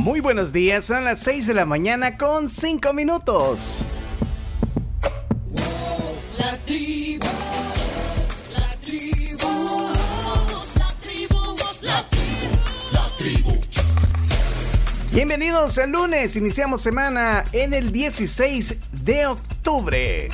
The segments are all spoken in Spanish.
Muy buenos días, son las 6 de la mañana con 5 minutos. La tribu, la tribu, la tribu, la tribu. Bienvenidos al lunes, iniciamos semana en el 16 de octubre.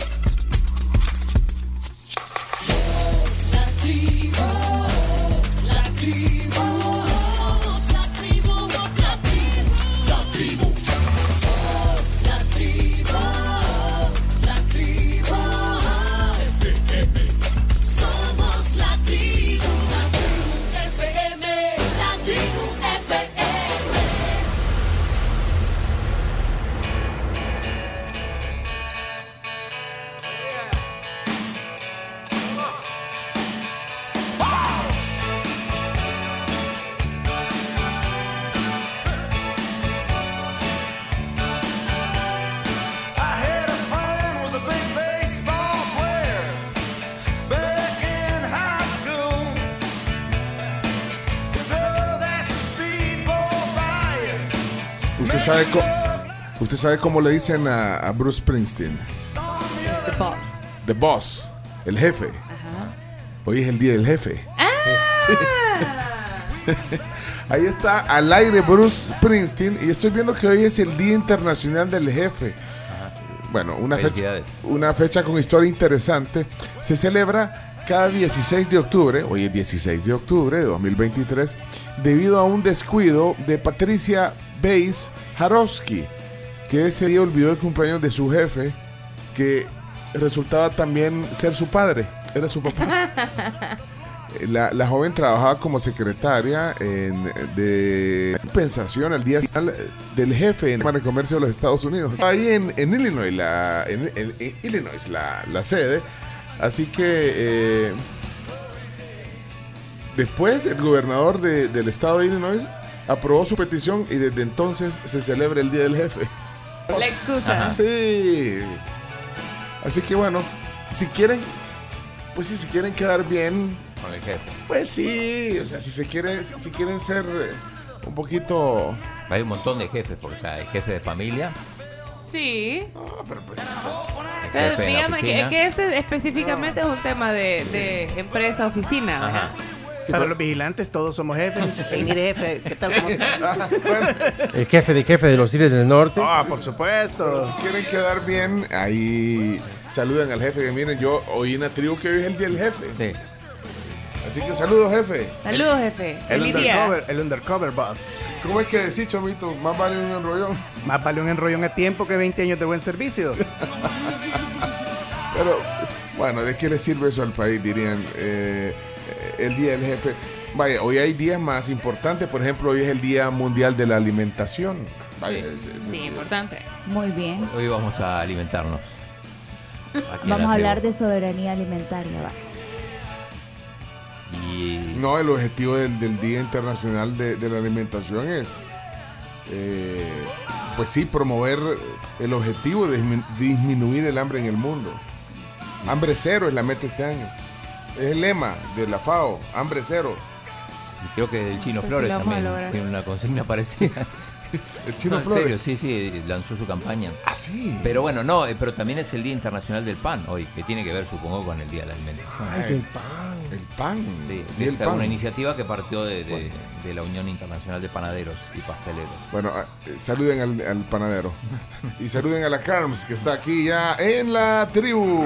Sabe cómo le dicen a, a Bruce Springsteen. The Boss. The Boss, el jefe. Hoy es el día del jefe. Ahí está al aire Bruce Springsteen y estoy viendo que hoy es el Día Internacional del Jefe. Bueno, una fecha, una fecha con historia interesante. Se celebra cada 16 de octubre, hoy es 16 de octubre de 2023, debido a un descuido de Patricia Bates Jarowski, que ese día olvidó el cumpleaños de su jefe, que resultaba también ser su padre, era su papá. La, la joven trabajaba como secretaria en- de compensación al día del jefe en el comercio de los Estados Unidos. Ahí en, en Illinois, la, en, en- en Illinois la, la sede. Así que eh, después el gobernador de- del estado de Illinois aprobó su petición y desde entonces se celebra el Día del Jefe. La excusa. Sí. Así que bueno, si quieren, pues sí, si quieren quedar bien, Con el jefe. pues sí, o sea, si se quiere, si, quieren ser eh, un poquito, Hay un montón de jefes, porque está el jefe de familia, Sí. no, pero pues el la dígame que, ese específicamente es un tema de, de empresa, oficina. Ajá. Sí, Para pero- los vigilantes todos somos jefes. Ey, mire, jefe, ¿qué tal? ¿Cómo está? Ah, bueno, El jefe de jefe de los Tigres del Norte. Ah, por pero supuesto. si quieren quedar bien, ahí saluden al jefe. Que miren, yo oí en la tribu que hoy es el día del jefe. Sí. Así que saludos, jefe. Saludos, jefe. El undercover, el undercover boss. ¿Cómo es que decís, Chomito? Más vale un enrollón. Más vale un enrollón a tiempo que 20 años de buen servicio. Pero, bueno, ¿de qué le sirve eso al país? Dirían, eh, el Día del Jefe. Vaya, hoy hay días más importantes. Por ejemplo, hoy es el Día Mundial de la Alimentación. Vaya, Sí, importante. Muy bien. Hoy vamos a alimentarnos. Vamos a hablar de soberanía alimentaria. va. Y No, el objetivo del, del Día Internacional de, de la Alimentación es, eh, pues sí, promover el objetivo de dismi- disminuir el hambre en el mundo. Hambre cero es la meta este año. Es el lema de la FAO, hambre cero. y creo que el Chino No sé si Flores también tiene una consigna parecida. El chino No, en Flores. serio, sí, sí, lanzó su campaña. Ah, sí. Pero bueno, no, eh, pero también es el Día Internacional del Pan hoy, que tiene que ver, supongo, con el Día de la Alimentación. Ay, el pan. Sí, Día del esta es pan. una iniciativa que partió de, de- de la Unión Internacional de Panaderos y Pasteleros. Bueno, ah, eh, saluden al, al panadero. y saluden a la Carms, que está aquí ya en la tribu.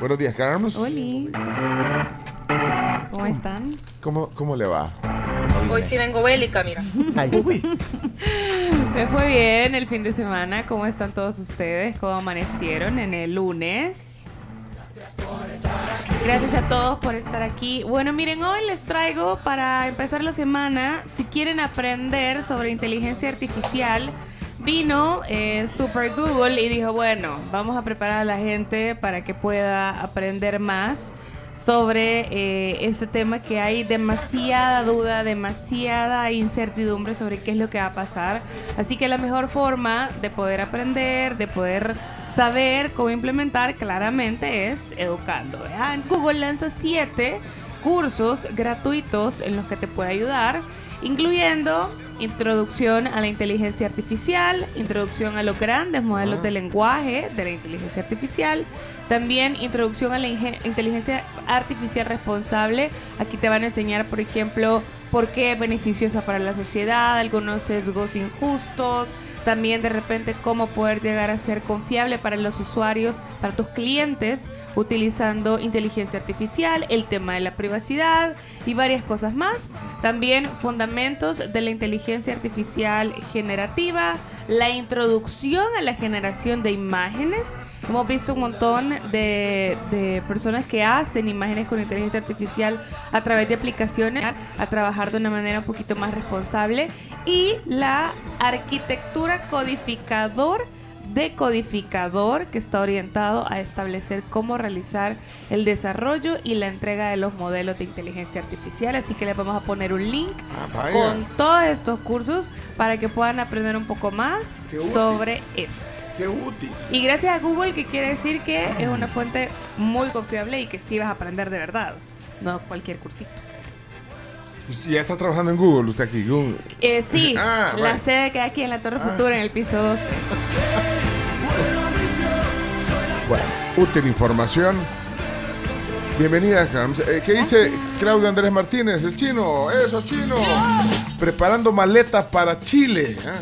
Buenos días, Carms. Oli. ¿Cómo están? ¿Cómo, ¿Cómo le va? Hoy sí vengo bélica, mira. Me fue bien el fin de semana. ¿Cómo están todos ustedes? ¿Cómo amanecieron en el lunes? Gracias a todos por estar aquí. Bueno, miren, hoy les traigo para empezar la semana, si quieren aprender sobre inteligencia artificial, vino eh, Super Google y dijo, bueno, vamos a preparar a la gente para que pueda aprender más sobre eh, ese tema que hay demasiada duda, demasiada incertidumbre sobre qué es lo que va a pasar. Así que la mejor forma de poder aprender, de poder saber cómo implementar claramente es educando. Google lanza siete cursos gratuitos en los que te puede ayudar, incluyendo introducción a la inteligencia artificial, introducción a los grandes modelos de lenguaje de la inteligencia artificial, también introducción a la inteligencia artificial responsable. Aquí te van a enseñar, por ejemplo, por qué es beneficiosa para la sociedad, algunos sesgos injustos, también de repente cómo poder llegar a ser confiable para los usuarios, para tus clientes, utilizando inteligencia artificial, el tema de la privacidad y varias cosas más. También fundamentos de la inteligencia artificial generativa, la introducción a la generación de imágenes. Hemos visto un montón de, de personas que hacen imágenes con inteligencia artificial a través de aplicaciones a trabajar de una manera un poquito más responsable. Y la arquitectura codificador decodificador que está orientado a establecer cómo realizar el desarrollo y la entrega de los modelos de inteligencia artificial. Así que les vamos a poner un link Ah, con todos estos cursos para que puedan aprender un poco más sobre eso. Qué útil. Y gracias a Google, que quiere decir que es una fuente muy confiable y que sí vas a aprender de verdad, no cualquier cursito. Ya está trabajando en Google usted aquí. Google. Eh, sí, Ah, la sede queda aquí en la Torre Ah. Futura, en el piso 12. Bueno, útil información. Bienvenida, Carms. Eh, ¿Qué dice Claudio Andrés Martínez, el chino? Eso, chino. Preparando maletas para Chile. Ah,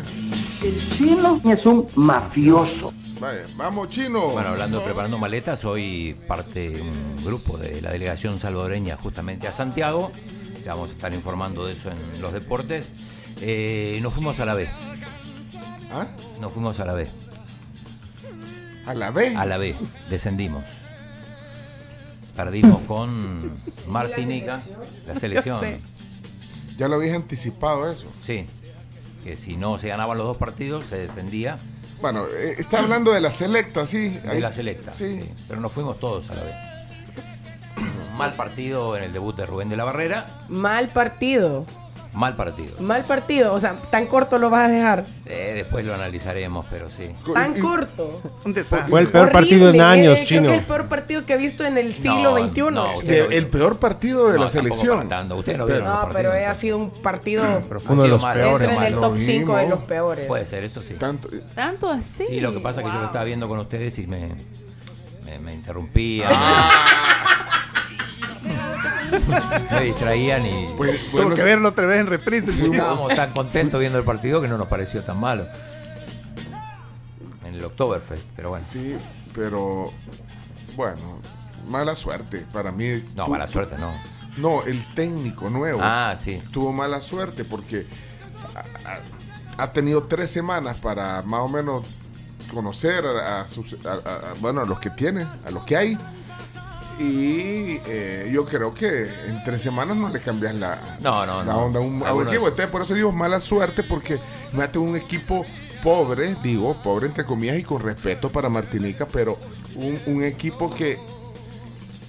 El chino es un mafioso. vaya, vamos, chino. Bueno, hablando de preparando maletas, soy parte de un grupo de la delegación salvadoreña justamente a Santiago. Ya vamos a estar informando de eso en los deportes. Eh, nos fuimos a la B. ¿Ah? Nos fuimos a la B. ¿A la B? A la B. Descendimos. Perdimos con Martinica, la selección. Ya lo habías anticipado eso. Sí. Que si no se ganaban los dos partidos, se descendía Bueno, eh, está hablando de la selecta, sí. de Ahí- la selecta. Sí. sí. Pero nos fuimos todos a la B. Mal partido en el debut de Rubén de la Barrera. Mal partido. Mal partido. Mal partido. O sea, tan corto lo vas a dejar. Eh, después lo analizaremos, pero sí. Tan Y- corto. Un desastre. Fue el peor Horrible. partido en años, Eh, creo chino. que el peor partido que he visto en el siglo No, XXI. no, de- no el peor partido de No, la selección. no pero ha sido un partido. Uno de los peores. en el top 5 de los peores. Puede ser, eso sí. Tanto, Tanto así. Sí, lo que pasa es que yo lo estaba viendo con ustedes y me, me, me interrumpían. me distraían y pues, que verlo otra vez en reprise. estábamos tan contentos viendo el partido que no nos pareció tan malo. En el Oktoberfest, pero bueno. sí, pero bueno, mala suerte para mí. No, mala suerte, no. No, el técnico nuevo Ah, sí. tuvo mala suerte porque ha, tenido tres semanas para más o menos conocer a, a sus, a- a- a- bueno, a los que tiene, a los que hay. Y eh, yo creo que en tres semanas no le cambias la, No, no, la no. onda a un, a un equipo. Entonces, por eso digo mala suerte, porque mate un equipo pobre, digo, pobre entre comillas y con respeto para Martinica, pero un, un equipo que,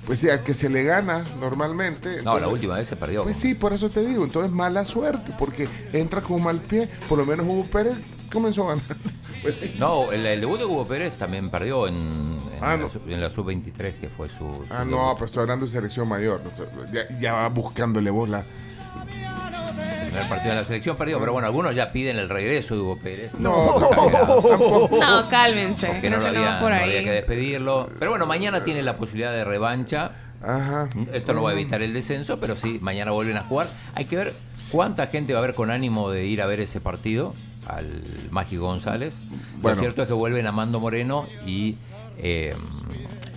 pues al que se le gana normalmente. No, la última vez se perdió. Pues sí, por eso te digo. Entonces, mala suerte, porque entra con mal pie. Por lo menos Hugo Pérez comenzó ganando. Pues sí. No, el, el debut de Hugo Pérez también perdió en, en Ah, la, no. sub- en la sub-23, que fue su. su Ah, debut. no, pues estoy hablando de selección mayor. no Ya, ya va buscándole vos la. El primer partido de la selección perdió, pero bueno, algunos ya piden el regreso de Hugo Pérez. No, tampoco. No, cálmense. Porque Creo no, lo que no había, va por no ahí. había que despedirlo. Pero bueno, mañana tiene la posibilidad de revancha. Ajá. Esto no va a evitar el descenso, pero sí, mañana vuelven a jugar. Hay que ver cuánta gente va a haber con ánimo de ir a ver ese partido al Mágico González. Bueno. Lo cierto es que vuelven Amando Moreno y eh,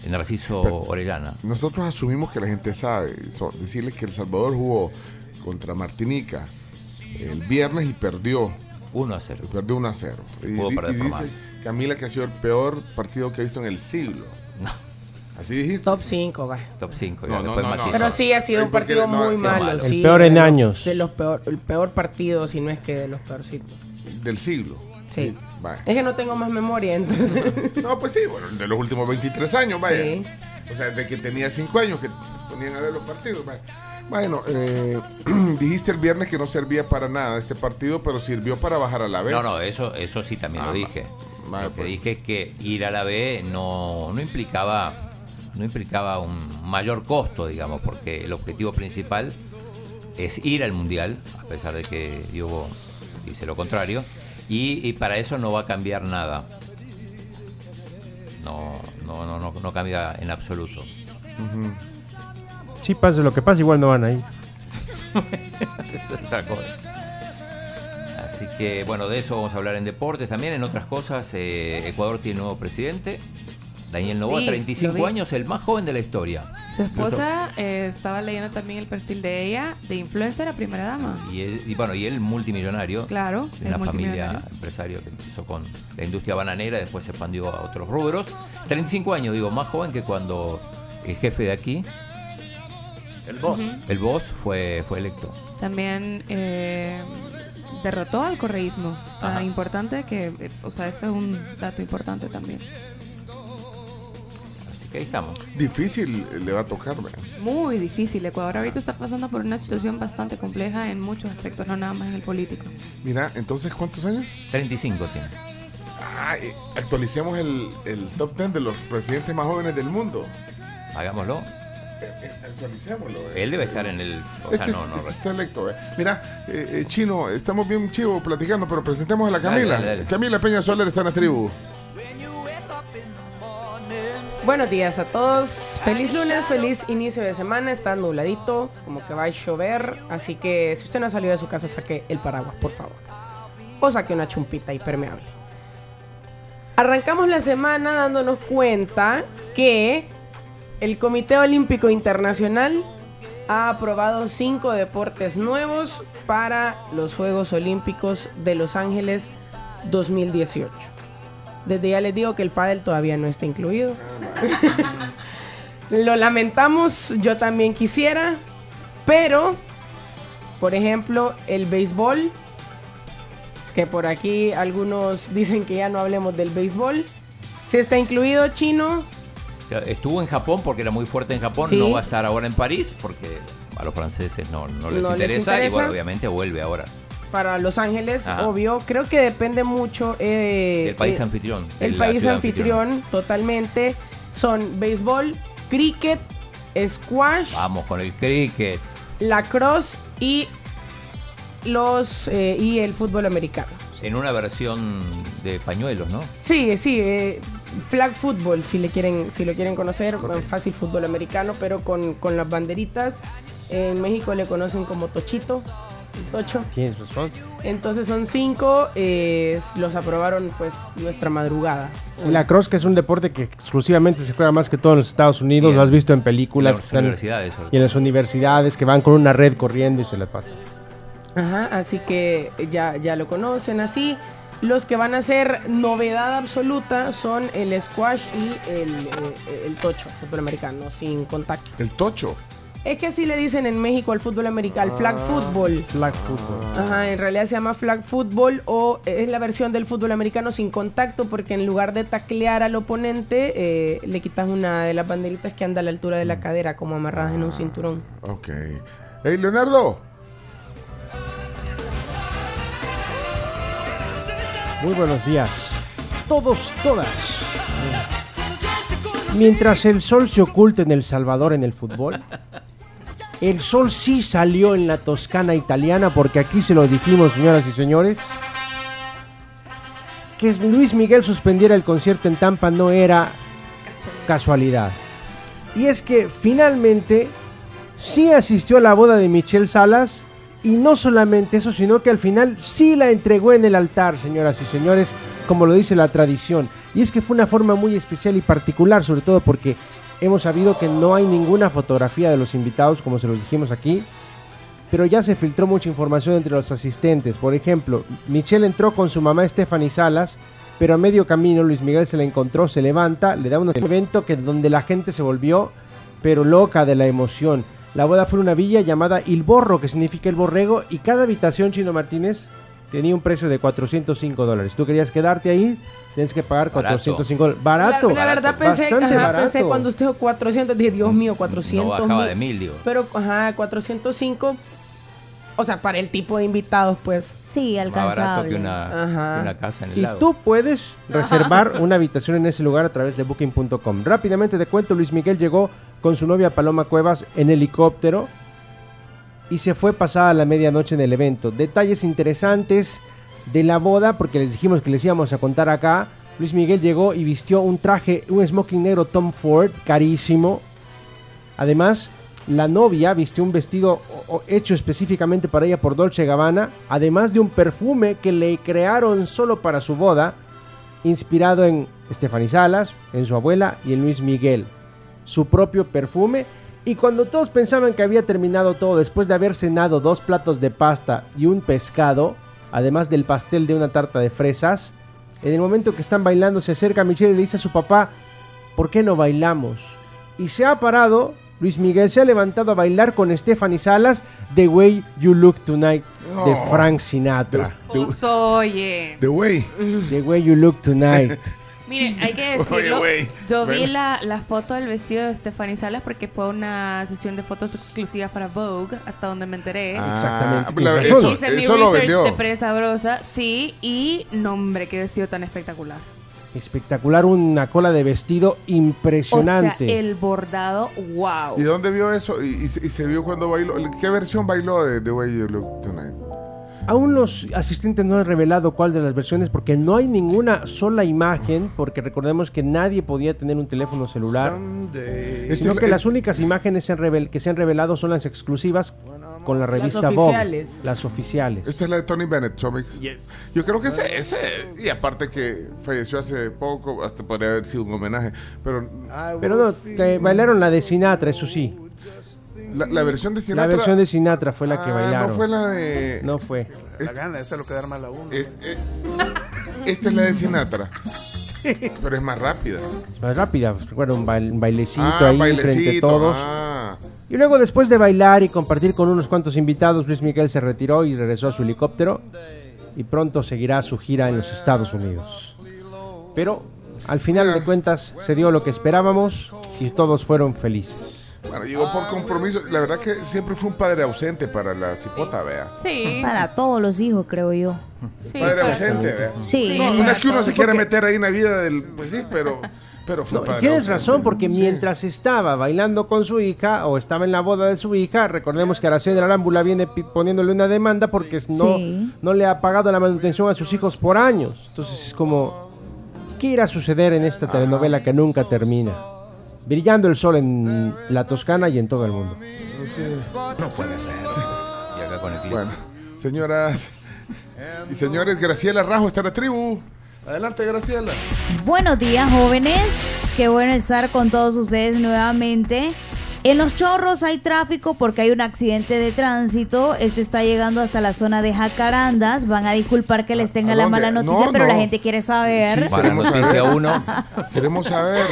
Narciso Pero- Orellana. Nosotros asumimos que la gente sabe. So- decirles que El Salvador jugó contra Martinica el viernes y perdió. 1 a 0. Perdió 1 a 0. Y, Pudo di- perder y por dice Camila que ha sido el peor partido que ha visto en el siglo. No, Así dijiste. Top 5, va. top 5. No, no, no, no. Pero sí ha sido un partido no, muy malo. malo. sí, El peor en años. De los peor, el peor partido, si no es que de los peorcitos. Del siglo. Sí. Vaya. Es que no tengo más memoria, entonces. No, pues sí, bueno, el de los últimos 23 años, vaya. Sí. O sea, de que tenía 5 años que ponían a ver los partidos, vaya. Bueno, eh, dijiste el viernes que no servía para nada este partido, pero sirvió para bajar a la B. No, no, eso, eso sí también Ah, lo ma- dije. ma- lo que pues. dije es que ir a la B no, no implicaba no implicaba un mayor costo, digamos, porque el objetivo principal es ir al mundial, a pesar de que Diogo dice lo contrario, y, y para eso no va a cambiar nada. No, no, no, no, no cambia en absoluto. Sí, pase lo que pase, igual no van ahí. es otra cosa. Así que bueno, de eso vamos a hablar en deportes. También en otras cosas, eh, Ecuador tiene nuevo presidente. Daniel Novoa, Sí, lo 35 vi. años, el más joven de la historia. Su esposa, eh, estaba leyendo también el perfil de ella, de influencer a primera dama. Y, él- y bueno, y él multimillonario. Claro, De una familia empresario que empezó con la industria bananera, después se expandió a otros rubros. 35 años, digo, más joven que cuando el jefe de aquí, El boss. el boss, fue, fue electo. También eh, derrotó al correísmo. O sea, Ajá. importante que, eh, o sea, eso es un dato importante también. Ahí estamos. Difícil le va a tocar, ¿verdad? Muy difícil. Ecuador ahorita está pasando por una situación bastante compleja en muchos aspectos, no nada más en el político. Mira, entonces, ¿cuántos años? 35 tiene. Ah, eh, actualicemos el, el top 10 de los presidentes más jóvenes del mundo. Hagámoslo. Eh, eh, actualicémoslo. eh. Él debe estar en el. O sea, Este, no, no. este está electo. eh. Mira, eh, eh, Chino, estamos bien chivo platicando, pero presentemos a la Dale, Camila. dale, dale. Camila Peña Soler está en la tribu. Buenos días a todos. Feliz lunes, feliz inicio de semana. Está nubladito, como que va a llover. Así que si usted no ha salido de su casa, saque el paraguas, por favor. O saque una chumpita impermeable. Arrancamos la semana dándonos cuenta que el Comité Olímpico Internacional ha aprobado cinco deportes nuevos para los Juegos Olímpicos de Los Ángeles 2018. Desde ya les digo que el pádel todavía no está incluido. Lo lamentamos, yo también quisiera, pero, por ejemplo, el béisbol, que por aquí algunos dicen que ya no hablemos del béisbol, si está incluido chino, Estuvo en Japón porque era muy fuerte en Japón, Sí. no va a estar ahora en París porque a los franceses no, no les, No les interesa, y bueno, obviamente vuelve ahora. Para Los Ángeles, Ajá. obvio, creo que depende mucho eh, El país eh, anfitrión. de El país anfitrión, totalmente. Son béisbol, cricket, squash, Vamos con el cricket. lacrosse y los eh, y el fútbol americano. En una versión de pañuelos, ¿no? Sí, sí, eh, flag football si le quieren si lo quieren conocer, fácil fútbol americano, pero con, con las banderitas. En México le conocen como tochito, el tocho. Tienes razón. Entonces son cinco, eh, los aprobaron pues nuestra madrugada. El lacrosse, que es un deporte que exclusivamente se juega más que todo en los Estados Unidos, Bien. lo has visto en En películas. las que están- universidades, sobre y en las universidades que van con una red corriendo y se la pasan. Ajá, así que ya, ya lo conocen así. Los que van a ser novedad absoluta son el squash y el, eh, el tocho, fútbol americano, sin contacto. El tocho. Es que así le dicen en México al fútbol americano, al flag football. Flag football. Ajá, en realidad se llama flag football o es la versión del fútbol americano sin contacto porque en lugar de taclear al oponente eh, le quitas una de las banderitas que anda a la altura de la cadera como amarradas en un cinturón. Ok. Hey, Leonardo. Muy buenos días. Todos, todas. Mientras el sol se oculta en El Salvador en el fútbol, el sol sí salió en la Toscana italiana porque aquí se lo dijimos, señoras y señores. Que Luis Miguel suspendiera el concierto en Tampa no era casualidad. Y es que finalmente sí asistió a la boda de Michelle Salas y no solamente eso, sino que al final sí la entregó en el altar, señoras y señores, como lo dice la tradición. Y es que fue una forma muy especial y particular, sobre todo porque hemos sabido que no hay ninguna fotografía de los invitados, como se los dijimos aquí, pero ya se filtró mucha información entre los asistentes. Por ejemplo, Michelle entró con su mamá Stephanie Salas, pero a medio camino Luis Miguel se la encontró, se levanta, le da un evento que donde la gente se volvió pero loca de la emoción. La boda fue en una villa llamada Il Borro, que significa el borrego, y cada habitación, Chino Martínez, tenía un precio de 405 dólares. Tú querías quedarte ahí, tienes que pagar Barato. 405 dólares. Barato. La, la verdad pensé, Bastante ajá, barato. pensé cuando usted dijo 400, dije, Dios mío, 400 No bajaba mil. de mil, digo. Pero, ajá, 405. O sea, para el tipo de invitados, pues. Sí, Más barato alcanzable. que una, Ajá. que una casa en el Y lago. tú puedes reservar una habitación en ese lugar a través de booking.com. Rápidamente te cuento, Luis Miguel llegó con su novia Paloma Cuevas en helicóptero y se fue pasada la medianoche en el evento. Detalles interesantes de la boda, porque les dijimos que les íbamos a contar acá. Luis Miguel llegó y vistió un traje, un smoking negro Tom Ford, carísimo. Además, la novia vistió un vestido hecho específicamente para ella por Dolce Gabbana, además de un perfume que le crearon solo para su boda, inspirado en Stephanie Salas, en su abuela y en Luis Miguel. Su propio perfume. Y cuando todos pensaban que había terminado todo después de haber cenado dos platos de pasta y un pescado, además del pastel de una tarta de fresas, en el momento que están bailando se acerca Michelle y le dice a su papá, ¿por qué no bailamos? Y se ha parado, Luis Miguel se ha levantado a bailar con Stephanie Salas, The Way You Look Tonight, de Oh. Frank Sinatra. Pues, oye. The Way. The Way You Look Tonight. Miren, hay que Oye, decirlo. güey. Yo vi Bueno. la, la foto del vestido de Stephanie Salas porque fue una sesión de fotos exclusivas para Vogue, hasta donde me enteré. Ah, Exactamente, la- tienes eso. Hice mi eso lo vendió. de prensa brosa, sí, y nombre, qué vestido tan espectacular. Espectacular, una cola de vestido impresionante. O sea, el bordado, wow. ¿Y dónde vio eso? ¿Y, y se- y se vio cuando bailó? ¿Qué versión bailó de The Way You Look Tonight? Aún los asistentes no han revelado cuál de las versiones porque no hay ninguna sola imagen, porque recordemos que nadie podía tener un teléfono celular, Este sino es- que las únicas imágenes que se han revelado son las exclusivas con la revista Vogue, oficiales. las oficiales. Esta es la de Tony Bennett, Chomix. Yo creo que ese, ese, y aparte que falleció hace poco, hasta podría haber sido un homenaje, pero Pero no, que bailaron la de Sinatra, eso sí. La, la versión de La Sinatra... versión de Sinatra fue la que Ah, bailaron. No fue la de... No fue. La gana, esa es lo que da arma a uno. es- eh, esta es la de Sinatra, pero es más rápida. Más rápida, pues, recuerda un, bail- un bailecito Ah, ahí frente a bailecito. todos. ah. Y luego después de bailar y compartir con unos cuantos invitados, Luis Miguel se retiró y regresó a su helicóptero y pronto seguirá su gira en los Estados Unidos. Pero al final de cuentas se dio lo que esperábamos y todos fueron felices. Bueno, llegó por compromiso. La verdad que siempre fue un padre ausente para la cipota, vea. Sí, Para todos los hijos, creo yo. sí. Padre claro. ausente, vea. Sí. No, no es que uno se quiera porque- meter ahí en la vida del... Pues sí, pero, pero fue No, padre tienes ausente. razón, porque Sí. mientras estaba bailando con su hija o estaba en la boda de su hija, recordemos que Araceli Arámbula viene poniéndole una demanda porque no, Sí. no le ha pagado la manutención a sus hijos por años. Entonces es como, ¿qué irá a suceder en esta telenovela que nunca termina? Brillando el sol en la Toscana y en todo el mundo. No puede ser. Y acá con Eclipse. Bueno, señoras y señores, Graciela Rajo está en la tribu. Adelante, Graciela. Buenos días, jóvenes. Qué bueno estar con todos ustedes nuevamente. En los chorros hay tráfico porque hay un accidente de tránsito. Esto está llegando hasta la zona de Jacarandas. Van a disculpar que les tenga ¿A la dónde? mala noticia, No, pero la gente quiere saber. Sí, Para Queremos noticia saber. uno, Queremos saber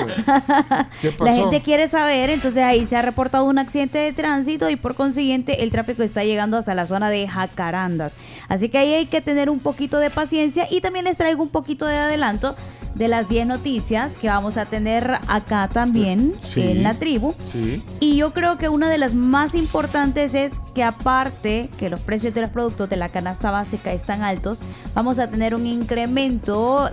qué pasó. La gente quiere saber, entonces ahí se ha reportado un accidente de tránsito y por consiguiente el tráfico está llegando hasta la zona de Jacarandas. Así que ahí hay que tener un poquito de paciencia y también les traigo un poquito de adelanto de las 10 noticias que vamos a tener acá también Sí. en la tribu. Sí. Y yo creo que una de las más importantes es que aparte que los precios de los productos de la canasta básica están altos, vamos a tener un incremento,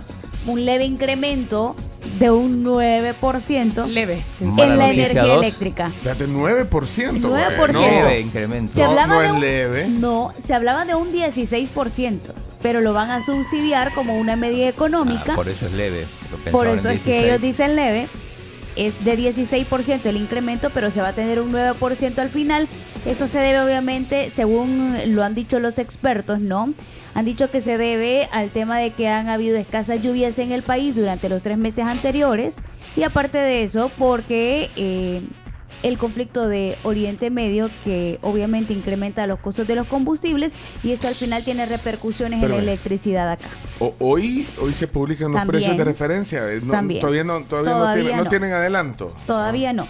un leve incremento de un 9% Leve. Mala en la energía dos. eléctrica. Espérate, 9%. 9%. güey. leve incremento. Se No, hablaba no de es un- leve. No, se hablaba de un 16%, pero lo van a subsidiar como una medida económica. Ah, por eso es leve. Yo Por eso es que 16. ellos dicen leve. Es de 16% el incremento, pero se va a tener un 9% al final. Esto se debe obviamente, según lo han dicho los expertos, ¿no? Han dicho que se debe al tema de que han habido escasas lluvias en el país durante los tres meses anteriores. Y aparte de eso, porque eh, el conflicto de Oriente Medio, que obviamente incrementa los costos de los combustibles, y esto al final tiene repercusiones Pero en la electricidad acá. Hoy, hoy se publican los También. precios de referencia. eh, no- También. Todavía, no, todavía, no, Todavía no no. tienen adelanto. Todavía no,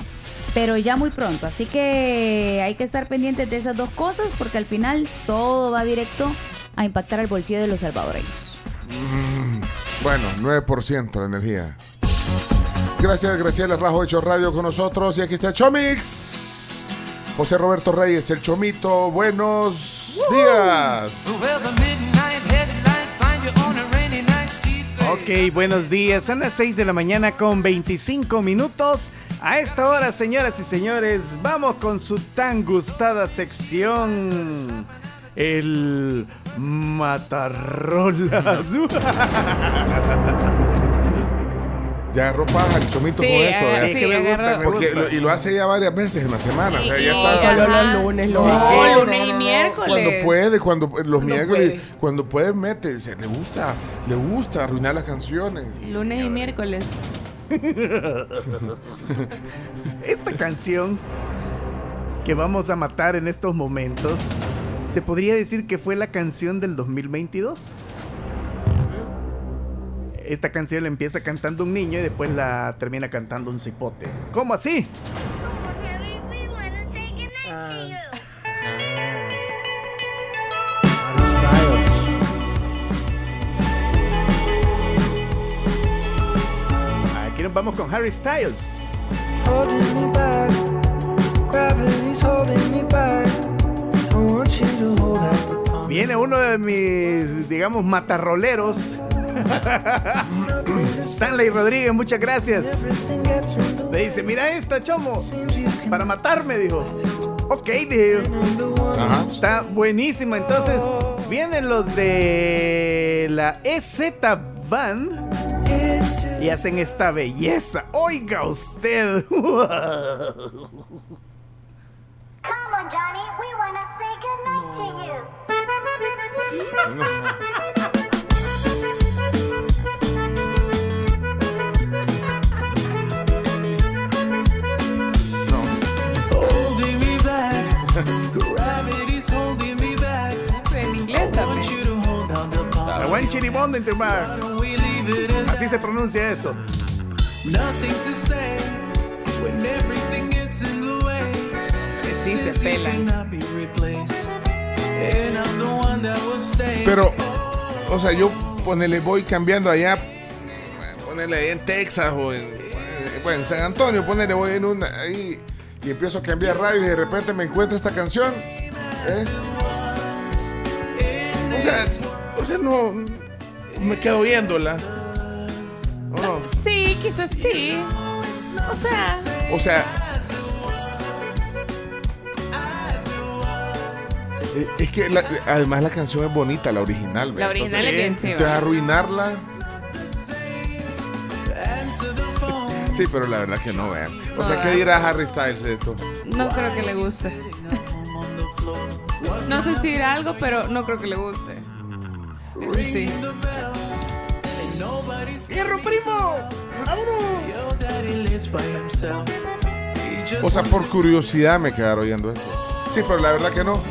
pero ya muy pronto. Así que hay que estar pendientes de esas dos cosas porque al final todo va directo a impactar al bolsillo de los salvadoreños. Mm, bueno, 9% la energía. Gracias, Graciela Rajo, hecho radio con nosotros. Y aquí está Chomix. José Roberto Reyes, el Chomito. Buenos días. Ok, buenos días. Son las 6 de la mañana con 25 minutos. A esta hora, señoras y señores, vamos con su tan gustada sección. El Matarrolas. Ya agarró paja el chomito Sí, con esto. Es que me gusta, agarró- me Porque gusta. lo- y lo hace ya varias veces en la semana. O sea, ya está. Solo los lunes, No, hago. lunes y miércoles. Cuando puede, cuando los miércoles, puede. cuando puede, mete. Se, le gusta, le gusta arruinar las canciones. Lunes y miércoles. Esta canción que vamos a matar en estos momentos, se podría decir que fue la canción del 2022. Esta canción la empieza cantando un niño y después la termina cantando un cipote. ¿Cómo así? Aquí nos vamos con Harry Styles. holding me back. Gravity's holding me back. I want you to hold out the palm. Viene uno de mis, digamos, matarroleros. Stanley Rodríguez, muchas gracias. Me dice, mira esta, chomo. Para matarme, dijo. Ok, dije. Ajá. Está buenísima. Entonces, vienen los de la EZ Band y hacen esta belleza. Oiga usted. Come on, Johnny. We want to say goodnight to you. Buen it at Así se pronuncia eso. Nothing to say when everything gets in the way. It Sí, se pelan. Pero, o sea, yo ponele, voy cambiando allá. Ponele ahí en Texas o en, en San Antonio. Ponele, voy en una ahí y empiezo a cambiar radio y de repente me encuentro esta canción. ¿eh? O sea, o sea, no me quedo oyéndola. ¿O no? Sí, quizás sí. O sea, O sea. eh, Es que la- además la canción es bonita, la original. ¿ve? la original es bien Entonces, chiva. arruinarla. Sí, pero la verdad que no, vean. O sea, ¿qué dirá Harry Styles de esto? No creo que le guste. No sé si dirá algo, pero no creo que le guste. Sí. ¡Hierro primo! Your daddy lives by himself. He just O sea, por curiosidad me quedaron oyendo esto. Sí, pero la verdad que no.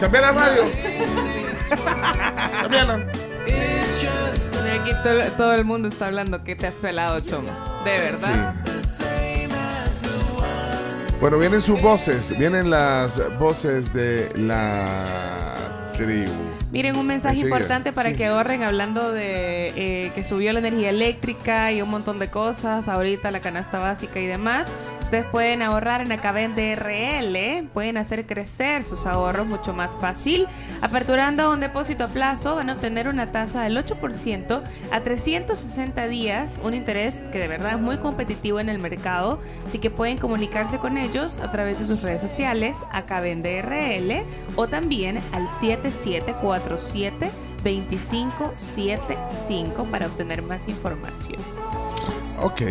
Cambia la radio. Cambiala. Mira, aquí to- todo el mundo está hablando que te has pelado, Chomo. De verdad. Bueno, vienen sus voces. Vienen las voces de la tribu. Miren, un mensaje importante para sí. que ahorren hablando de eh, que subió la energía eléctrica y un montón de cosas, ahorita la canasta básica y demás. Ustedes pueden ahorrar en Acaben DRL, pueden hacer crecer sus ahorros mucho más fácil. Aperturando un depósito a plazo van a obtener una tasa del 8% a 360 días, un interés que de verdad es muy competitivo en el mercado, así que pueden comunicarse con ellos a través de sus redes sociales, Acaben DRL o también al 7747 2575 para obtener más información. Ok.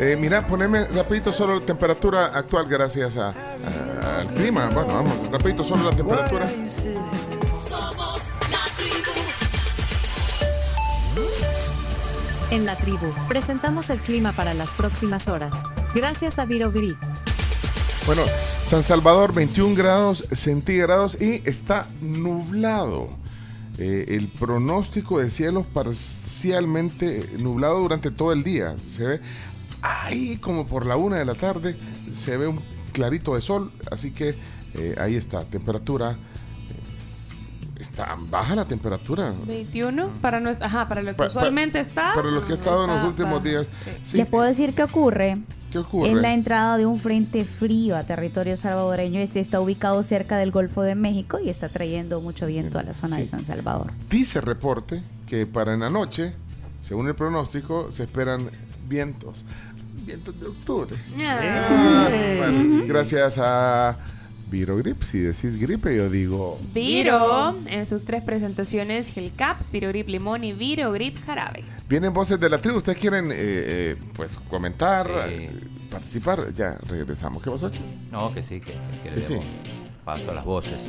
Eh, mira, poneme rapidito solo la temperatura actual gracias a, a- al clima. Bueno, vamos, rapidito solo la temperatura. Somos la tribu. En la tribu, presentamos el clima para las próximas horas. Gracias a Viro Gri. Bueno, San Salvador 21 grados centígrados y está nublado. Eh, el pronóstico de cielos parcialmente nublado durante todo el día. Se ve ahí como por la una de la tarde, se ve un clarito de sol, así que eh, ahí está, temperatura. eh, está baja la temperatura. 21 para nuestra, ajá, para lo que Pa- pa- usualmente está. Para lo que ha estado en los últimos días. Sí. Sí. Les puedo decir qué ocurre. ¿Qué ocurre? Es la entrada de un frente frío a territorio salvadoreño. Este está ubicado cerca del Golfo de México y está trayendo mucho viento a la zona de San Salvador. Dice el reporte que para en la noche, según el pronóstico, se esperan vientos. Vientos de octubre. Ah, bueno, gracias a Virogrip. Si decís gripe, yo digo. Viro, en sus tres presentaciones, Gelcaps, Virogrip Limón y Virogrip Jarabe. Vienen voces de la tribu. ¿Ustedes quieren eh, eh, pues comentar, eh, participar? Ya regresamos. ¿Qué Chu? No, que sí, que, que le Que sí. paso a las voces.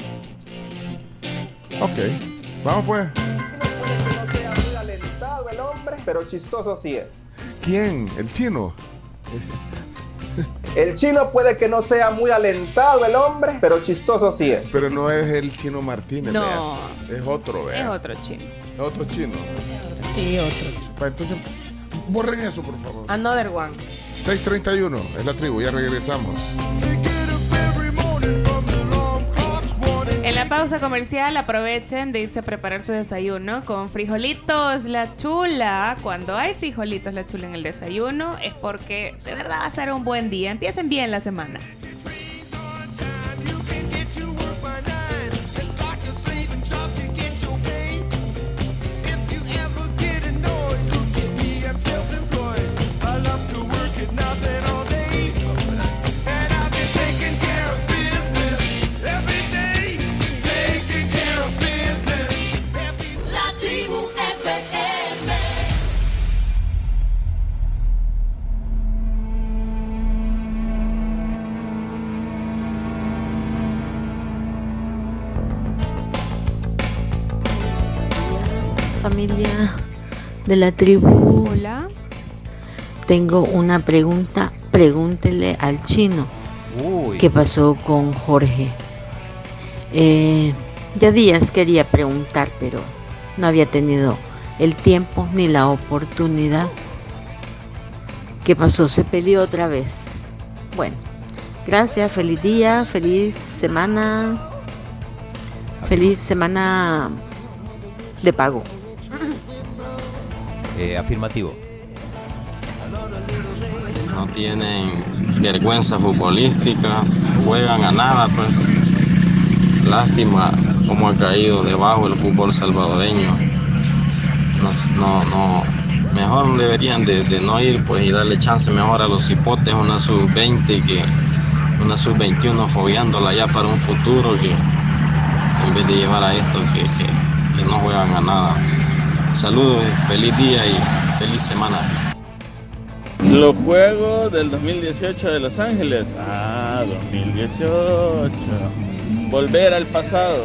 Ok. Vamos pues. muy alentado el hombre, pero chistoso sí es. ¿Quién? ¿El chino? El chino puede que no sea muy alentado el hombre, pero chistoso sí es. Pero no es el chino Martínez, No. vea. Es otro, vea. Es otro chino. Es otro chino. Sí, otro. Va, entonces, borren eso, por favor. Another one. 631 es la tribu, ya regresamos. La pausa comercial aprovechen de irse a preparar su desayuno con frijolitos la chula. Cuando hay frijolitos la chula en el desayuno es porque de verdad va a ser un buen día. Empiecen bien la semana. De la tribu. Hola. Tengo una pregunta. Pregúntele al chino. Uy. ¿Qué pasó con Jorge? Eh, ya días quería preguntar, pero no había tenido el tiempo ni la oportunidad. ¿Qué pasó? Se peleó otra vez. Bueno, gracias, feliz día, feliz semana. Feliz semana de pago. Eh, afirmativo. no tienen vergüenza futbolística, juegan a nada, pues lástima cómo ha caído debajo el fútbol salvadoreño. No, no, mejor deberían de, no ir pues y darle chance mejor a los hipotes, una sub-20 que una sub-21 fogueándola ya para un futuro que en vez de llevar a esto que- que no juegan a nada. Saludos, feliz día y feliz semana. Los Juegos del 2018 de Los Ángeles. Ah, 2018. Volver al pasado.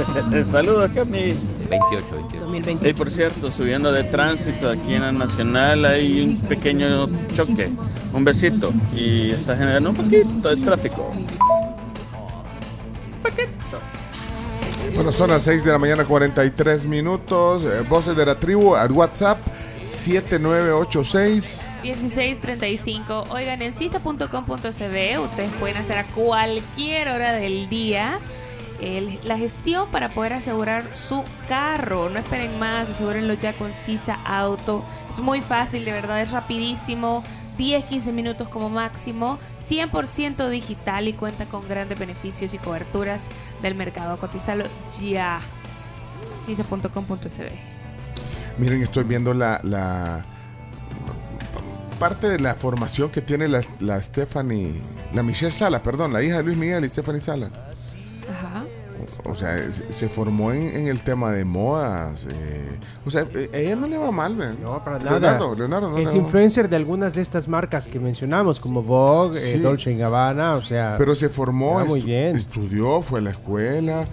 Saludos, Cami. 28, 28. Y por cierto, subiendo de tránsito aquí en la Nacional hay un pequeño choque. Un besito. Y está generando un poquito de tráfico. Bueno, son las 6 de la mañana, 43 minutos. Eh, voces de la tribu al WhatsApp 7986. 1635. Oigan, en cisa.com.cb ustedes pueden hacer a cualquier hora del día la gestión para poder asegurar su carro. No esperen más, asegúrenlo ya con Cisa Auto. Es muy fácil, de verdad, es rapidísimo. 10, 15 minutos como máximo. 100% digital y cuenta con grandes beneficios y coberturas del mercado. Cotizalo ya. cisa.com.cb. Miren, estoy viendo la, la parte de la formación que tiene la, la Stephanie, la Michelle Sala, perdón, la hija de Luis Miguel y Stephanie Sala. O sea, se, formó en, en el tema de modas. eh, o sea, eh, a ella no le va mal, ¿ve? No, para nada. Leonardo, Leonardo, no es influencer de algunas de estas marcas que mencionamos, como Vogue, eh, Sí. Dolce Gabbana, o sea. Pero se formó, muy estu- bien. estudió, fue a la escuela,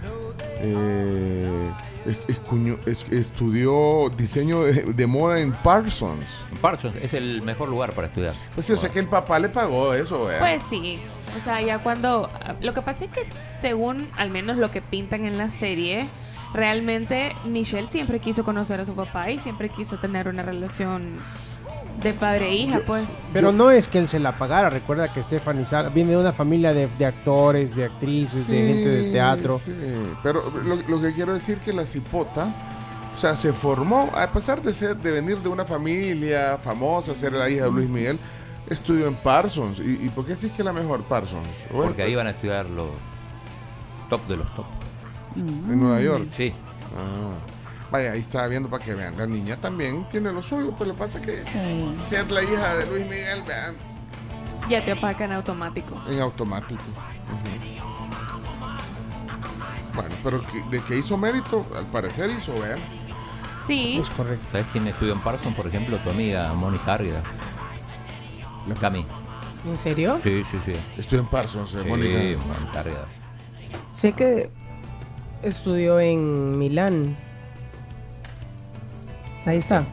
eh, es- escuñó- es- estudió diseño de, de moda en Parsons. Parsons es el mejor lugar para estudiar. Pues sí, o sea que el papá le pagó eso, ¿vea? Pues sí, o sea, ya cuando... Lo que pasa es que según al menos lo que pintan en la serie, realmente Michelle siempre quiso conocer a su papá y siempre quiso tener una relación de padre e hija, pues. Pero no es que él se la pagara. Recuerda que Stephanie Sala viene de una familia de, de actores, de actrices, de gente de teatro. Sí, pero lo, lo que quiero decir que la cipota, o sea, se formó, a pesar de ser, de venir de una familia famosa, ser la hija de Luis Miguel, Estudió en Parsons. ¿Y, y por qué sí que es la mejor Parsons? Bueno, Porque ahí van a estudiar los top de los top. En Nueva York. Sí. Ah. Vaya, ahí estaba viendo para que vean. La niña también tiene lo suyo, pero lo que pasa es que Sí. ser la hija de Luis Miguel, vean, Ya te opacan automático. en automático. Bueno, pero que- de que hizo mérito, al parecer hizo, vean. Sí. Es correcto. ¿Sabes quién estudió en Parson? Por ejemplo, tu amiga Mónica Árvidas. Cami. ¿En serio? Sí, sí, sí. Estudió en Parsons, eh, Sí, Mónica. Mónica Árvidas. Sé que estudió en Milán. Ahí está.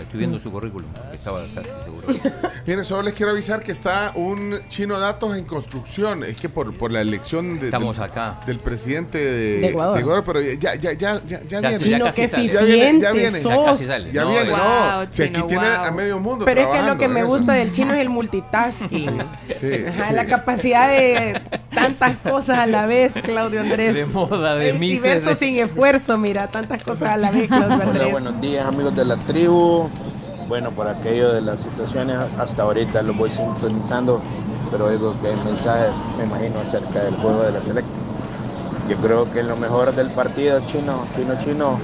Estoy viendo su currículum, que estaba casi seguro. Miren, solo les quiero avisar que está un chino datos en construcción. Es que por, por la elección de- Estamos del, acá. del presidente de, De Ecuador. pero ya, ya, ya, ya, ya, Ya viene. sí, ya Chino, casi. Ya viene, ya eficiente viene. sos. Ya casi sale. Ya No, viene, ya- Wow, no. Si aquí chino, tiene wow. a medio mundo Pero es que lo que me eso. gusta del chino es el multitasking. Sí, Ajá, sí. La capacidad de tantas cosas a la vez, Claudio Andrés. De moda, de de- sin esfuerzo, mira, tantas cosas a la vez, Claudio Hola, Andrés. buenos días amigos de la tribu. Bueno, por aquello de las situaciones, hasta ahorita lo voy sintonizando, pero oigo que hay mensajes, me imagino, acerca del juego de la selecta. Yo creo que lo mejor del partido, chino, chino, chino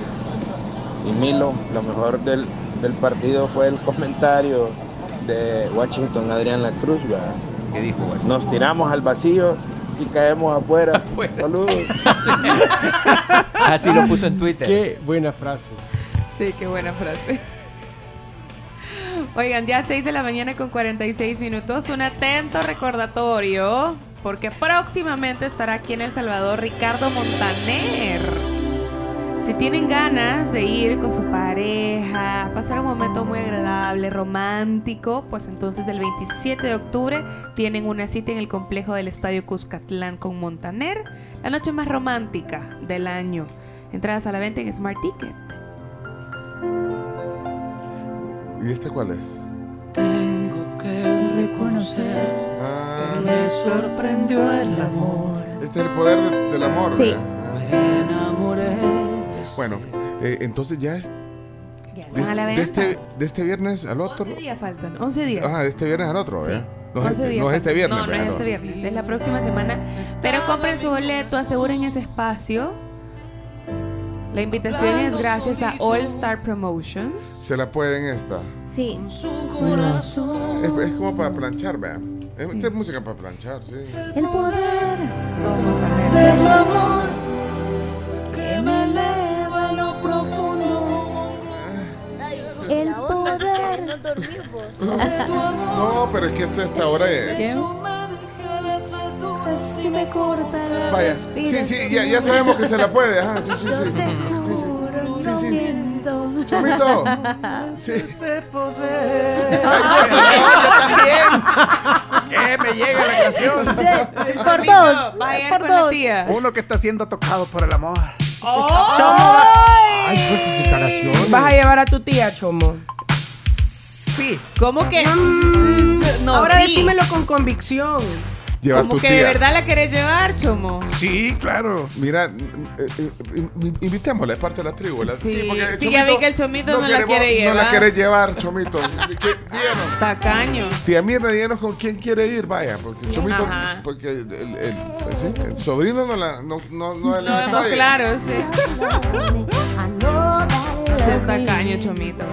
y Milo, lo mejor del, del partido fue el comentario de Washington Adrián La Cruz. ¿verdad? ¿Qué dijo, güey? Nos tiramos al vacío y caemos afuera. Saludos. Así lo puso en Twitter. Qué buena frase. Sí, qué buena frase. Oigan, ya 6 de la mañana con 46 minutos. Un atento recordatorio, porque próximamente estará aquí en El Salvador Ricardo Montaner. Si tienen ganas de ir con su pareja, pasar un momento muy agradable, romántico, pues entonces el 27 de octubre tienen una cita en el complejo del Estadio Cuscatlán con Montaner, la noche más romántica del año. Entradas a la venta en Smart Ticket. ¿Y este cuál es? Tengo que reconocer Ah, me sorprendió el amor. este es el poder de- del amor. Sí. ¿verdad? Me enamoré. de Bueno, eh, entonces ya es Ya de, están a la de venta. este, de este viernes al otro. 11 días faltan, 11 días. Ah, de este viernes al otro, Sí. ¿verdad? No, es 11 este, no es este viernes, No, no es este viernes, es la próxima semana. Pero compren su boleto, aseguren ese espacio. La invitación es gracias a All Star Promotions. Se la pueden esta. Sí. corazón. Es, es como para planchar, vean. Es esta es música para planchar, sí. El poder. de tu amor que me eleva a lo profundo El poder. de tu amor. No, pero es que esta, esta hora es. Si me corta la Vaya, sí, respiración. sí, ya, ya sabemos que se la puede. Ajá, sí, sí, Yo sí. te juro, Sí, no sí. miento. Chomito. Sí. Ese poder. también. Que me llega la canción. Por dos. Por con la dos. tía. Uno que está siendo tocado por el amor. Ay, fuertes declaraciones. Vas a llevar a tu tía, Chomo. Sí. ¿Cómo que? No, Ahora sí. decímelo con convicción. Lleva Como tu que tía. de verdad la querés llevar, Chomo. Sí, claro. Mira, eh, eh, invitémosla, es parte de la tribu. ¿verdad? Sí. porque el Sí, ya vi que el Chomito no la quiere No la llevar. quiere llevar, Chomito. ¿Qué- díganos. Tacaño. Tía Mirna, díganos con quién quiere ir, vaya, porque el Chomito, Ajá. porque el, el- el- sí, el sobrino no la, no, no, no le No, claro, sí. Seas tacaño, Chomito.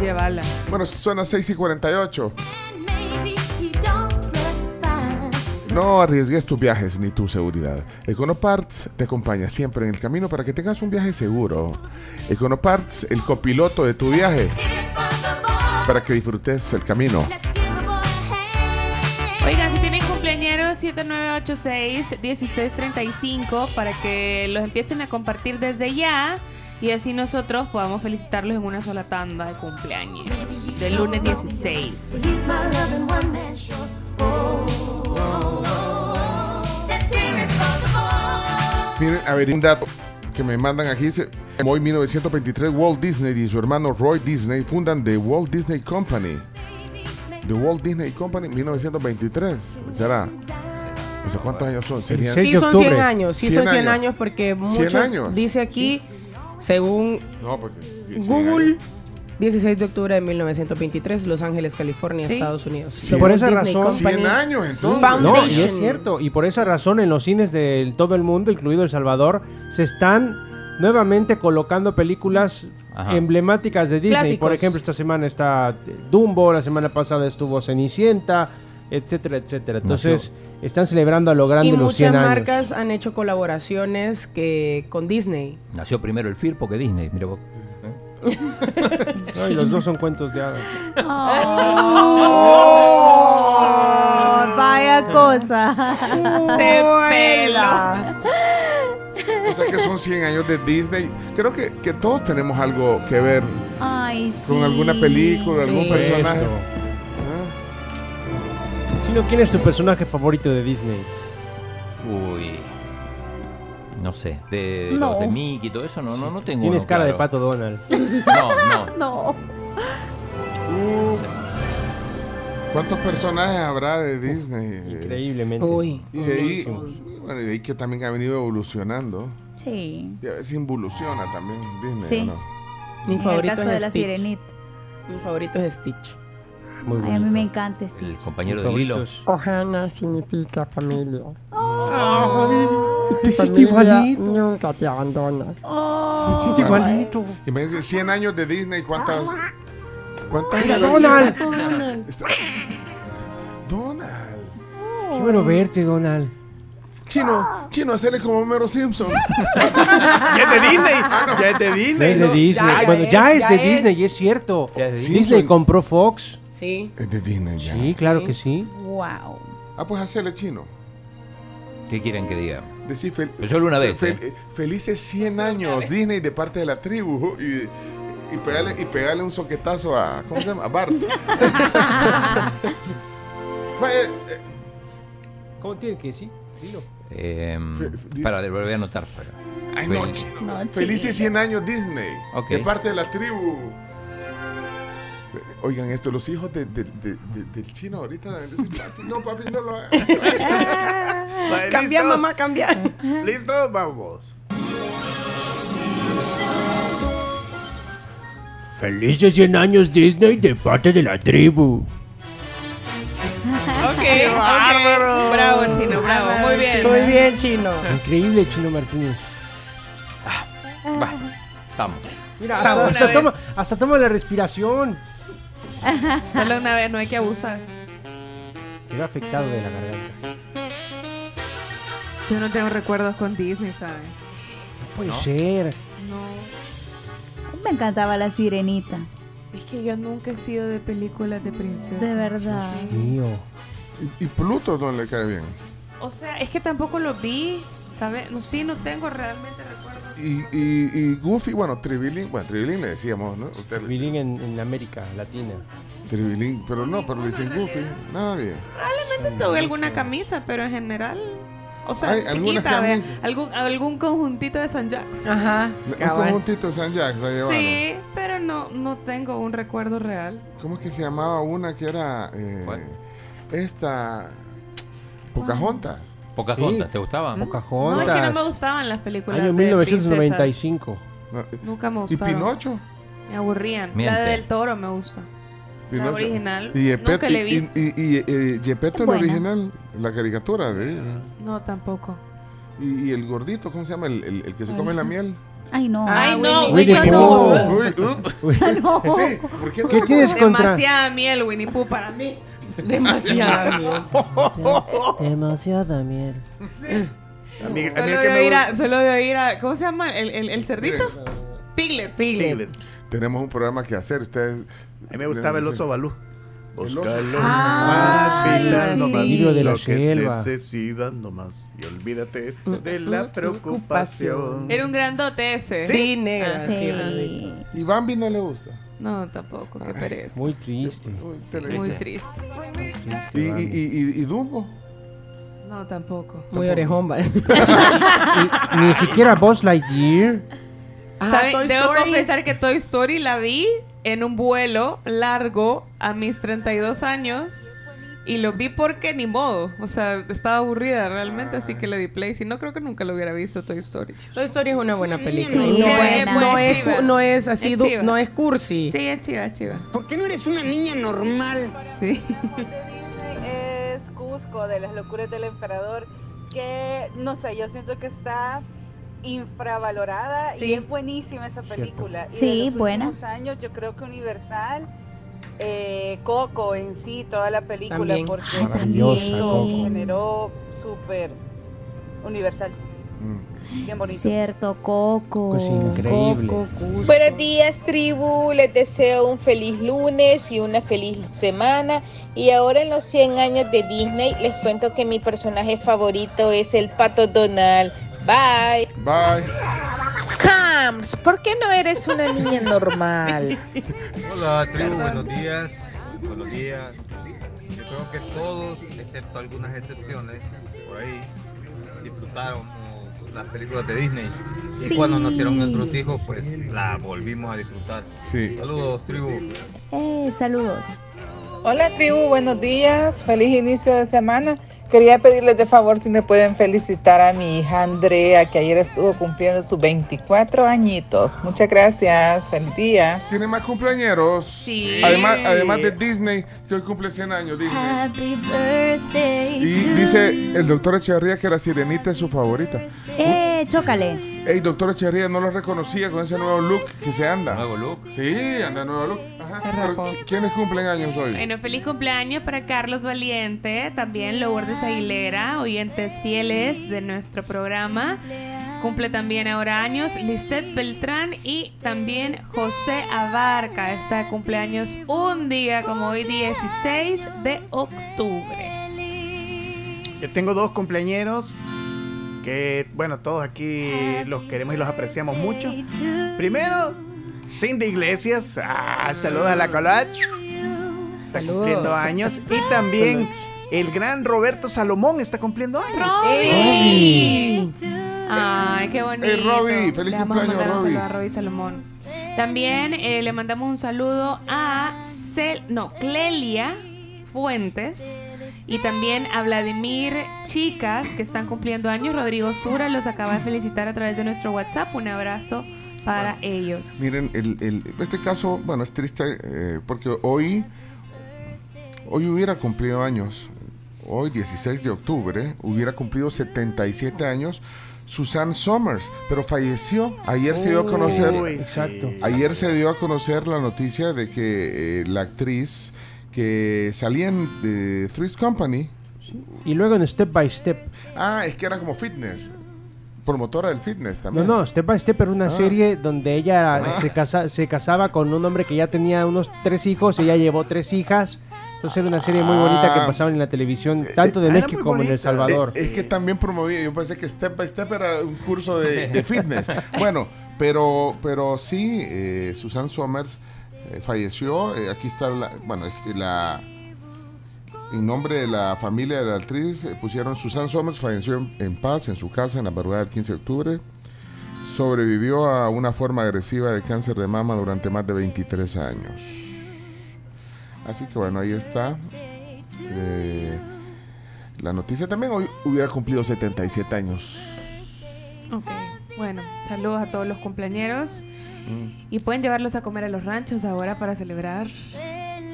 Llévala. Bueno, son las 6 y 48. No arriesgues tus viajes ni tu seguridad. Econoparts te acompaña siempre en el camino para que tengas un viaje seguro. Econoparts, el copiloto de tu viaje, para que disfrutes el camino. Oigan, si tienen cumpleaños 7986-1635 para que los empiecen a compartir desde ya y así nosotros podamos felicitarlos en una sola tanda de cumpleaños del lunes 16. Miren, a ver, un dato que me mandan aquí dice, hoy 1923 Walt Disney y su hermano Roy Disney fundan The Walt Disney Company. The Walt Disney Company 1923. ¿Será? No sé cuántos años son. Serían Sí, son 100 años. Sí, 100 son 100 años. años porque 100 muchos. años. Dice aquí, según No, porque dice Google, 16 de octubre de 1923, Los Ángeles, California, Sí. Estados Unidos. Sí. Por esa Disney razón. Company 100 años, entonces. No, y es cierto. Y por esa razón en los cines de todo el mundo, incluido El Salvador, se están nuevamente colocando películas Ajá. emblemáticas de Disney. Clásicos. Por ejemplo, esta semana está Dumbo, la semana pasada estuvo Cenicienta, etcétera, etcétera. Entonces, están celebrando a lo grande Y los muchas 100 años. marcas han hecho colaboraciones que con Disney. Nació primero el Firpo que Disney, mira vos. No, y los dos son cuentos de hadas. Oh, vaya cosa. Se pela. O sea que son 100 años de Disney. Creo que, que todos tenemos algo que ver Ay, sí. con alguna película, algún Sí. personaje. Esto. Chino, ¿quién es tu personaje favorito de Disney? Uy. No sé, de, de No. los de Mickey y todo eso, no, no, no tengo. Tienes uno cara de claro. pato Donald. No, no. No. ¿Cuántos personajes habrá de Disney? Increíblemente. Uy. Y de ahí, bueno, y de ahí que también ha venido evolucionando. Sí. Y a veces involuciona también Disney, Sí. ¿o no? Mi En el favorito caso es de la Stitch. sirenita. Mi favorito es Stitch. Muy Ay, a mí me encanta El Stitch. compañero Mis de Lilo. Ohana significa familia. Te hiciste igualito. nunca te abandona. Te hiciste igualito. Imagínense, 100 años de Disney, ¿cuántas? ¿Cuántas Mira? Donald. Está- Donald. Qué bueno verte, Donald. Chino, chino, hacerle como Homero Simpson. Ya es de Disney. Ya es de No Disney. es de no, Disney. ya bueno, es, ya es ya de. Disney, es cierto. Ya es de Disney compró Fox. Sí. Es de Disney ya. Sí, claro Sí. que sí. Wow. Ah, pues hacerle chino. ¿Qué quieren que diga? Decir fel- solo una vez, fel- ¿eh? felices 100 años Disney de parte de la tribu y, y pegarle, y pegarle un soquetazo a ¿cómo se llama? A Bart. Vaya, eh, ¿Cómo tiene que decir? Dilo. Eh, Fe- para, le voy a anotar. Para. ay no, Fel- chino. No, Felices 100 años Disney Ok. de parte de la tribu. Oigan esto, los hijos de- de- de- de- del chino ahorita deben decir, papi, no, papi, no lo hagas. Vale, Cambia, ¿listo? mamá, cambia. ¿Listo? Vamos. Felices 100 años Disney de parte de la tribu. Ok, ok. Bravo, chino, bravo. Muy bien. Muy bien, chino. Increíble, Chino Martínez. Va, vamos. Mira, hasta, hasta toma, hasta toma la respiración. Solo una vez, no hay que abusar. Quedó afectado de la garganta. Yo no tengo recuerdos con Disney, ¿saben? No puede ser. No. Me encantaba la sirenita. Es que yo nunca he sido de películas de princesa. De verdad. Mío. Y, y Pluto no le cae bien. O sea, es que tampoco lo vi, ¿sabes? No, sí, no tengo realmente recuerdos. Y, y, y Goofy, bueno, Tribilín, bueno, Tribilín le decíamos, ¿no? Usted, Vivían en, en América Latina. Tribilín, pero no, pero le dicen Goofy, nadie. Probablemente tuve alguna camisa, pero en general. O sea, Hay chiquita, algún, algún conjuntito de San Jacques. Ajá. Un cabal. conjuntito de San la llevaron. Sí, pero no, no tengo un recuerdo real. ¿Cómo es que se llamaba una que era eh, esta Pocahontas? Pocahontas, Sí. ¿te gustaba? No, es que no Pocahontas. me gustaban las películas. Año de 1995. No, eh, princesas. Nunca me ¿Y gustaron. Pinocho? Me aburrían. Miente. La de del toro me gusta. Pinocho. La original. Y Gepetto, Nunca la he y, visto. y, y, eh, Gepetto, original, la caricatura de ella. No, tampoco. Y, y el gordito, ¿cómo se llama? El, el- el que se come la miel. Ay, no. Ay, no, Winnie Pooh. no. Uy, uh. no. Jefe, ¿por qué, no ¿Qué le tienes contra? Demasiada miel, Winnie Pooh, para mí. Demasiado. amigo. Demasiada miel. A mí, a mí Solo el que de, me oír a, solo de oír a. ¿Cómo se llama? ¿El, el, el cerdito? Piglet. Piglet. Tenemos un programa que hacer. Ustedes. A mí me gustaba el oso balú. Búscalo Ah, más vidas, sí. nomás Libro de la lo que es selva. necesidad nomás. Y olvídate de la preocupación. Era un grandote ese. Sí. Sí. Sí, Rodrigo. Y Bambi no le gusta. No, tampoco, qué pereza. Muy triste. Muy triste. Y, y, y, y- y Dumbo. No, tampoco. Muy orejón, va. Y ni siquiera Buzz Lightyear. Ajá. Toy Debo Story. confesar que Toy Story la vi en un vuelo largo a mis 32 años Y lo vi porque ni modo. O sea, estaba aburrida realmente, así que le di play. Si no, creo que nunca lo hubiera visto Toy Story. Toy Story es una buena película. Sí, no, buena. es, no, es, no es así, Es no es cursi. Sí, es chiva, es chiva. ¿Por qué no eres una niña normal? Sí. es Cusco de las locuras del emperador que no sé yo siento que está infravalorada Sí. y es buenísima esa película y Sí, de los buena. últimos años yo creo que Universal eh, Coco en sí toda la película También. porque sentido Coco. que generó súper universal bien bonito Cierto, Coco. Pues increíble. Coco. Buenos días, tribu. Les deseo un feliz lunes y una feliz semana. Y ahora en los 100 años de Disney, les cuento que mi personaje favorito es el pato Donald. Bye. Bye. Cams, ¿por qué no eres una niña normal? Hola, tribu, buenos días. Buenos días. Yo creo que todos, excepto algunas excepciones, por ahí disfrutamos las películas de Disney. Y cuando nacieron nuestros hijos, pues la volvimos a disfrutar. Sí. Saludos, tribu. Eh, saludos. Hola, tribu, buenos días. Feliz inicio de semana. Quería pedirles de favor si me pueden felicitar a mi hija Andrea, que ayer estuvo cumpliendo sus 24 añitos. Muchas gracias. Feliz día. ¿Tiene más cumpleañeros? Sí. Además, además de Disney, que hoy cumple 100 años Disney. Y dice el doctor Echeverría que la sirenita es su favorita. Eh, chócale. Ey, doctor Echeverría, no lo reconocía con ese nuevo look que se anda. ¿Nuevo look? Sí, anda nuevo look. Ajá. Se Pero, rapó. ¿qui- ¿Quiénes cumplen años hoy? Bueno, feliz cumpleaños para Carlos Valiente, también Lourdes Aguilera, oyentes fieles de nuestro programa. Cumple también ahora años Lisette Beltrán y también José Abarca. Está de cumpleaños un día como hoy, 16 de octubre. Yo tengo dos cumpleañeros que, bueno, todos aquí los queremos y los apreciamos mucho. Primero, Cindy Iglesias. Ah, saludos a la colache. Está cumpliendo años. Y también el gran Roberto Salomón está cumpliendo años. ¡Robbie! Ay, qué bonito. Hey, Robbie, feliz le vamos a cumpleaños, mandar un Robbie. saludo a Robbie Salomón. También eh, le mandamos un saludo a Cel no, Clelia Fuentes y también a Vladimir Chicas que están cumpliendo años. Rodrigo Sura los acaba de felicitar a través de nuestro WhatsApp. Un abrazo para ellos. Miren, el, el- este caso, bueno, es triste eh, porque hoy, hoy hubiera cumplido años. Hoy, 16 de octubre, hubiera cumplido 77 años Susan Somers, pero falleció. Ayer se dio a conocer. Uy, Exacto. Ayer se dio a conocer la noticia de que eh, la actriz que salía en eh, Three's Company. Y luego en Step by Step. Ah, es que era como fitness. Promotora del fitness No, también. no, Step by Step era una Ah. serie donde ella Ah. se, casa, se casaba con un hombre que ya tenía unos tres hijos, ella llevó tres hijas. Entonces era una serie muy bonita que Ah. pasaba en la televisión, tanto de era México como en El. Salvador. Eh, Es que también promovía, yo pensé que Step by Step era un curso de, de fitness. bueno, pero, pero sí, eh, Susan Somers eh, falleció. eh, aquí está la, bueno, la, en nombre de la familia de la actriz eh, pusieron Susan Somers falleció en, en paz en su casa en la madrugada del 15 de octubre. Sobrevivió a una forma agresiva de cáncer de mama durante más de 23 años. Así que bueno, ahí está. La noticia también hoy hubiera cumplido 77 años. Ok, bueno, saludos a todos los cumpleañeros. Mm. Y pueden llevarlos a comer a los ranchos ahora para celebrar.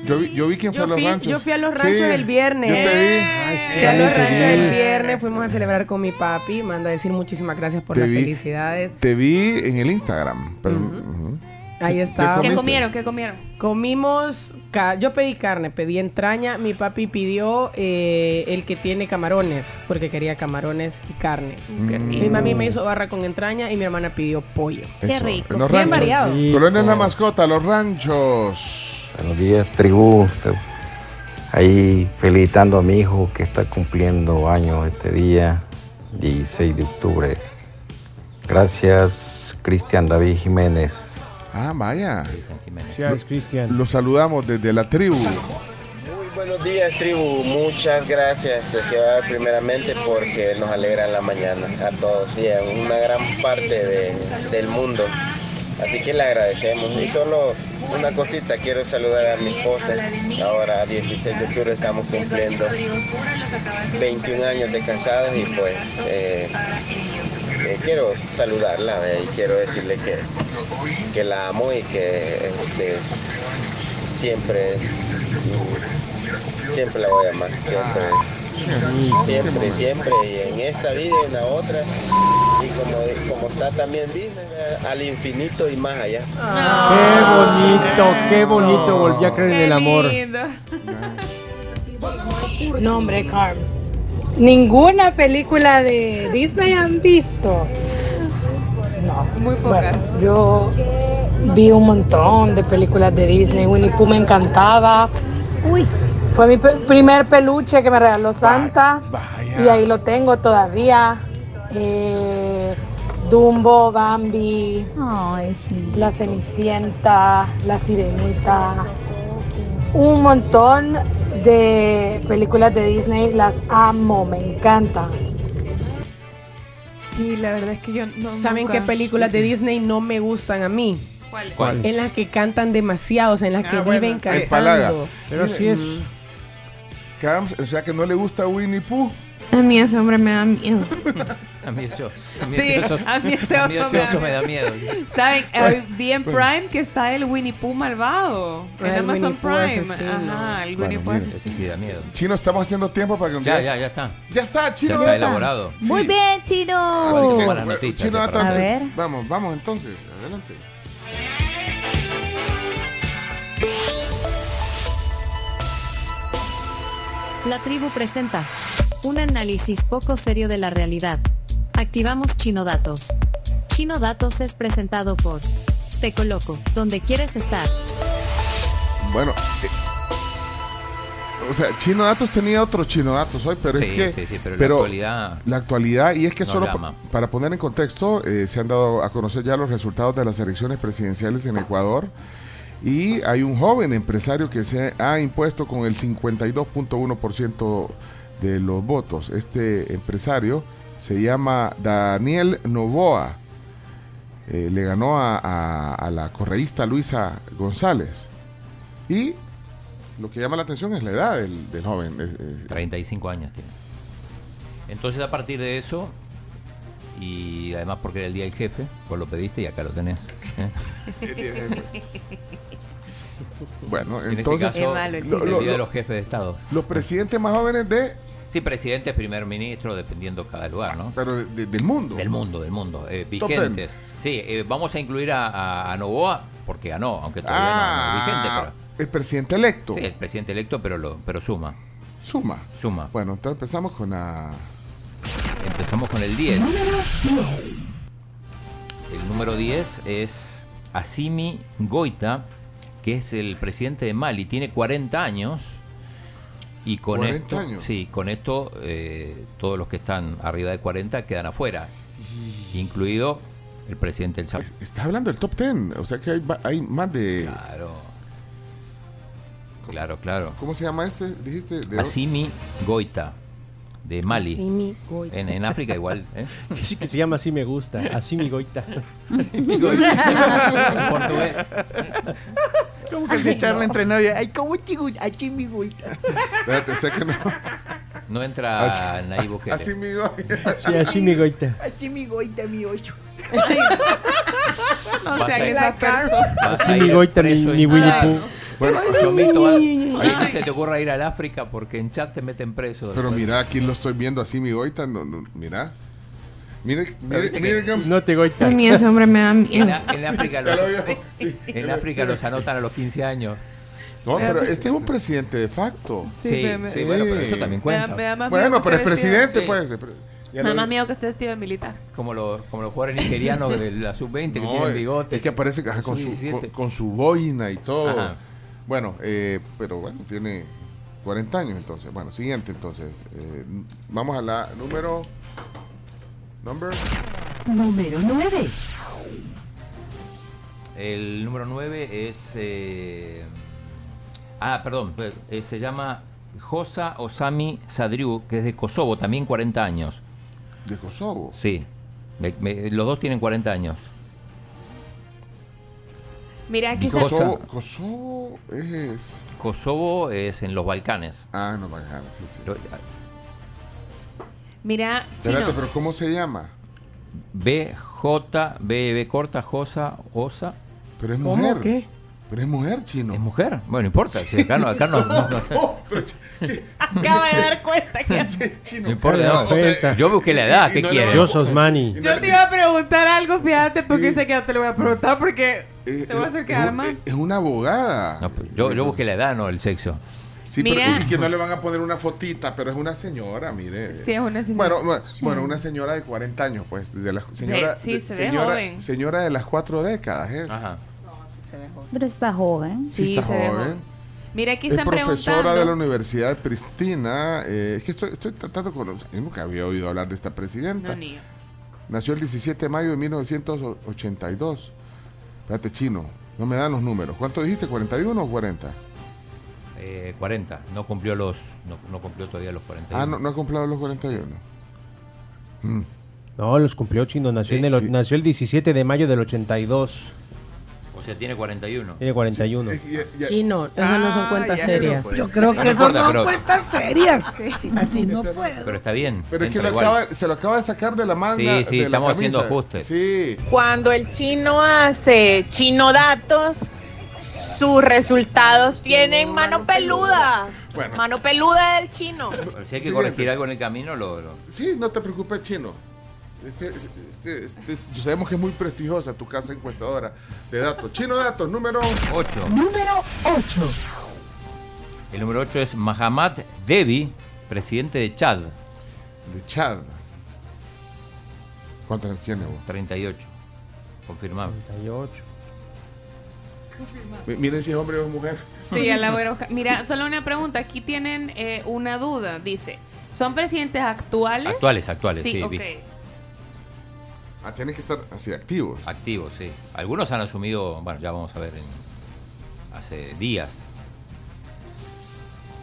Yo vi, yo vi quién Yo fue a fui, los ranchos. yo fui a los ranchos Sí, el viernes. Yo te vi. Fui a los ranchos el viernes, fuimos a celebrar con mi papi. Manda a decir muchísimas gracias por Te las vi. felicidades. Te vi en el Instagram. pero-. Ahí ¿Qué- está. ¿Qué comieron? ¿Qué comieron? Comimos, yo pedí carne, pedí entraña, mi papi pidió eh, el que tiene camarones, porque quería camarones y carne. Mm. Mi mami me hizo barra con entraña y mi hermana pidió pollo. Eso, En los Bien variado. Colonia es la mascota, los ranchos. Buenos días, tribu. Ahí felicitando a mi hijo que está cumpliendo años este día, 16 de octubre. Gracias, Cristian David Jiménez. Ah, vaya. Gracias, Cristian. Los saludamos desde la tribu. Muy buenos días, tribu. Muchas gracias, dar primeramente, porque nos alegran la mañana a todos y a una gran parte de- del mundo. Así que le agradecemos. Y solo una cosita, quiero saludar a mi esposa. Ahora, 16 de octubre, estamos cumpliendo 21 años de casados y pues eh, eh, quiero saludarla eh, y quiero decirle que, que la amo y que este, siempre, siempre la voy a amar. Siempre, siempre. Y en esta vida y en la otra. Y como, como está también Disney, al infinito y más allá. Qué bonito, qué bonito. Volví a creer en el amor. Nombre, Carms. Ninguna película de Disney han visto. No, muy pocas. yo vi un montón de películas de Disney. Winnie Pooh me encantaba. Uy. Fue mi pe- primer peluche que me regaló Santa. Y ahí lo tengo todavía. Eh, Dumbo, Bambi, La Cenicienta, La Sirenita. Un montón de películas de Disney. Las amo, me encantan. Sí, la verdad es que yo no. ¿Saben nunca- qué películas de Disney no me gustan a mí? ¿Cuál? ¿Cuál? En las que cantan demasiados, en las que Ah, bueno, viven sí. Cantando. Pero sí es- Carms, o sea que no le gusta Winnie Pooh. A mí ese hombre me da miedo. A mí eso, a mí Sí, eso- a mí ese a mí oso ese me oso da me da miedo. ¿Saben? Bueno, Eh, vi en bueno. Prime que está el Winnie Pooh malvado. Ah, En Amazon Prime. Ajá, el Bueno, Winnie Pooh asesino. Ese sí da miedo. Chino, estamos haciendo tiempo para que un Ya, día- ya, ya está. Ya está, Chino. Ya está elaborado. Muy bien, chino. Así que, Buenas noticias, Chino, A ver. Vamos, vamos entonces, adelante. La tribu presenta un análisis poco serio de la realidad. Activamos Chino Datos. Chino Datos es presentado por Te Coloco, donde quieres estar. Bueno, eh, o sea, Chino Datos tenía otro Chino Datos hoy, pero Sí, es que. sí, sí, pero la actualidad La actualidad, y es que solo pa- para poner en contexto, eh, se han dado a conocer ya los resultados de las elecciones presidenciales en Ecuador. Y hay un joven empresario que se ha impuesto con el 52.1% de los votos. Este empresario se llama Daniel Novoa. Eh, le ganó a, la correísta Luisa González. Y lo que llama la atención es la edad del, joven. Es- es- 35 años tiene. Entonces, a partir de eso, y además porque era el día del jefe, vos lo pediste y acá lo tenés. ¿Eh? Bueno, En entonces. este caso, malo el el Lo- lo- día de lo- los jefes de Estado. los presidentes más jóvenes de. Sí, presidente, primer ministro, dependiendo cada lugar, ¿no? Pero de- de- del mundo. Del mundo, del mundo. eh, Top vigentes. Sí, eh, vamos a incluir a, a- a Novoa, porque ganó, aunque todavía no- no, es vigente. Ah, el presidente electo. Pero, sí, el presidente electo, pero, lo, pero suma. Suma. Suma. Bueno, entonces empezamos con la. Empezamos con el 10. El número 10 es Asimi Goita, que es el presidente de Mali. Tiene 40 años. Y con 40 esto, años. sí, con esto eh, todos los que están arriba de 40 quedan afuera, incluido el presidente del Salvador. Estás hablando del top 10. O sea que hay, hay más de. Claro. Claro, claro. ¿Cómo se llama este? Dijiste. De Asimi Goita, de Mali. Goita. En, en África igual. ¿eh? Que sí que se llama así me gusta, así mi goita. Asimi Goita. En portugués. ¿Cómo que se charla entre novios? Ay, ¿cómo chico? Ay, chimigüita. Espérate, sé que no. No entra Así- Nayib Bukele. Así mi go- Sí, así mi goita. Ay, chimigüita, mi ocho. O sea, que. Vas Así mi goita ni en Winnie. Pooh. Bueno, Chomito, no se te ocurra ir al África porque en chat te meten preso. pero mira, aquí lo estoy viendo así mi goita. No, no, mira. Mire, mire, mire, que-. No te goita. A mí ese hombre me da miedo. en África, los. Sí. en África los anotan a los 15 años. No, pero este es un presidente de facto. Sí, Sí, me- sí, bueno, pero eso también Me da, cuenta. me da Bueno, que pero es presidente, Sí. pues. pre- ya Me lo da más miedo que esté vestido de militar. Como, los como los jugadores nigerianos de la sub-20 que No, tienen eh, bigote. Es que aparece ajá, con, su, Sub-17. con, con su boina y todo. Ajá. Bueno, eh, pero bueno, tiene 40 años entonces. Bueno, siguiente entonces. Eh, vamos a la número... Number. Número 9. El número 9 es. eh, ah, perdón. eh, se llama Josa Osami Sadriu, que es de Kosovo, también 40 años. De Kosovo. Sí. Me- me- los dos tienen 40 años. Mira, aquí se... Kosovo, Kosovo es. Kosovo es en los Balcanes. Ah, en los Balcanes, sí, sí. Mira, Espérate, Chino, pero ¿cómo se llama? B, J, B, B corta, Josa, Osa. Pero es ¿Cómo? mujer. ¿Qué? Pero es mujer, chino. ¿Es mujer? Bueno, no importa. si acá no, acá no, no- no- acaba de dar cuenta que... no importa. no. yo busqué la edad. ¿Qué quieres? Yo sos Manny. Yo te iba a preguntar algo, fíjate, porque sé que no te lo voy a preguntar porque te voy a hacer quedar es, mal. es una abogada. No, pues, yo, yo busqué la edad, no el sexo. Sí, Mira. pero y que no le van a poner una fotita, pero es una señora, mire. Sí, es una señora. Bueno, no, bueno, una señora de 40 años, pues, de la señora, sí, de- se ve señora, joven. señora de las cuatro décadas, es. Ajá. Pero está joven. Sí, Sí, está se ve joven. joven. Mira, aquí Es están profesora preguntando. de la Universidad de Pristina. eh, es que estoy, estoy tratando con... Nunca había oído hablar de esta presidenta. No, ni yo. Nació el 17 de mayo de 1982. Espérate, chino. No me dan los números. ¿Cuánto dijiste? ¿41 o 40? Eh, 40. No cumplió los. No, no cumplió todavía los 40. Ah, no, no ha cumplido los 41. Mm. No, los cumplió chino. Nació, Sí, en el, sí. nació el 17 de mayo del 82. O sea, tiene 41. Tiene 41. Chino, esas no son cuentas serias. Yo creo que eso no pero- cuentas serias. Así no puedo. Pero está bien. Pero es que lo acaba- se lo acaba de sacar de la manga. Sí, sí, de la estamos haciendo ajustes. Sí. Cuando el chino hace chino datos, sus resultados tienen mano peluda. Bueno. Mano peluda del chino. Pero si hay que Siguiente. corregir algo en el camino, lo. lo- Sí, no te preocupes, chino. Este, este, este- sabemos que es muy prestigiosa tu casa encuestadora de datos. Chino Datos, número 8. Número 8. El número 8 es Mahamat Devi, presidente de Chad. de Chad. ¿Cuántos años tiene vos? 38. Confirmado. 38. Mi- Miren si es hombre o es mujer. Sí, a la voy a buscar. Mira, solo una pregunta. Aquí tienen eh, una duda. Dice, ¿son presidentes actuales? Actuales, actuales, sí. Sí, vi. Ah, tienen que estar así activos. Activos, sí. Algunos han asumido, bueno, ya vamos a ver en- hace días.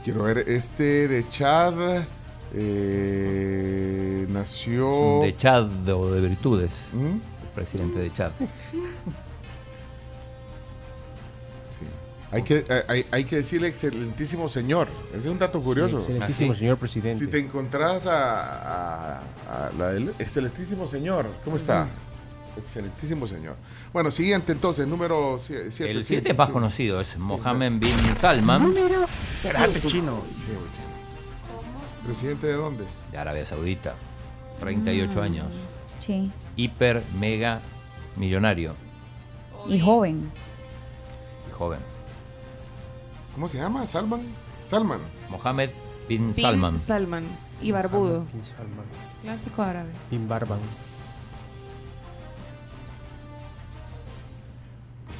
Quiero ver, este de Chad eh, nació. De Chad o de virtudes. ¿Mm? Presidente de Chad. Hay que, eh, hay, hay que decirle excelentísimo señor. Ese es un dato curioso. Excelentísimo señor presidente. Si te encontrás a, a- a la del excelentísimo señor, ¿cómo está? Excelentísimo señor. Bueno, siguiente entonces, número 7. El 7 es más conocido, es Mohammed bin Salman, Número Espérate, 7. chino. ¿Presidente de dónde? de Arabia Saudita. 38 Mm. años. Sí. Hiper, mega millonario Y joven. y joven. ¿Cómo se llama? ¿Salman? Salman. Mohammed bin, Bin Salman. Salman. Y barbudo. Bin Salman. Clásico árabe. Bin Barban.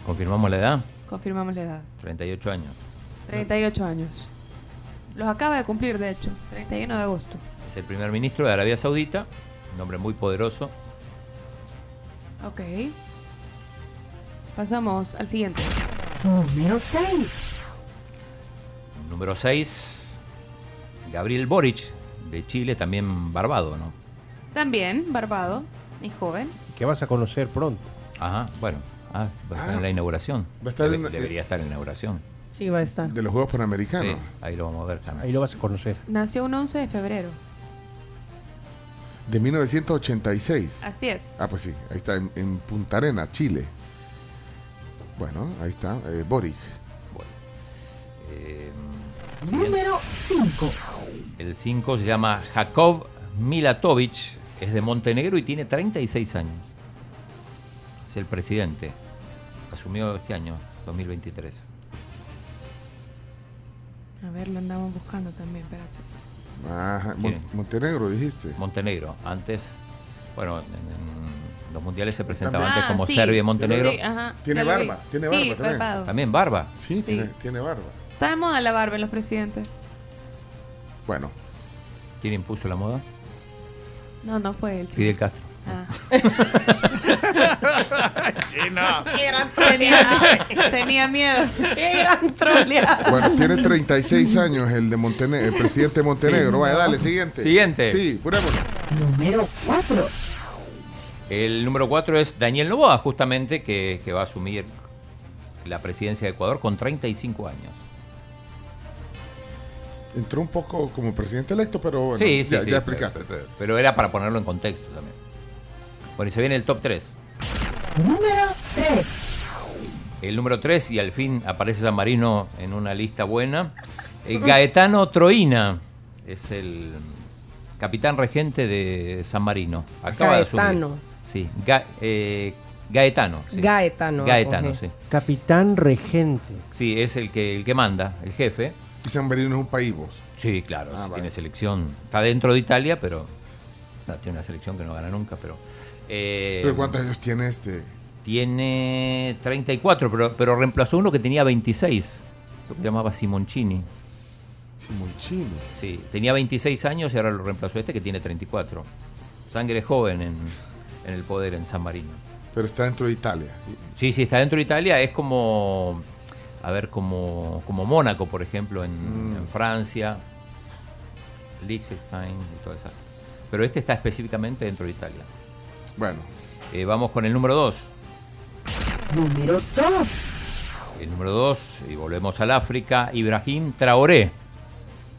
Confirmamos la edad. Confirmamos la edad. 38 años. 38 años. Los acaba de cumplir, de hecho. 31 de agosto. Es el primer ministro de Arabia Saudita. Un hombre muy poderoso. Ok. Pasamos al siguiente. Número 6. Número 6. Gabriel Boric, de Chile, también barbado, ¿no? También, barbado y joven. Que vas a conocer pronto. Ajá, bueno. Ah, va a estar en la inauguración. Va a estar Debe- en- debería estar en la inauguración. Sí, va a estar. De los Juegos Panamericanos. Sí, ahí lo vamos a ver también. Ahí lo vas a conocer. Nació un 11 de febrero. De 1986. Así es. Ah, pues sí, ahí está, en, en Punta Arena, Chile. Bueno, ahí está, eh, Boric. Número 5. el 5 se llama Jakov Milatovic, es de Montenegro y tiene 36 años. Es el presidente. Asumió este año, 2023. A ver, lo andamos buscando también, espérate. Ajá, Mon- Tiene. Montenegro, dijiste. Montenegro, antes, bueno, en, en los mundiales se presentaba También. antes Ah, como sí. Serbia y Montenegro. Tiene barba, tiene Sí, barba también. barbado. También barba. Sí, Tiene, tiene barba. Está de moda la barba en los presidentes. Bueno, ¿Quién impuso la moda? No, no fue él. Fidel Castro. Ah. Chino. tenía, tenía miedo. Eran troleados. bueno, tiene 36 años el de Montene el presidente de Montenegro. Vaya, dale, siguiente. Siguiente. Sí, purémonos. Número 4. El número 4 es Daniel Novoa, justamente, que, que va a asumir la presidencia de Ecuador con 35 años. Entró un poco como presidente electo, pero bueno, sí, sí, ya, sí, ya pero- explicaste. Pero, pero era para ponerlo en contexto también. Bueno, y se viene el top 3. Número 3. El número 3, y al fin aparece San Marino en una lista buena. Eh, Gaetano Troina es el capitán regente de San Marino. Acaba de Gaetano. asumir. Sí, Ga- eh, Gaetano. sí. Gaetano. Gaetano, ok. sí. Capitán regente. Sí, es el que, el que manda, el jefe. Y San Marino es un país, vos. Sí, claro, Ah, tiene vale. selección. Está dentro de Italia, pero no, tiene una selección que no gana nunca. Pero, eh, ¿Pero cuántos años tiene este? Tiene 34, pero, pero reemplazó uno que tenía 26. Lo que llamaba Simoncini. Simoncini. Sí, tenía 26 años y ahora lo reemplazó este que tiene 34. Sangre joven en, en el poder en San Marino. Pero está dentro de Italia. Sí, sí, está dentro de Italia. Es como, a ver, como, como Mónaco, por ejemplo, en, en Francia. Liechtenstein y todo eso. Pero este está específicamente dentro de Italia. Bueno. Eh, vamos con el número 2. Número 2. El número 2, y volvemos al África, Ibrahim Traoré,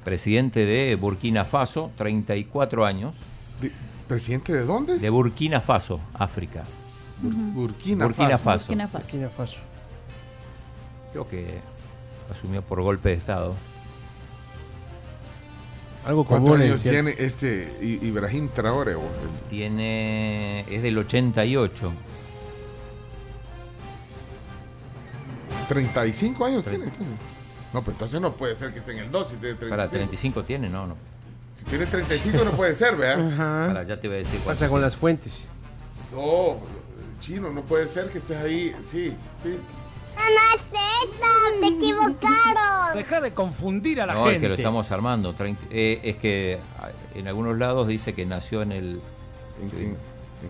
presidente de Burkina Faso, 34 años. ¿Presidente de dónde? De Burkina Faso, África. Burkina, Burkina Faso. Faso. Burkina Faso. Burkina Faso. Creo que asumió por golpe de Estado. Algo ¿Cuántos común. años es cierto. tiene este Ibrahim Traore? vos? Tiene. es del 88. 35 años tiene. entonces. No, pues entonces no puede ser que esté en el 2 si tiene 35. Para 35 tiene, no, no. Si tiene 35 no puede ser, ¿verdad? Para, ya te voy a decir ¿Qué cuánto pasa con tiene. las fuentes? No, chino, no puede ser que estés ahí. Sí, sí. No es eso, te equivocaron. Deja de confundir a la No, gente. es que lo estamos armando. 30 eh, es que en algunos lados dice que nació en el. ¿En,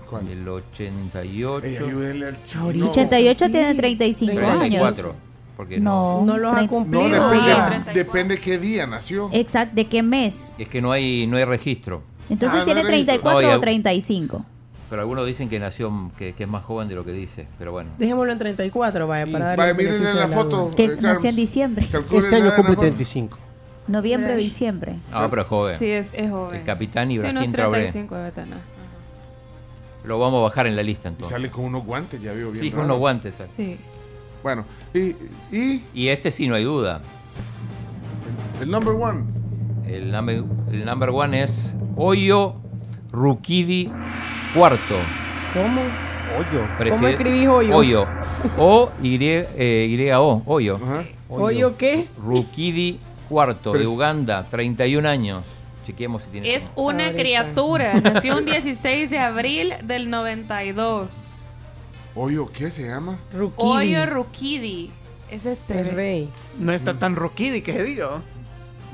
cuál? el 88. Ey, ayúdenle al chino. 88 tiene 35 años. 34. Porque No, No los ha cumplido. No, depende, Ah. depende qué día nació. Exacto, ¿de qué mes? Es que no hay, no hay registro. Entonces Ah, tiene no era eso. 34 No, y o al- 35. Pero algunos dicen que nació, que, que es más joven de lo que dice. Pero bueno. Dejémoslo en 34, vaya, para darle Vaya, mírenle beneficio la foto. Que eh, nació en diciembre. Calculen Este año cumple foto. 35. Noviembre, diciembre. No, pero es joven. Sí, es, es joven. El capitán Sí, Ibrahim Traoré. 35 debe tener. Lo vamos a bajar en la lista Y entonces. sale con unos guantes, ya veo bien. Sí, con unos guantes. sale. Sí. Bueno, y, y Y este sí, no hay duda. el number one. El number, el number one es Oyo Rukidi Cuarto. ¿Cómo? Hoyo. Preside- escribís Hoyo? Hoyo. O Y, eh, Y O. Hoyo. Ajá. ¿Oyo qué? Rukidi Cuarto de Uganda, 31 años. Chequeemos si tiene. Es una Ahorita. criatura. Nació un 16 de abril del 92. Oyo, ¿qué se llama? Rukidi. Oyo Rukidi. Es este. El rey. No está tan roquidi que digo.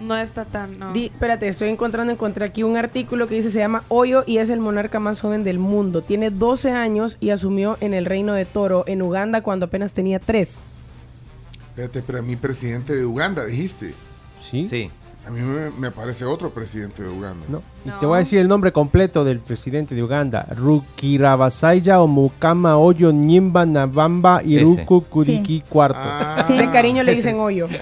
No está tan. No. Di- espérate, estoy encontrando, encontré aquí un artículo que dice se llama Oyo y es el monarca más joven del mundo. Tiene 12 años y asumió en el reino de Toro, en Uganda, cuando apenas tenía 3. Espérate, pero a mí presidente de Uganda, dijiste. ¿Sí? Sí. A mí me, me parece otro presidente de Uganda. No. Y No. te voy a decir el nombre completo del presidente de Uganda. Rukirabasaya o Mukama Oyo Nyimba Nabamba Iruku Kuriki Cuarto. Ah, De cariño le dicen. Oyo.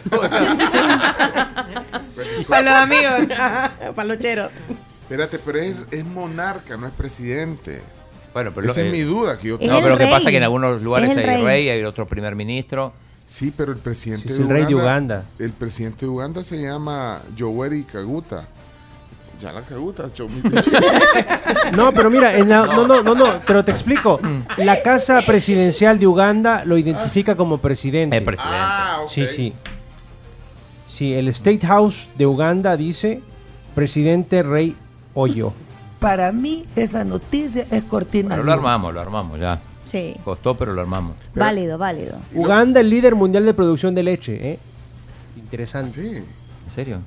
Para los amigos. Para los cheros. Espérate, pero es, es monarca, no es presidente. Bueno, pero Esa lo- es mi duda que yo No, tengo. el pero lo que pasa es que en algunos lugares hay rey. rey, hay otro primer ministro. Sí, pero el presidente Sí, es de el rey de Uganda. El presidente de Uganda se llama Yoweri Kaguta. Ya la Kaguta. No, pero mira, en la- no, no, no, no, pero te explico. La casa presidencial de Uganda lo identifica como presidente. El presidente. ah, ok. Sí, sí. Sí, el State House de Uganda dice presidente Rey Oyo. Para mí esa noticia es cortina. Pero lo armamos, lo armamos ya. Sí. Costó, pero lo armamos. Válido, válido. Uganda, el líder mundial de producción de leche, ¿eh? Interesante. Sí. ¿En serio?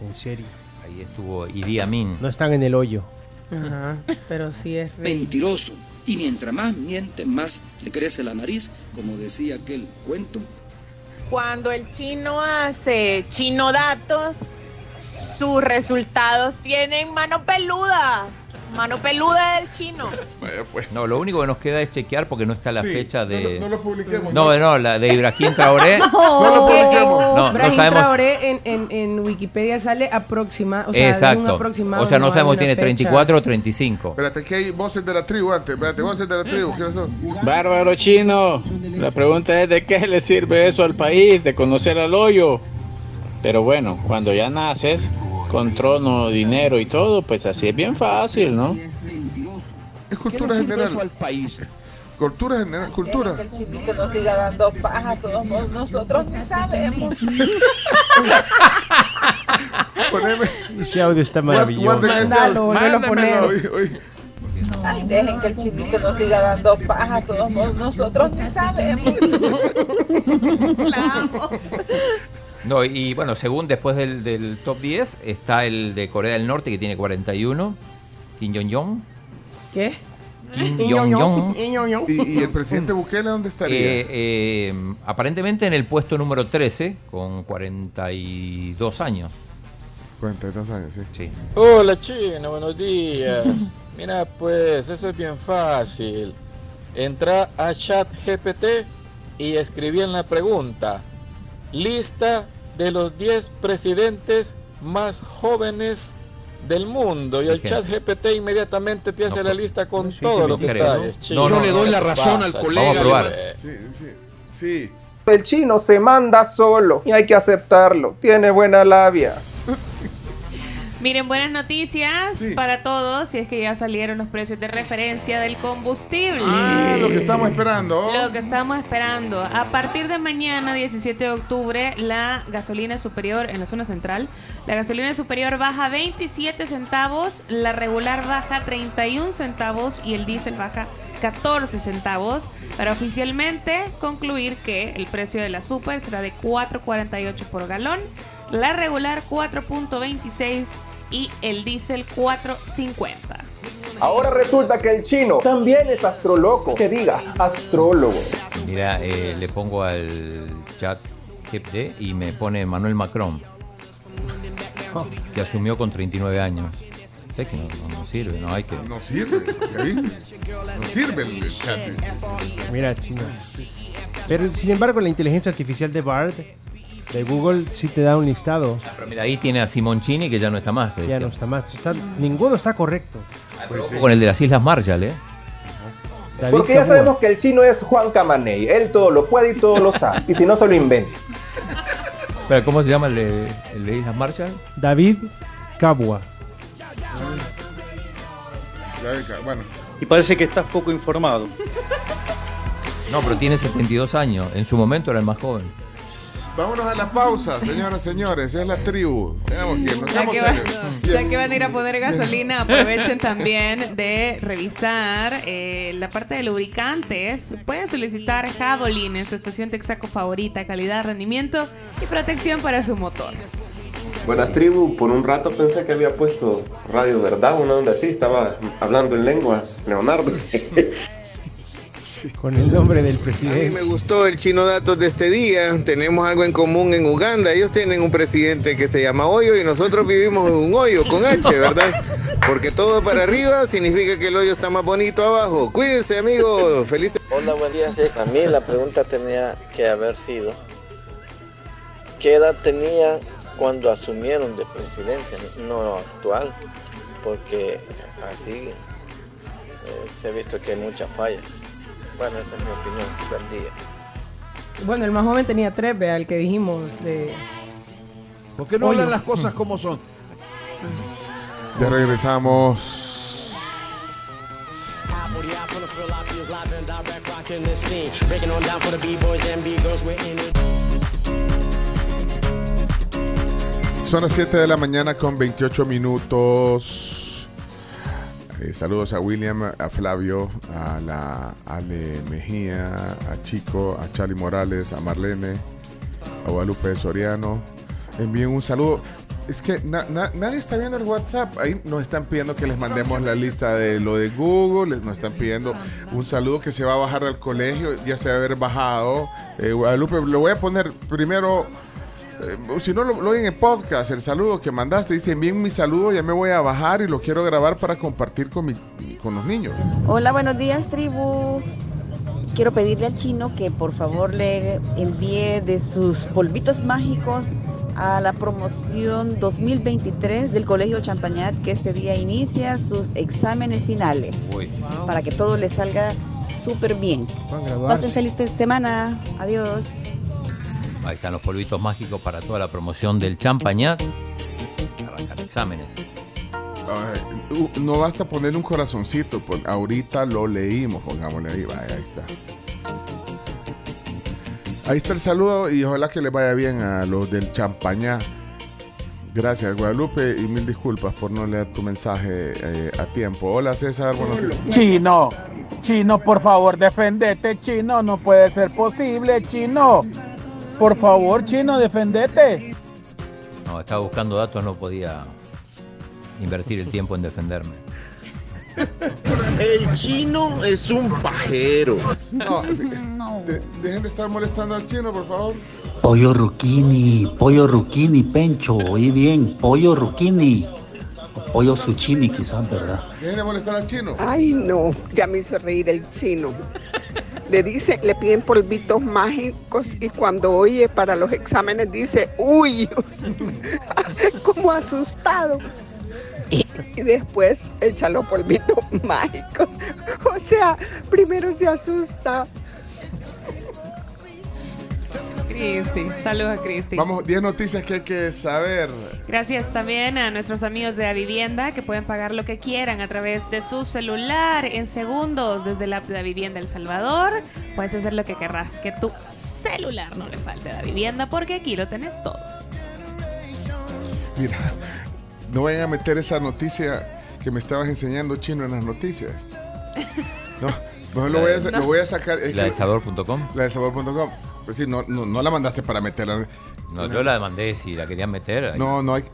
En serio. Ahí estuvo Idi Amin. No están en el hoyo. Ajá, pero sí es rey. mentiroso. Y mientras más miente, más le crece la nariz, como decía aquel cuento. Cuando el chino hace chino datos, sus resultados tienen mano peluda. Mano peluda del chino. Pues. No, lo único que nos queda es chequear porque no está la Sí, fecha de. no lo publiquemos, No, ¿no? no, la de Ibrahim Traoré. No, lo publiquemos. No, no Brahim sabemos. Traoré en, en, en Wikipedia sale aproxima, o sea, un Exacto. aproximado. O sea, no sabemos si tiene fecha. 34 o 35. Espérate, que hay voces de la tribu antes. Espérate, voces de la tribu. ¿Quiénes son? Bárbaro chino, la pregunta es de qué le sirve eso al país, de conocer al hoyo. Pero bueno, cuando ya naces con trono, dinero y todo, pues así es bien fácil, ¿no? Es cultura general. al país? Cultura general, cultura. Que el chinito no siga dando paja a todos nosotros ni sabemos. Poneme. Ese audio está maravilloso. Mándalo, a Mándamelo, poner. oye. Ay, dejen que el chinito no siga dando paja a todos modos, nosotros ni sabemos. No, y bueno, según después del, del top 10 está el de Corea del Norte que tiene 41. Kim Jong-un. ¿Qué? Kim Jong-un. ¿Y, y el presidente Bukele dónde estaría? Eh, eh, aparentemente en el puesto número 13 con 42 años. 42 años, sí. Sí. Hola chino, buenos días. Mira, pues eso es bien fácil. Entra a chat GPT y escribí en la pregunta, lista de los 10 presidentes más jóvenes del mundo. Y el chat GPT inmediatamente te hace la lista con sí, todos que los me creo, detalles. ¿no? No, no, ¿Qué no, te la razón pasa, al colega, Vamos a probar. Sí, sí. Sí. El chino se manda solo y hay que aceptarlo. Tiene buena labia. Miren, buenas noticias para todos, si es que ya salieron los precios de referencia del combustible. Ah, lo que estamos esperando. Lo que estamos esperando. A partir de mañana, 17 de octubre, la gasolina superior en la zona central, la gasolina superior baja 27 centavos, la regular baja 31 centavos y el diésel baja 14 centavos para oficialmente concluir que el precio de la super será de 4.48 por galón, la regular 4.26 y el diésel 4.50. Ahora resulta que el chino también es astroloco. Que diga, astrólogo. Mira, eh, le pongo al chat GPT y me pone Manuel Macron, que asumió con 39 años. Sé que no, no- no sirve, no hay que... No sirve, ¿ya viste? No sirve el, el chat. Mira, chino. Pero sin embargo, la inteligencia artificial de Bard de Google sí te da un listado. Pero mira, ahí tiene a Simoncini que ya no está más. que Ya decía. no está más. Está- ninguno está correcto. Ojo Con el de las Islas Marshall, ¿eh? David Porque ya Cabúa. sabemos que el chino es Juan Camaney. Él todo lo puede y todo lo sabe. Y si no, se lo inventa. Pero, ¿Cómo se llama el de, el de Islas Marshall? David Cabua. Bueno, Y parece que estás poco informado. No, pero tiene 72 años. En su momento era el más joven. Vámonos a la pausa, señoras y señores. Es la tribu. Tenemos que irnos. Ya que, ya que van a ir a poner gasolina, aprovechen también de revisar eh, la parte de lubricantes. Pueden solicitar Javelin en su estación Texaco favorita, calidad, rendimiento y protección para su motor. Buenas tribu, por un rato pensé que había puesto Radio Verdad, una onda así, estaba hablando en lenguas, Leonardo. Con el nombre del A mí presidente. me gustó el chino datos de este día. Tenemos algo en común en Uganda. Ellos tienen un presidente que se llama Hoyo y nosotros vivimos en un hoyo con H, ¿verdad? Porque todo para arriba significa que el hoyo está más bonito abajo. Cuídense, amigos. Felices. Hola, buen día. Sí, a mí la pregunta tenía que haber sido, ¿qué edad tenía cuando asumieron de presidencia? No actual, porque así eh, se ha visto que hay muchas fallas. Bueno, esa es mi opinión. Buen día. Bueno, el más joven tenía tres, vea, el que dijimos de... ¿Por qué no Hoyo. hablan las cosas como son? Ya regresamos. Son las 7 de la mañana con 28 minutos. Eh, saludos a William, a Flavio, a la Ale Mejía, a Chico, a Charlie Morales, a Marlene, a Guadalupe Soriano. Envíen un saludo. Es que na- na- nadie está viendo el WhatsApp. Ahí nos están pidiendo que les mandemos la lista de lo de Google. Nos están pidiendo un saludo que se va a bajar al colegio. Ya se va a haber bajado. Eh, Guadalupe, lo voy a poner primero si no, lo, lo oyen en podcast, el saludo que mandaste. Dice, envíen mi saludo, ya me voy a bajar y lo quiero grabar para compartir con, mi, con los niños. Hola, buenos días, tribu. Quiero pedirle al chino que por favor le envíe de sus polvitos mágicos a la promoción 2023 del Colegio Champañat, que este día inicia sus exámenes finales. Para que todo le salga súper bien. Pasen feliz semana. Adiós. Ahí están los polvitos mágicos para toda la promoción del champañat. Arrancar exámenes. Uh, no basta poner un corazoncito, pues ahorita lo leímos, pongámosle ahí, vaya, ahí está. Ahí está el saludo y ojalá que les vaya bien a los del champañá. Gracias, Guadalupe, y mil disculpas por no leer tu mensaje eh, a tiempo. Hola, César, buenos días. Chino, chino, por favor, defendete, chino. No puede ser posible, chino. Por favor, chino, defendete. No, estaba buscando datos, no podía invertir el tiempo en defenderme. El chino es un pajero. No, de- dejen de estar molestando al chino, por favor. Pollo Ruquini, pollo Ruquini, Pencho, oí bien, pollo Ruquini. Pollo Zucchini quizás, ¿verdad? Dejen de molestar al chino. Ay, no, ya me hizo reír el chino. Le dice, le piden polvitos mágicos y cuando oye para los exámenes dice, uy, como asustado. Y, y después echa los polvitos mágicos. O sea, primero se asusta. Cristi, saludos a Cristi. Vamos, 10 noticias que hay que saber. Gracias también a nuestros amigos de la vivienda que pueden pagar lo que quieran a través de su celular en segundos desde la app de la vivienda El Salvador. Puedes hacer lo que querrás, que tu celular no le falte a la vivienda porque aquí lo tenés todo. Mira, no vayan a meter esa noticia que me estabas enseñando chino en las noticias. No, no lo voy a, lo voy a sacar. es La de sabor.com. La de sabor.com. Pues sí, no, no, no la mandaste para meterla. No, yo la mandé si la querían meter. ahí. No, no hay.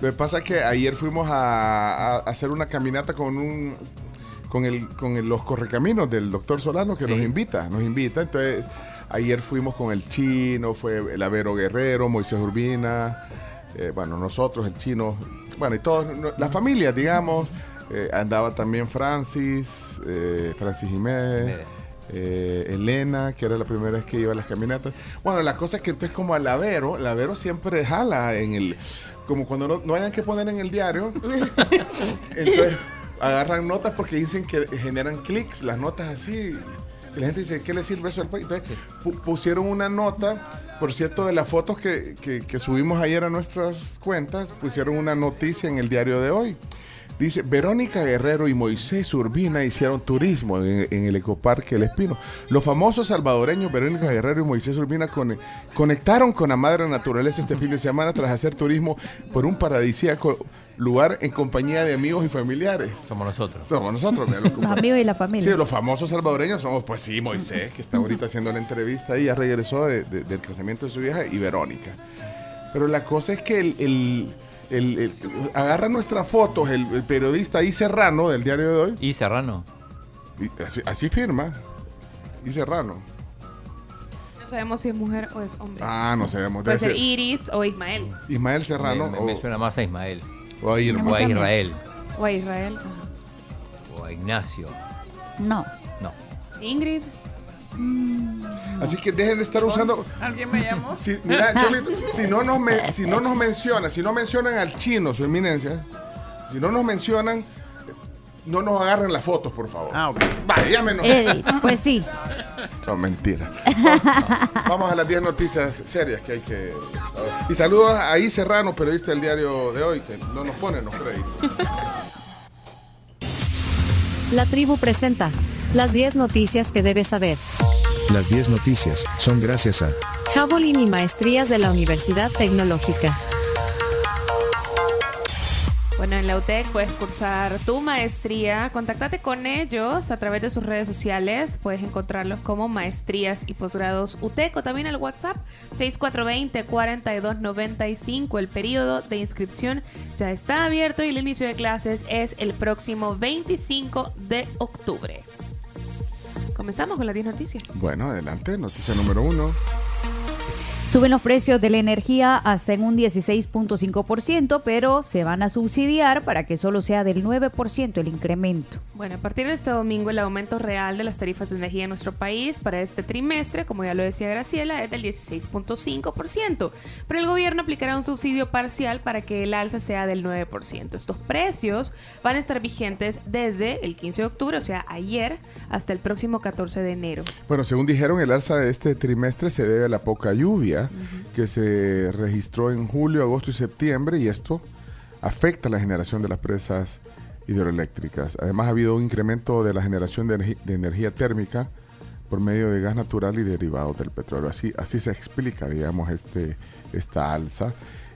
Lo que pasa es que ayer fuimos a, a hacer una caminata con un con el con el- los correcaminos del doctor Solano que Sí. nos invita, nos invita. Entonces, ayer fuimos con el chino, fue el Avero Guerrero, Moisés Urbina, eh, bueno, nosotros, el chino, bueno, y todos, la familia, digamos. eh, andaba también Francis, eh, Francis Jiménez. Eh, Elena, que era la primera vez que iba a las caminatas. Bueno, la cosa es que entonces como al Lavero, Lavero siempre jala en el... Como cuando no, no hayan que poner en el diario, entonces agarran notas porque dicen que generan clics, las notas así. Y la gente dice, ¿qué le sirve eso al país? Entonces pu- pusieron una nota, por cierto, de las fotos que, que- que subimos ayer a nuestras cuentas, pusieron una noticia en el diario de hoy. Dice, Verónica Guerrero y Moisés Urbina hicieron turismo en, en el Ecoparque El Espino. Los famosos salvadoreños Verónica Guerrero y Moisés Urbina con- conectaron con la madre naturaleza este fin de semana tras hacer turismo por un paradisíaco lugar en compañía de amigos y familiares. Somos nosotros. Somos nosotros. mira, los- Los amigos y la familia. Sí, los famosos salvadoreños somos, pues sí, Moisés, que está ahorita haciendo la entrevista y ya regresó de- de- del casamiento de su vieja, y Verónica. Pero la cosa es que el, el- el- el- agarra nuestras fotos el, el periodista I. Serrano del diario de hoy. ¿Y Serrano? y así, así firma. I. Serrano. No sabemos si es mujer o es hombre. Ah, no sabemos. Puede Debe ser ser Iris o Ismael. Ismael Serrano Me, me- suena más a Ismael. o a Irma. O a Israel. O a Israel. O a Ignacio. No. No. Ingrid. Así que dejen de estar usando. Así me llamo. Si, mira, Cholito, si no nos me- si no nos mencionan, si no mencionan al chino, su eminencia, si no nos mencionan, no nos agarren las fotos, por favor. Ah, ok. Vale, llámenos. Pues sí. Son mentiras. Vamos a las 10 noticias serias que hay que saber. Y saludos a I. Serrano, periodista del diario de hoy, que no nos pone los créditos. La tribu presenta las 10 noticias que debes saber. Las 10 noticias son gracias a Javelin y maestrías de la Universidad Tecnológica. Bueno, en la UTEC puedes cursar tu maestría. Contáctate con ellos a través de sus redes sociales. Puedes encontrarlos como Maestrías y Posgrados UTEC o también al WhatsApp 6420-4295. El periodo de inscripción ya está abierto y el inicio de clases es el próximo 25 de octubre. Comenzamos con las 10 noticias. Bueno, adelante, noticia número uno. Suben los precios de la energía hasta en un 16.5%, pero se van a subsidiar para que solo sea del 9% el incremento. Bueno, a partir de este domingo el aumento real de las tarifas de energía en nuestro país para este trimestre, como ya lo decía Graciela, es del 16.5%, pero el gobierno aplicará un subsidio parcial para que el alza sea del 9%. Estos precios van a estar vigentes desde el 15 de octubre, o sea, ayer, hasta el próximo 14 de enero. Bueno, según dijeron, el alza de este trimestre se debe a la poca lluvia que se registró en julio, agosto y septiembre y esto afecta la generación de las presas hidroeléctricas. Además ha habido un incremento de la generación de, de energía térmica por medio de gas natural y derivados del petróleo. Así, así se explica, digamos, este, esta alza.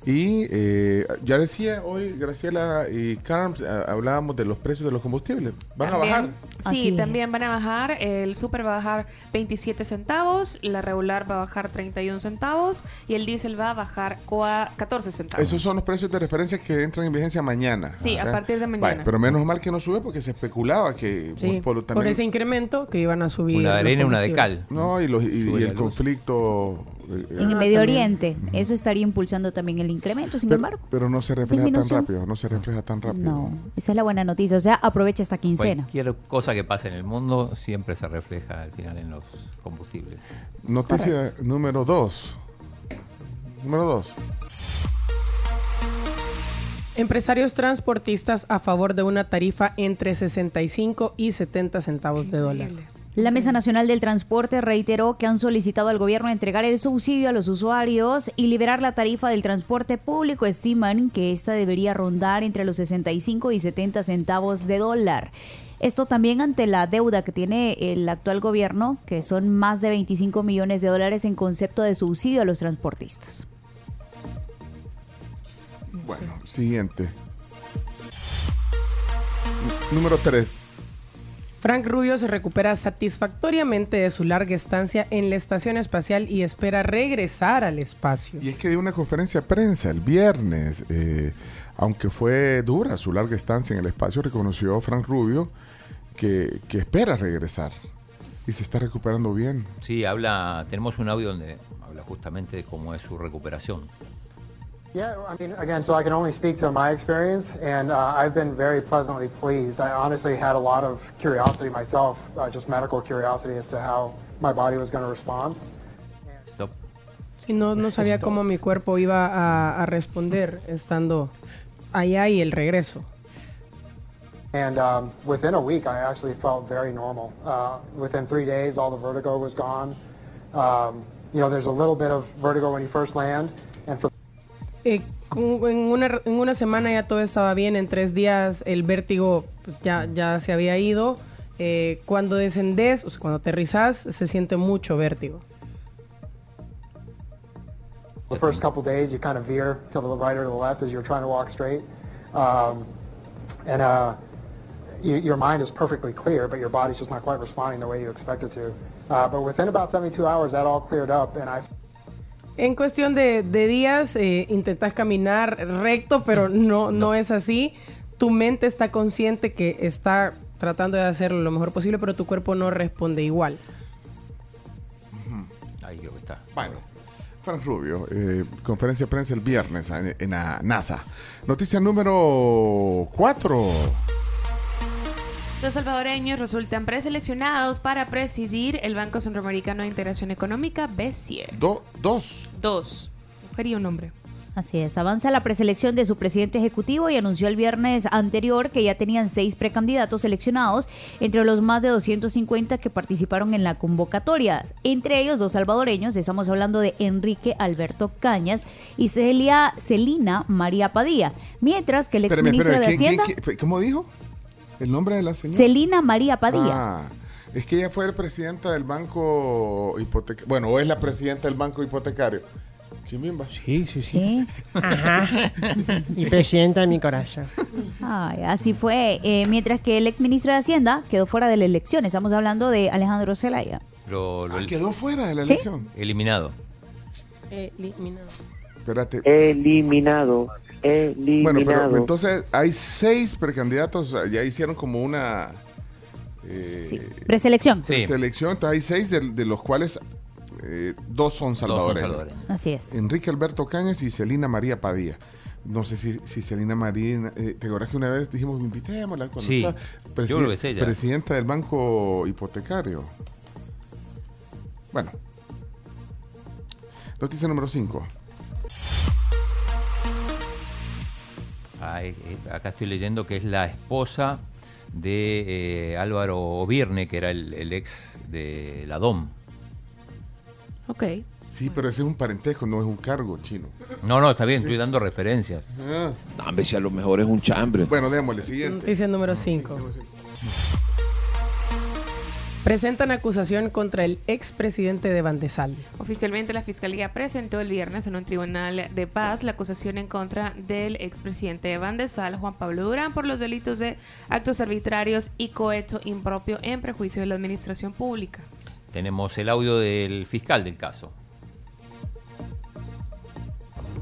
Y eh, ya decía hoy Graciela y Carms, eh, hablábamos de los precios de los combustibles. ¿Van a bajar? Sí, Así también es. van a bajar. El super va a bajar 27 centavos, la regular va a bajar 31 centavos y el diésel va a bajar cua- 14 centavos. Esos son los precios de referencia que entran en vigencia mañana. Sí, a partir de mañana. Pero menos mal que no sube porque se especulaba que Sí, por, ese incremento que iban a subir. Una de arena y una de cal. No, y, los- y- el luz. conflicto. Eh, En el Ah, Medio también. Oriente, eso estaría impulsando también el incremento, sin pero, embargo. pero no se refleja tan rápido, no se refleja tan rápido. No, esa es la buena noticia. O sea, aprovecha esta quincena. Cualquier cosa que pase en el mundo siempre se refleja al final en los combustibles. Noticia número dos. Número dos. Empresarios transportistas a favor de una tarifa entre 65 y 70 centavos de dólar. La Mesa Nacional del Transporte reiteró que han solicitado al gobierno entregar el subsidio a los usuarios y liberar la tarifa del transporte público. Estiman que esta debería rondar entre los 65 y 70 centavos de dólar. Esto también ante la deuda que tiene el actual gobierno, que son más de 25 millones de dólares en concepto de subsidio a los transportistas. Bueno, siguiente. Número tres. Frank Rubio se recupera satisfactoriamente de su larga estancia en la estación espacial y espera regresar al espacio. Y es que dio una conferencia de prensa el viernes. eh, aunque fue dura su larga estancia en el espacio, reconoció Frank Rubio que, que espera regresar. Y se está recuperando bien. Sí, habla, tenemos un audio donde habla justamente de cómo es su recuperación. Yeah, I mean, again, so I can only speak to my experience, and uh, I've been very pleasantly pleased. I honestly had a lot of curiosity myself, uh, just medical curiosity as to how my body was going to respond. Stop. Si no, no sabía cómo mi cuerpo iba a, a responder estando allá y el regreso. And um, within a week, I actually felt very normal. Uh, within three days, all the vertigo was gone. Um, you know, there's a little bit of vertigo when you first land, and for Eh, en, una, en una semana ya todo estaba bien, en tres días el vértigo pues, ya, ya se había ido. Eh, cuando descendes, o sea, cuando aterrizas, se siente mucho vértigo. the first couple days, you kind of veer to the right or to the left as you're trying to walk straight. Um, and uh, you, your mind is perfectly clear, but your body's just not quite responding the way you expect it to. Uh, but within about 72 hours, that all cleared up, and I En cuestión de, de días, eh, intentas caminar recto, pero no, no es así. Tu mente está consciente que está tratando de hacerlo lo mejor posible, pero tu cuerpo no responde igual. Ahí creo que está. Bueno, Frank Rubio, eh, conferencia de prensa el viernes en, en la NASA. Noticia número 4. Los salvadoreños resultan preseleccionados para presidir el Banco Centroamericano de Integración Económica, BCE. Do, dos. Dos. Mujer y un hombre. Así es, avanza la preselección de su presidente ejecutivo y anunció el viernes anterior que ya tenían seis precandidatos seleccionados entre los más de 250 que participaron en la convocatoria. Entre ellos dos salvadoreños, estamos hablando de Enrique Alberto Cañas y Celia Celina María Padilla, mientras que el exministro espérame, de ¿quién- Hacienda, quién- quién- ¿Cómo dijo? ¿El nombre de la señora? Celina María Padilla. Ah, es que ella fue la presidenta del banco hipotecario. Bueno, o es la presidenta del banco hipotecario. Chimbimba. Sí, sí, Sí. Ajá. Y presidenta de mi corazón. Ay, así fue. Eh, mientras que el exministro de Hacienda quedó fuera de la elección. Estamos hablando de Alejandro Zelaya. Lo, lo- Ah, quedó fuera de la ¿Sí? elección. eliminado. Eliminado. Espérate. Eliminado. Eliminado. Bueno, pero entonces hay seis precandidatos, ya hicieron como una eh, Preselección. Sí. selección, entonces hay seis de, de los cuales eh, dos son salvadoreños. Así es. Enrique Alberto Cáñez y Celina María Padilla. No sé si, si Celina María, eh, ¿te acuerdas que una vez dijimos invitémosla cuando Sí, está yo creo que es ella. presidenta del banco hipotecario? Bueno. Noticia número 5. Ay, eh, acá estoy leyendo que es la esposa de eh, Álvaro Ovirne, que era el, el ex de la DOM. Ok. Sí, pero ese es un parentesco, no es un cargo chino. No, no, está bien, estoy dando referencias. Ah. No, hombre, si a lo mejor es un chambre. Bueno, démosle, siguiente. Noticia número 5. Presentan acusación contra el expresidente de Bandesal. Oficialmente la Fiscalía presentó el viernes en un tribunal de paz la acusación en contra del expresidente de Bandesal, Juan Pablo Durán, por los delitos de actos arbitrarios y cohecho impropio en prejuicio de la administración pública. Tenemos el audio del fiscal del caso.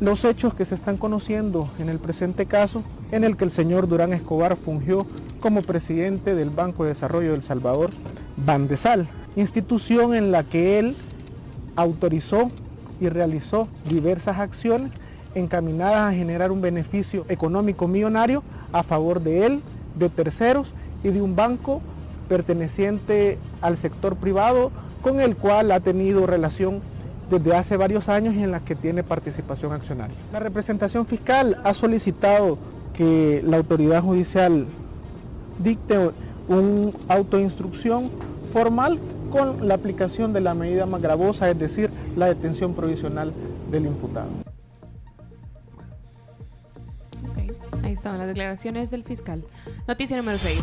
Los hechos que se están conociendo en el presente caso, en el que el señor Durán Escobar fungió como presidente del Banco de Desarrollo del Salvador, Bandesal, institución en la que él autorizó y realizó diversas acciones encaminadas a generar un beneficio económico millonario a favor de él, de terceros y de un banco perteneciente al sector privado con el cual ha tenido relación desde hace varios años y en la que tiene participación accionaria. La representación fiscal ha solicitado que la autoridad judicial dicte un autoinstrucción formal con la aplicación de la medida más gravosa, es decir, la detención provisional del imputado. Ok, Ahí estaban las declaraciones del fiscal. Noticia número 6.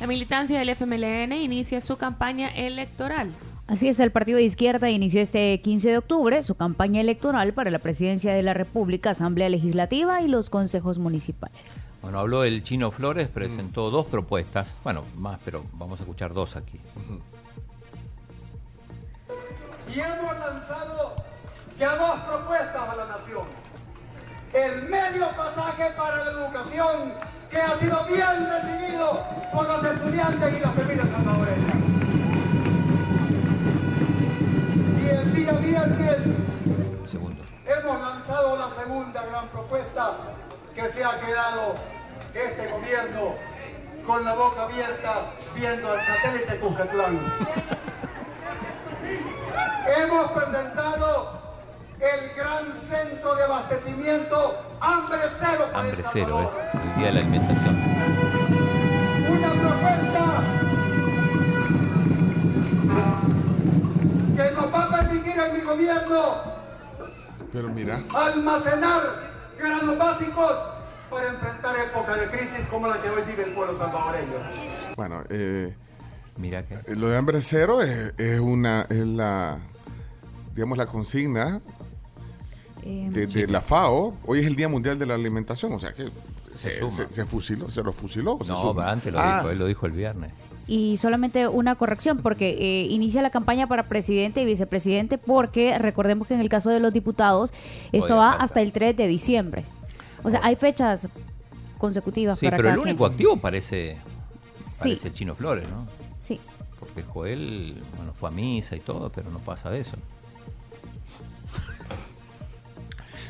La militancia del FMLN inicia su campaña electoral. Así es, el partido de izquierda inició este 15 de octubre su campaña electoral para la presidencia de la República, Asamblea Legislativa y los consejos municipales. Bueno, habló el Chino Flores, presentó dos propuestas, bueno, más, pero vamos a escuchar dos aquí. Y hemos lanzado ya dos propuestas a la nación. El medio pasaje para la educación que ha sido bien recibido por los estudiantes y las familias salvadoreñas. Y el día viernes hemos lanzado la segunda gran propuesta que se ha quedado este gobierno con la boca abierta viendo el satélite Cuscatlán. Hemos presentado el gran centro de abastecimiento Hambre Cero para El Hambre cero es el día de la alimentación. Una propuesta que nos va a permitir en mi gobierno Pero mira, almacenar granos básicos para enfrentar épocas de crisis como la que hoy vive el pueblo salvadoreño. bueno, eh, Mira que lo de hambre cero es, es una, es la, digamos, la consigna Eh, de, de la FAO. Hoy es el Día Mundial de la Alimentación, o sea que Se se, se- se fusiló, se lo fusiló. no, antes lo Ah, dijo, él lo dijo el viernes. Y solamente una corrección, porque eh, inicia la campaña para presidente y vicepresidente, porque recordemos que en el caso de los diputados, esto va falta. hasta el 3 de diciembre. O sea, hay fechas consecutivas Sí, para pero el único quien. activo parece, Sí. parece Chino Flores, ¿no? Sí. Porque Joel, bueno, fue a misa y todo, pero no pasa de eso.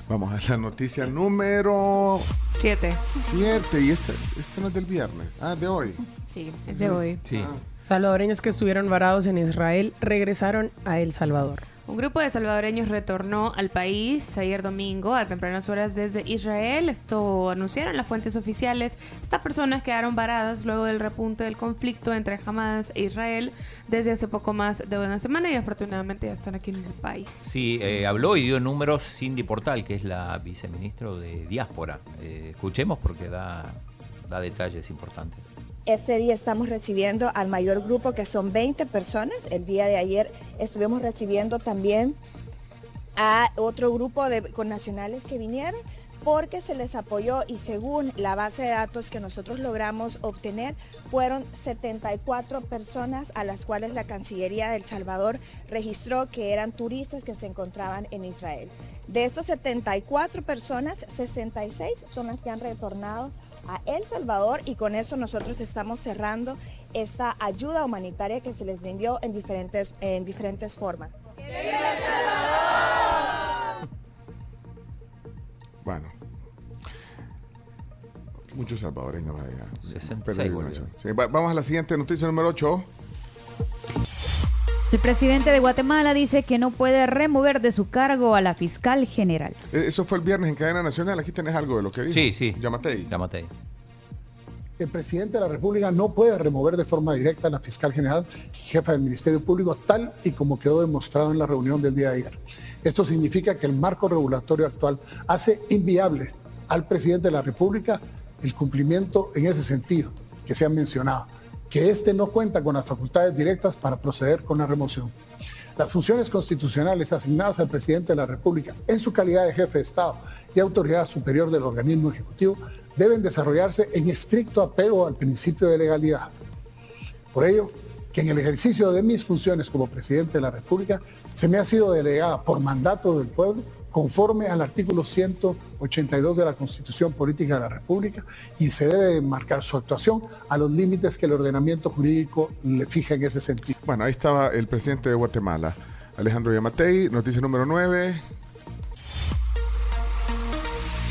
Vamos a la noticia número 7. 7. Y este, este no es del viernes, ah, de hoy. Sí, es de hoy. Sí. Salvadoreños que estuvieron varados en Israel regresaron a El Salvador. Un grupo de salvadoreños retornó al país ayer domingo a tempranas horas desde Israel. Esto anunciaron las fuentes oficiales. Estas personas quedaron varadas luego del repunte del conflicto entre Hamas e Israel desde hace poco más de una semana y afortunadamente ya están aquí en el país. Sí, eh, habló y dio números Cindy Portal, que es la viceministro de Diáspora. Eh, escuchemos porque da, da detalles importantes. Este día estamos recibiendo al mayor grupo que son 20 personas. El día de ayer estuvimos recibiendo también a otro grupo de connacionales que vinieron. porque se les apoyó y según la base de datos que nosotros logramos obtener, fueron 74 personas a las cuales la Cancillería de El Salvador registró que eran turistas que se encontraban en Israel. De estos 74 personas, 66 son las que han retornado a El Salvador y con eso nosotros estamos cerrando esta ayuda humanitaria que se les brindó en diferentes, en diferentes formas. Bueno. Muchos salvadoreños allá. 66 Peregrinación. Sí, va- vamos a la siguiente noticia número 8. El presidente de Guatemala dice que no puede remover de su cargo a la fiscal general. Eh, Eso fue el viernes en cadena nacional. Aquí tenés algo de lo que dijo. Sí, sí. Yamatei. Yamatei. El presidente de la República no puede remover de forma directa a la fiscal general, jefa del Ministerio Público, tal y como quedó demostrado en la reunión del día de ayer. Esto significa que el marco regulatorio actual hace inviable al presidente de la República el cumplimiento en ese sentido que se ha mencionado, que éste no cuenta con las facultades directas para proceder con la remoción. Las funciones constitucionales asignadas al presidente de la República en su calidad de jefe de Estado y autoridad superior del organismo ejecutivo deben desarrollarse en estricto apego al principio de legalidad. Por ello, que en el ejercicio de mis funciones como presidente de la República se me ha sido delegada por mandato del pueblo conforme al artículo 182 de la Constitución Política de la República y se debe marcar su actuación a los límites que el ordenamiento jurídico le fija en ese sentido. Bueno, ahí estaba el presidente de Guatemala, Alejandro Yamatei. Noticia número 9.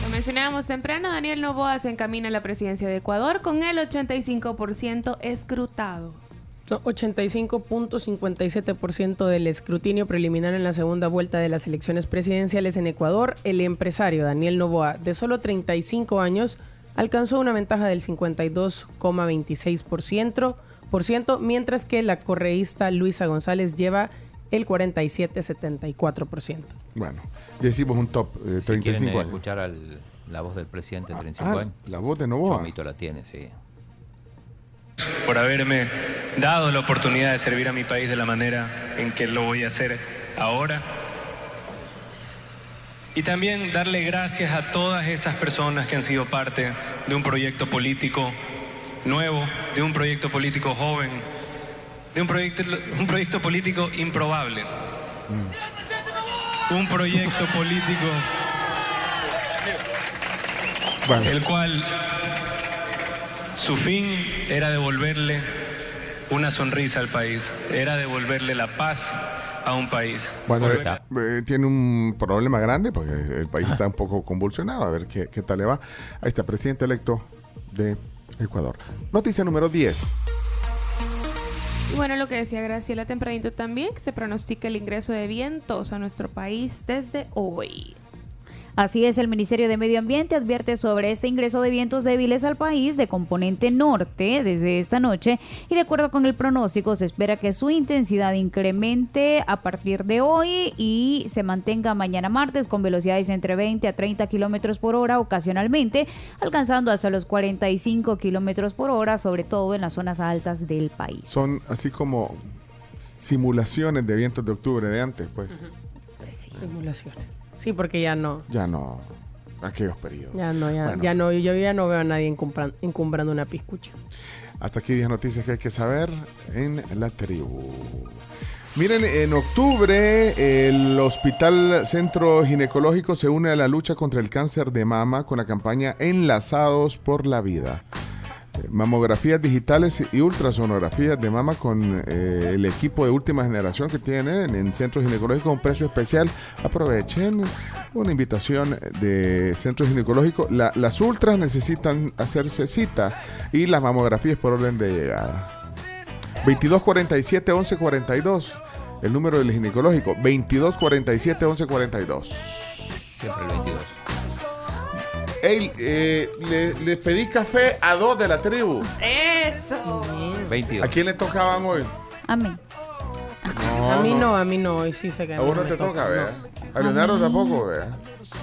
Lo mencionábamos temprano, Daniel Novoa se encamina a la presidencia de Ecuador con el 85% escrutado. Son 85.57% del escrutinio preliminar en la segunda vuelta de las elecciones presidenciales en Ecuador. El empresario Daniel Novoa, de solo 35 años, alcanzó una ventaja del 52,26%, por ciento, mientras que la correísta Luisa González lleva el 47,74%. Bueno, ya hicimos un top de Si quieren 35 eh, años. escuchar al- la voz del presidente de 35 ah, años. la voz de Novoa. Chomito la tiene, sí. Por haberme dado la oportunidad de servir a mi país de la manera en que lo voy a hacer ahora. Y también darle gracias a todas esas personas que han sido parte de un proyecto político nuevo, de un proyecto político joven, de un proyecto, un proyecto político improbable. Un proyecto político el cual su fin era devolverle una sonrisa al país, era devolverle la paz a un país. Bueno, eh, eh, tiene un problema grande porque el país está un poco convulsionado. A ver qué, qué tal le va. Ahí está, presidente electo de Ecuador. Noticia número 10. Y bueno, lo que decía Graciela tempranito también, que se pronostica el ingreso de vientos a nuestro país desde hoy. Así es, el Ministerio de Medio Ambiente advierte sobre este ingreso de vientos débiles al país de componente norte desde esta noche y de acuerdo con el pronóstico se espera que su intensidad incremente a partir de hoy y se mantenga mañana martes con velocidades entre 20 a 30 kilómetros por hora ocasionalmente, alcanzando hasta los 45 kilómetros por hora, sobre todo en las zonas altas del país. Son así como simulaciones de vientos de octubre de antes, pues. Simulaciones. Sí, porque ya no. Ya no. Aquellos periodos. Ya no, ya, Bueno. ya no, yo ya no veo a nadie encumbran- encumbrando una piscucha. Hasta aquí 10 noticias que hay que saber en la tribu. Miren, en octubre el Hospital Centro Ginecológico se une a la lucha contra el cáncer de mama con la campaña Enlazados por la Vida. Mamografías digitales y ultrasonografías de mama con eh, el equipo de última generación que tienen en Centro Ginecológico a un precio especial. Aprovechen una invitación de Centro Ginecológico. La- las ultras necesitan hacerse cita y las mamografías por orden de llegada. 2247 1142 el número del ginecológico 2247 1142 Siempre el 22. Ey, eh, le, le pedí café a dos de la tribu. ¡Eso! 22. ¿A quién le tocaban hoy? A mí. No, a mí no, a mí no, hoy sí se A vos no te toca, vea. A Leonardo tampoco, vea.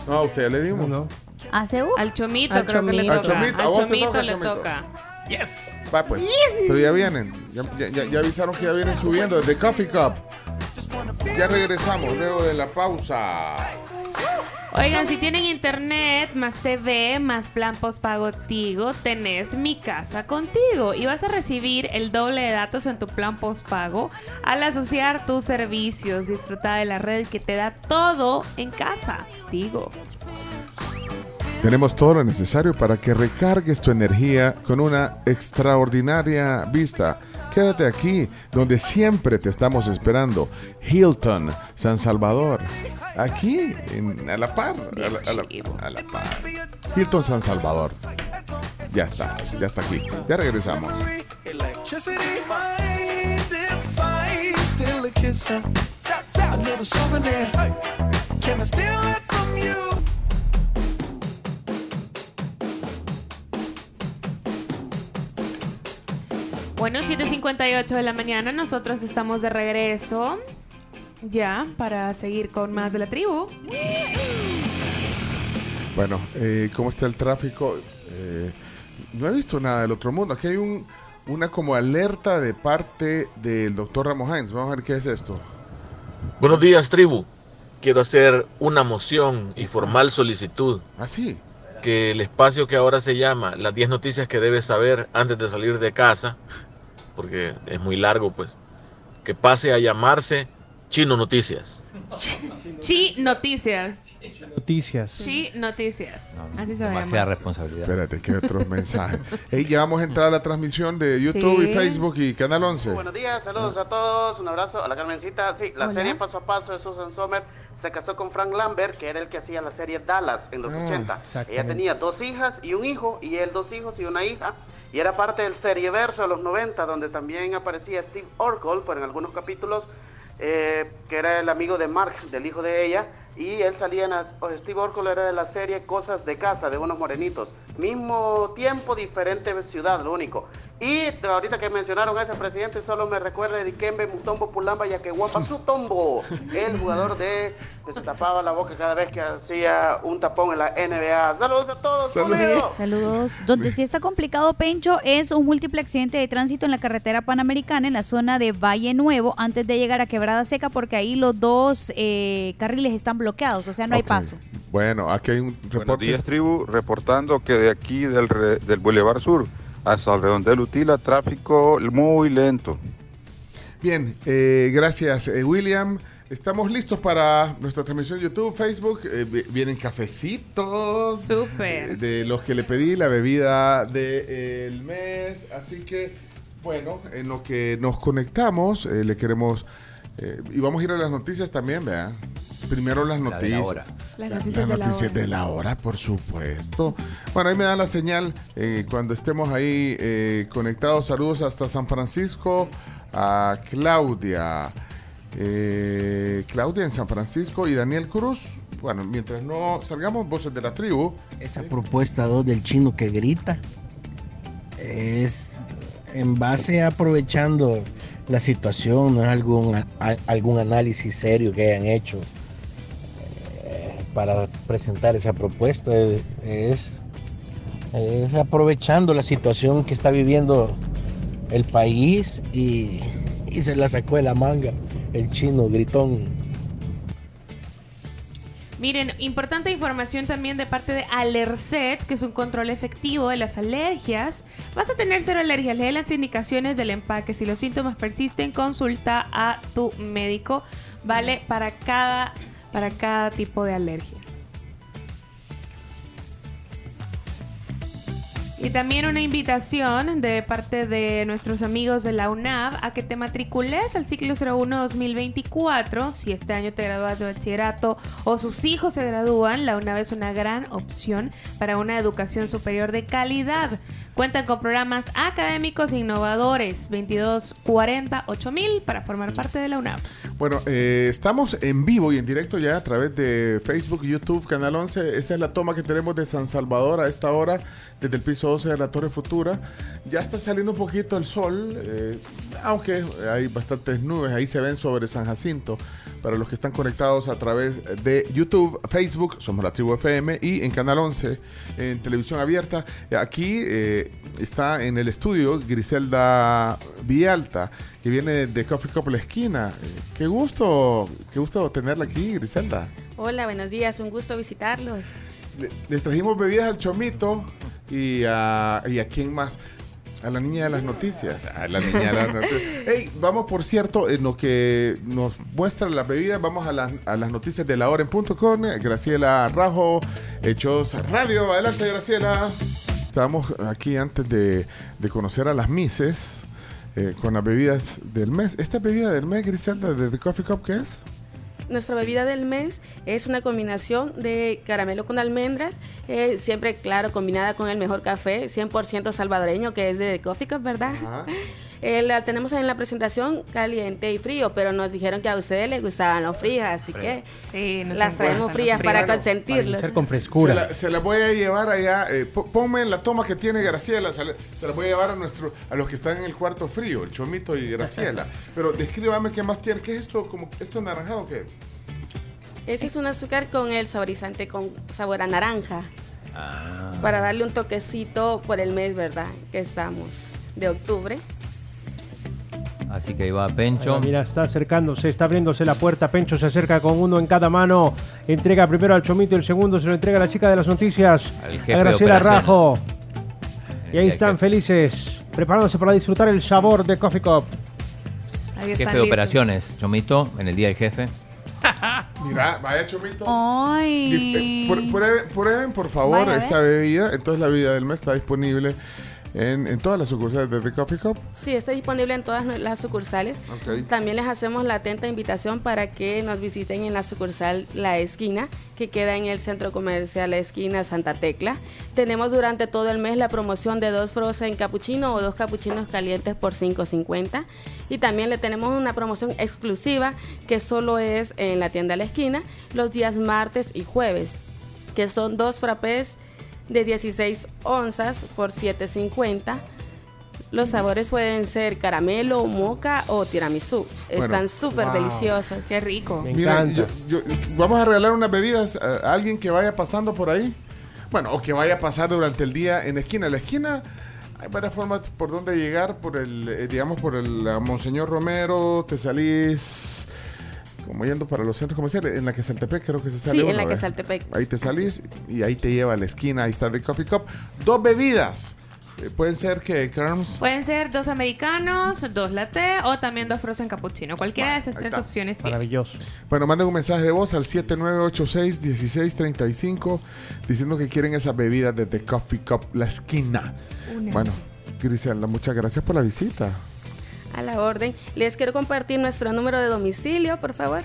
No, a usted le dimos. No. ¿Hace Al chomito, Al creo que le Chomito. toca. Al Chomito, a vos te toca, le Chomito. toca. Yes. Va pues. Pero ya vienen. Ya, ya- ya- ya avisaron que ya vienen subiendo desde Coffee Cup. Ya regresamos luego de la pausa. Oigan, si tienen internet, más TV, más plan postpago Tigo, tenés mi casa contigo y vas a recibir el doble de datos en tu plan postpago al asociar tus servicios. Disfruta de la red que te da todo en casa. Tigo. Tenemos todo lo necesario para que recargues tu energía con una extraordinaria vista. Quédate aquí, donde siempre te estamos esperando. Hilton, San Salvador. Aquí, en- a la par. A la, a la- a la par. Hilton, San Salvador. Ya está, ya está aquí. Ya regresamos. Bueno, 7.58 de la mañana, nosotros estamos de regreso ya para seguir con más de la tribu. Bueno, eh, ¿cómo está el tráfico? Eh, no he visto nada del otro mundo. Aquí hay un, una como alerta de parte del doctor Ramos Hines. Vamos a ver qué es esto. Buenos días, tribu. Quiero hacer una moción y formal solicitud. ¿Ah, sí? Que el espacio que ahora se llama Las 10 noticias que debes saber antes de salir de casa, porque es muy largo, pues, que pase a llamarse Chino Noticias. Chi Noticias. Noticias. Chi Noticias. Así se va a Demasiada responsabilidad. Espérate, que otros mensajes. Hey, ya vamos a entrar a la transmisión de YouTube y Sí. Facebook y Canal 11. Buenos días, saludos a todos, un abrazo a la Carmencita. Sí, la Hola. serie Paso a Paso de Susan Sommer se casó con Frank Lambert, que era el que hacía la serie Dallas en los Ah, 80. exactamente. Ella tenía dos hijas y un hijo, y él dos hijos y una hija, y era parte del serieverso de los 90, donde también aparecía Steve Urkel, pero en algunos capítulos, eh, que era el amigo de Mark, del hijo de ella, y él salía en las- Steve Urkel era de la serie Cosas de Casa, de unos morenitos. Mismo tiempo, diferente ciudad, lo único. Y ahorita que mencionaron a ese presidente, solo me recuerda de Dikembe Mutombo Pulamba Yaquehuapa Sutombo, el jugador de que se tapaba la boca cada vez que hacía un tapón en la NBA. Saludos a todos, conmigo. Saludos. Donde sí está complicado, Pencho, es un múltiple accidente de tránsito en la carretera panamericana en la zona de Valle Nuevo antes de llegar a Quebrada Seca porque ahí los dos eh, carriles están bloqueados, o sea, no hay paso. Bueno, aquí hay un Buenos reporte. días, tribu. Reportando que de aquí del, re- del Boulevard Sur hasta el redondel Utila, tráfico muy lento. Bien, eh, gracias eh, William. Estamos listos para nuestra transmisión YouTube, Facebook. Eh, vi- vienen cafecitos. Súper. eh, de los que le pedí, la bebida del mes. Así que, bueno, en lo que nos conectamos, eh, le queremos... eh, y vamos a ir a las noticias también, vea. Primero las La de la noticias. hora. Las La- noticias las de la noticias hora. de la hora, por supuesto. Bueno, ahí me dan la señal eh, cuando estemos ahí eh, conectados. Saludos hasta San Francisco a Claudia. Eh, Claudia en San Francisco y Daniel Cruz. Bueno, mientras no salgamos, voces de la tribu. Esa propuesta 2 del chino que grita es en base a aprovechando la situación, no es algún, a- algún análisis serio que hayan hecho para presentar esa propuesta. Es, es aprovechando la situación que está viviendo el país y, y se la sacó de la manga el chino gritón. Miren, importante información también de parte de Alercet, que es un control efectivo de las alergias. Vas a tener cero alergias, lee las indicaciones del empaque. Si los síntomas persisten, consulta a tu médico. Vale para cada, para cada tipo de alergia. Y también una invitación de parte de nuestros amigos de la UNAV a que te matricules al ciclo 01-2024. Si este año te gradúas de bachillerato o sus hijos se gradúan, la UNAV es una gran opción para una educación superior de calidad. Cuentan con programas académicos innovadores 2240 8000 para formar parte de la UNAV. Bueno, eh, estamos en vivo y en directo ya a través de Facebook, YouTube, Canal 11. Esa es la toma que tenemos de San Salvador a esta hora, desde el piso 12 de la Torre Futura. Ya está saliendo un poquito el sol, eh, aunque hay bastantes nubes, ahí se ven sobre San Jacinto. Para los que están conectados a través de YouTube, Facebook, somos la tribu FM, y en Canal 11, en televisión abierta. Aquí eh, está en el estudio Griselda Vialta, que viene de Coffee Cup La Esquina. Eh, qué gusto, qué gusto tenerla aquí, Griselda. Hola, buenos días, un gusto visitarlos. Le- Les trajimos bebidas al Chomito y a, y a quién más. A la niña de las noticias. A la niña de las noticias. Hey, vamos, por cierto, en lo que nos muestra las bebidas, vamos a las, a las noticias de la hora en punto con Graciela Rajo, Hechos Radio. Adelante, Graciela. Estábamos aquí antes de, de conocer a las Mises eh, con las bebidas del mes. ¿Esta bebida del mes, Griselda, de The Coffee Cup, qué es? Nuestra bebida del mes es una combinación de caramelo con almendras, eh, siempre, claro, combinada con el mejor café, 100% salvadoreño, que es de Coffee Cup, ¿verdad? Eh, la tenemos en la presentación caliente y frío, pero nos dijeron que a ustedes les gustaban los fríos, así que nos las traemos frías para consentirlos. Se la, se la voy a llevar allá. eh, po- ponme en la toma que tiene Graciela. Se la, se la voy a llevar a nuestro a los que están en el cuarto frío, el Chomito y Graciela. Pero descríbame qué más tiene. ¿Qué es esto? Como, ¿Esto naranjado qué es? Ese es un azúcar con el saborizante con sabor a naranja, Ah. para darle un toquecito por el mes, ¿verdad? Que estamos de octubre. Así que ahí va Pencho. Ahí va, mira, está acercándose, está abriéndose la puerta. Pencho se acerca con uno en cada mano. Entrega primero al Chomito y el segundo se lo entrega a la chica de las noticias, Al jefe a Graciela. Rajo. Y ahí están felices, preparándose para disfrutar el sabor de Coffee Cup. Jefe de operaciones, Chomito, en el día del jefe. Mira, vaya Chomito. Ay. Eh, por- prueben, prueben, por favor, Vaya, esta bebida. Entonces la bebida del mes está disponible en, en todas las sucursales de The Coffee Cup. Sí, está disponible en todas las sucursales. También les hacemos la atenta invitación para que nos visiten en la sucursal La Esquina, que queda en el centro comercial La Esquina Santa Tecla. Tenemos durante todo el mes la promoción de dos frozen cappuccino o dos capuchinos calientes por 5.50. Y también le tenemos una promoción exclusiva que solo es en la tienda La Esquina los días martes y jueves, que son dos frappés de 16 onzas por 7.50. Los sabores pueden ser caramelo, moca o tiramisú. Bueno. Están súper Wow. deliciosos. Qué rico. Mira, yo- yo- vamos a regalar unas bebidas a, alguien que vaya pasando por ahí. Bueno, o que vaya a pasar durante el día en la esquina. La esquina hay varias formas por donde llegar, por el, eh, digamos, por el Monseñor Romero, te salís como yendo para los centros comerciales, en la que Saltepec creo que se sale Sí, uno, en la que. Saltepec. Ahí te salís y ahí te lleva a la esquina, ahí está The Coffee Cup. Dos bebidas. Eh, pueden ser que Carms. Pueden ser dos americanos, dos latte o también dos frozen cappuccino. Cualquiera de esas tres está. opciones tiene. Maravilloso. Bueno, manden un mensaje de voz al 7986-1635 diciendo que quieren esas bebidas de The Coffee Cup, la esquina. Una. Bueno, Griselda, muchas gracias por la visita. A la orden. Les quiero compartir nuestro número de domicilio, por favor.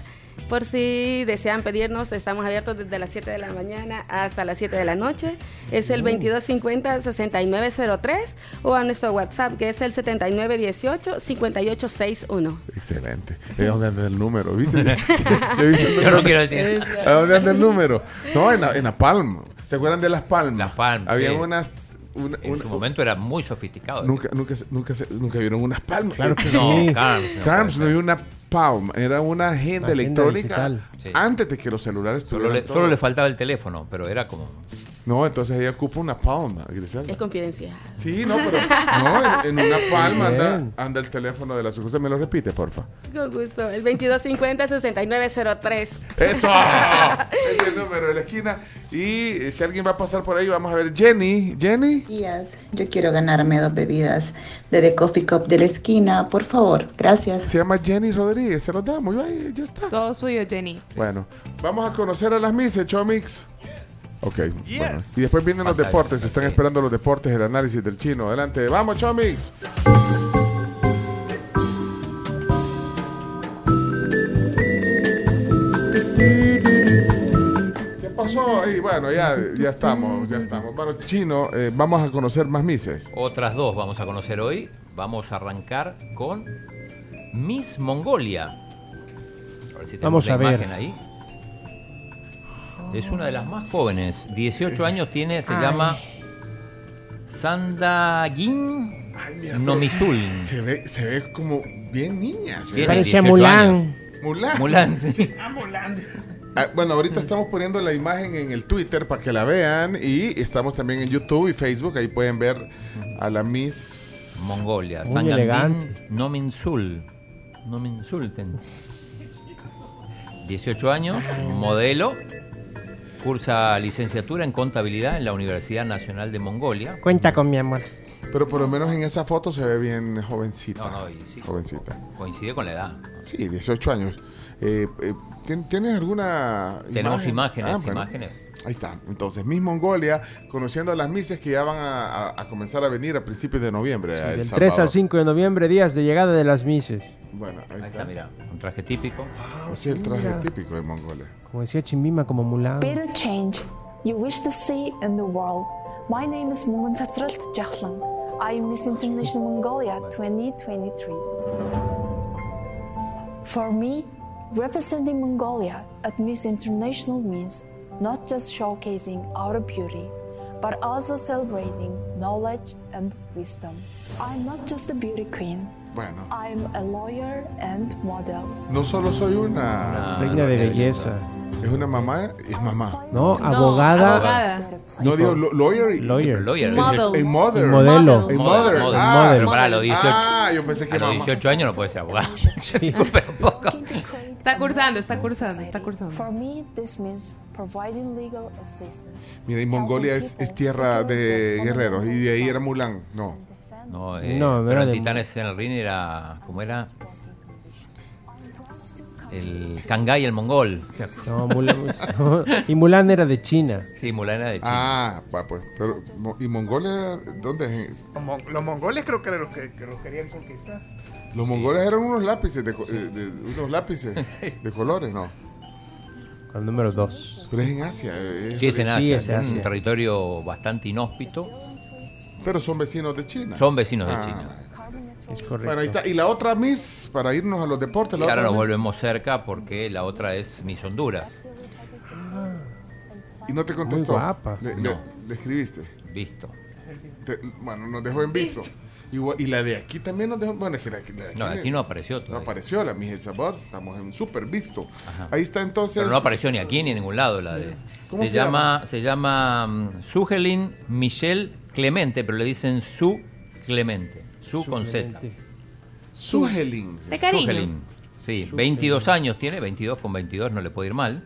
Por si desean pedirnos, estamos abiertos desde las 7 de la mañana hasta las 7 de la noche. Es el 2250-6903 o a nuestro WhatsApp que es el 7918-5861. Excelente. ¿De dónde anda el número? ¿Viste? ¿Ya viste el Yo no quiero decir. ¿A dónde anda el número? No, en la, en la Palm. ¿Se acuerdan de las Palm? Las Palm, Había sí. unas... una- En una- su momento era muy sofisticado. Nunca, nunca, se- nunca, se- nunca vieron unas palmas. Claro que No, sí. Carms, no Carms no una palm, era una agenda Una agenda electrónica. Sí. antes de que los celulares Solo tuvieran le, todo. solo le faltaba el teléfono, pero era como. No, entonces ella ocupa una palma, Griselda. Es confidencial. Sí, no, pero no, en, en una palma anda, anda el teléfono de la sucursal. ¿Me lo repite, porfa? Con gusto. El 2250-6903. ¡Eso! es el número de la esquina. Y eh, si alguien va a pasar por ahí, vamos a ver. Jenny, Jenny. días. Yo quiero ganarme dos bebidas de The Coffee Cup de la esquina, por favor. Gracias. Se llama Jenny Rodríguez, se los damos. Ya, ya está. Todo suyo, Jenny. Bueno, vamos a conocer a las Mises, Chomix. Ok, bueno. Y después vienen los deportes. Están esperando los deportes, el análisis del chino. Adelante. ¡Vamos, Chomix! ¿Qué pasó? Y bueno, ya, ya estamos, ya estamos. Bueno, chino, eh, vamos a conocer más Mises. Otras dos vamos a conocer hoy. Vamos a arrancar con Miss Mongolia. A ver si tenemos Vamos la a ver. imagen ahí. Es una de las más jóvenes. 18 años tiene, se Ay. llama Sandagin mira, Nomisul. Se ve, se ve como bien niña. se ve. 18 Mulan. años. Mulan. Mulan, sí. Ah, bueno, ahorita estamos poniendo la imagen en el Twitter para que la vean y estamos también en YouTube y Facebook. Ahí pueden ver a la Miss Mongolia. Muy Sangandin elegante. Nominsul. No me insulten. 18 años, modelo, cursa licenciatura en contabilidad en la Universidad Nacional de Mongolia. Cuenta con mi amor. Pero por lo menos en esa foto se ve bien jovencita. No, no, y sí. Jovencita. Coincide con la edad. Sí, 18 años. Eh, eh, ¿tien- ¿Tienes alguna Tenemos imagen? imágenes, Ah, bueno. imágenes. Ahí está. Entonces, Miss Mongolia, conociendo a las Misses que ya van a, a- a comenzar a venir a principios de noviembre. a El Del 3 al Salvador. 5 de noviembre, días de llegada de las Mises. Bueno, ahí, Ahí está, mira, un traje típico. Así es el traje Mira. típico de Mongolia. Como decía Chimbima, como Mulan. Be the change you wish to see in the world. My name is Mungun Tatsrat Jahlan. I am Miss International Mongolia 2023. For me, representing Mongolia at Miss International means not just showcasing our beauty, but also celebrating knowledge and wisdom. I'm not just a beauty queen. Bueno. I'm a lawyer and model. No solo soy una... Reina de belleza. Es una mamá, es mamá. No, abogada. No digo lo- lawyer. y- Lawyer. Lawyer. A mother. Y modelo. A mother. Model, Ah, Pero para los 18, Ah, yo pensé que a los mamá. 18 años no puede ser abogado. Está cursando, está cursando, está cursando. For me, this means providing legal assistance. Mira, y Mongolia es, es tierra de guerreros. Y de ahí era Mulan. No. No, eh, No, pero era en de- Titanes en el ring era. ¿Cómo era? El Kangai el mongol. No, Mulan, no. Y Mulan era de China. Sí, Mulan era de China. Ah, pues. Pero, ¿y Mongolia dónde es? Los mon- Los mongoles creo que eran los que, que los querían conquistar. Los mongoles eran unos lápices de, eh, de- unos lápices de colores, ¿no? El número 2. Pero es en Asia. eh, Sí, es en Sí, Asia. es es un Asia. territorio bastante inhóspito. Pero son vecinos de China. Son vecinos de Ah, China. Es correcto. Bueno, ahí está. Y la otra Miss, para irnos a los deportes. Y La ahora otra nos volvemos cerca porque la otra es Miss Honduras. Y no te contestó. Muy guapa. Le, No. le escribiste. Visto. Te- bueno, nos dejó en visto. Y la de aquí también nos dejó. Bueno, es que la, la de No, aquí no apareció No todavía. apareció la Miss El Sabor. Estamos en súper visto. Ahí está entonces. Pero no apareció ni aquí ni en ningún lado la de. ¿Cómo se, se llama, se llama mm, Sugelin Michelle Clemente, pero le dicen Su Clemente. Su con Z. Sugelin. De cariño. Sugelin. Sí, 22 años tiene, 22 con 22 no le puede ir mal.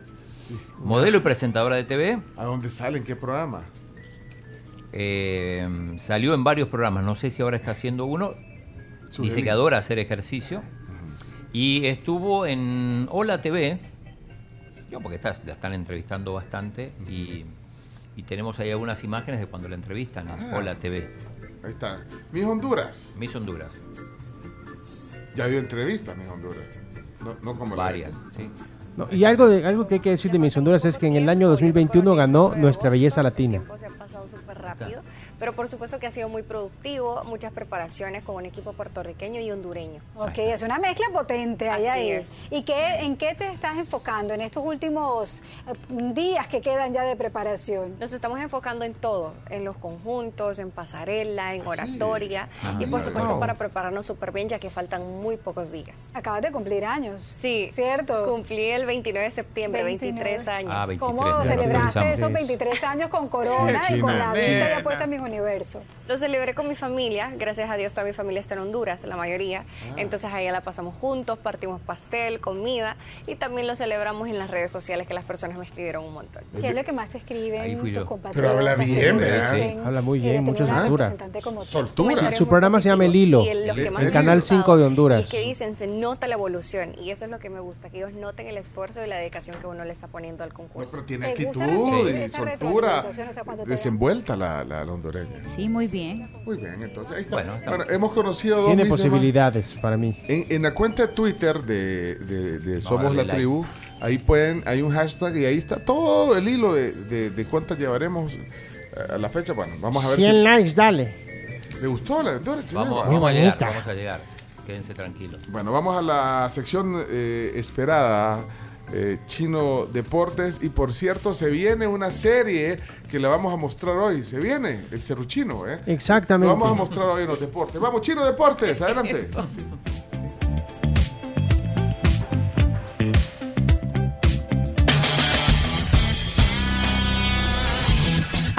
Modelo y presentadora de TV. ¿A dónde sale? ¿En qué programa? Eh, salió en varios programas, no sé si ahora está haciendo uno. Sugelin. Dice que adora hacer ejercicio. Y estuvo en Hola TV. Yo, porque estás- la están entrevistando bastante. Y, y tenemos ahí algunas imágenes de cuando la entrevistan en Ah. Hola TV. Ahí está. Miss Honduras. Miss Honduras. Ya dio entrevistas, Miss Honduras. No, no como la Varias, esta. sí. No, y algo, de, algo que hay que decir de Miss Honduras es que en el año 2021 ganó Nuestra Belleza Latina. Se ha pasado súper rápido, pero por supuesto que ha sido muy productivo, muchas preparaciones con un equipo puertorriqueño y hondureño. Ok, es una mezcla potente ahí Así ahí. es. ¿Y qué, en qué te estás enfocando en estos últimos eh, días que quedan ya de preparación? Nos estamos enfocando en todo, en los conjuntos, en pasarela, en oratoria Ah, y por mira, supuesto wow. para prepararnos súper bien ya que faltan muy pocos días. Acabas de cumplir años. Sí, ¿cierto? Cumplí el 29 de septiembre, 23 años. Ah, 23, ¿Cómo celebraste esos 23 años con corona Sí, y con la vista China. ya puesta en mi universo? Lo celebré con mi familia, gracias a Dios toda mi familia está en Honduras, la mayoría. Ah. Entonces allá la pasamos juntos, partimos pastel, comida y también lo celebramos en las redes sociales que las personas me escribieron un montón. ¿Qué es lo que más te escriben Ahí fui tus yo. compatriotas? Pero habla bien, ¿Qué te ¿verdad? dicen? Habla muy de bien, mucha soltura. representante como tú. Soltura. Su programa se llama El Hilo. El- Canal han gustado 5 de Honduras. Y que dicen, se nota la evolución. Y eso es lo que me gusta, que ellos noten el esfuerzo y la dedicación que uno le está poniendo al concurso. Pero tiene ¿Te gusta actitud y soltura. O sea, Desenvuelta la, la, la Sí, muy bien. Muy bien, entonces ahí está. Bueno, Bueno, está- hemos conocido dos Tiene posibilidades para mí. En, en la cuenta de Twitter de, de- de Somos la like. Tribu, ahí pueden, hay un hashtag y ahí está todo el hilo de, de- de cuántas llevaremos eh, a la fecha. Bueno, vamos a ver 100 likes, dale. si le gustó la aventura. Vamos, vamos a llegar, bonita. vamos a llegar. Quédense tranquilos. Bueno, vamos a la sección eh, esperada. Eh, Chino Deportes y por cierto se viene una serie que la vamos a mostrar hoy se viene el Cerruchino ¿eh? Exactamente. Lo vamos a mostrar hoy en los deportes vamos Chino Deportes adelante Sí.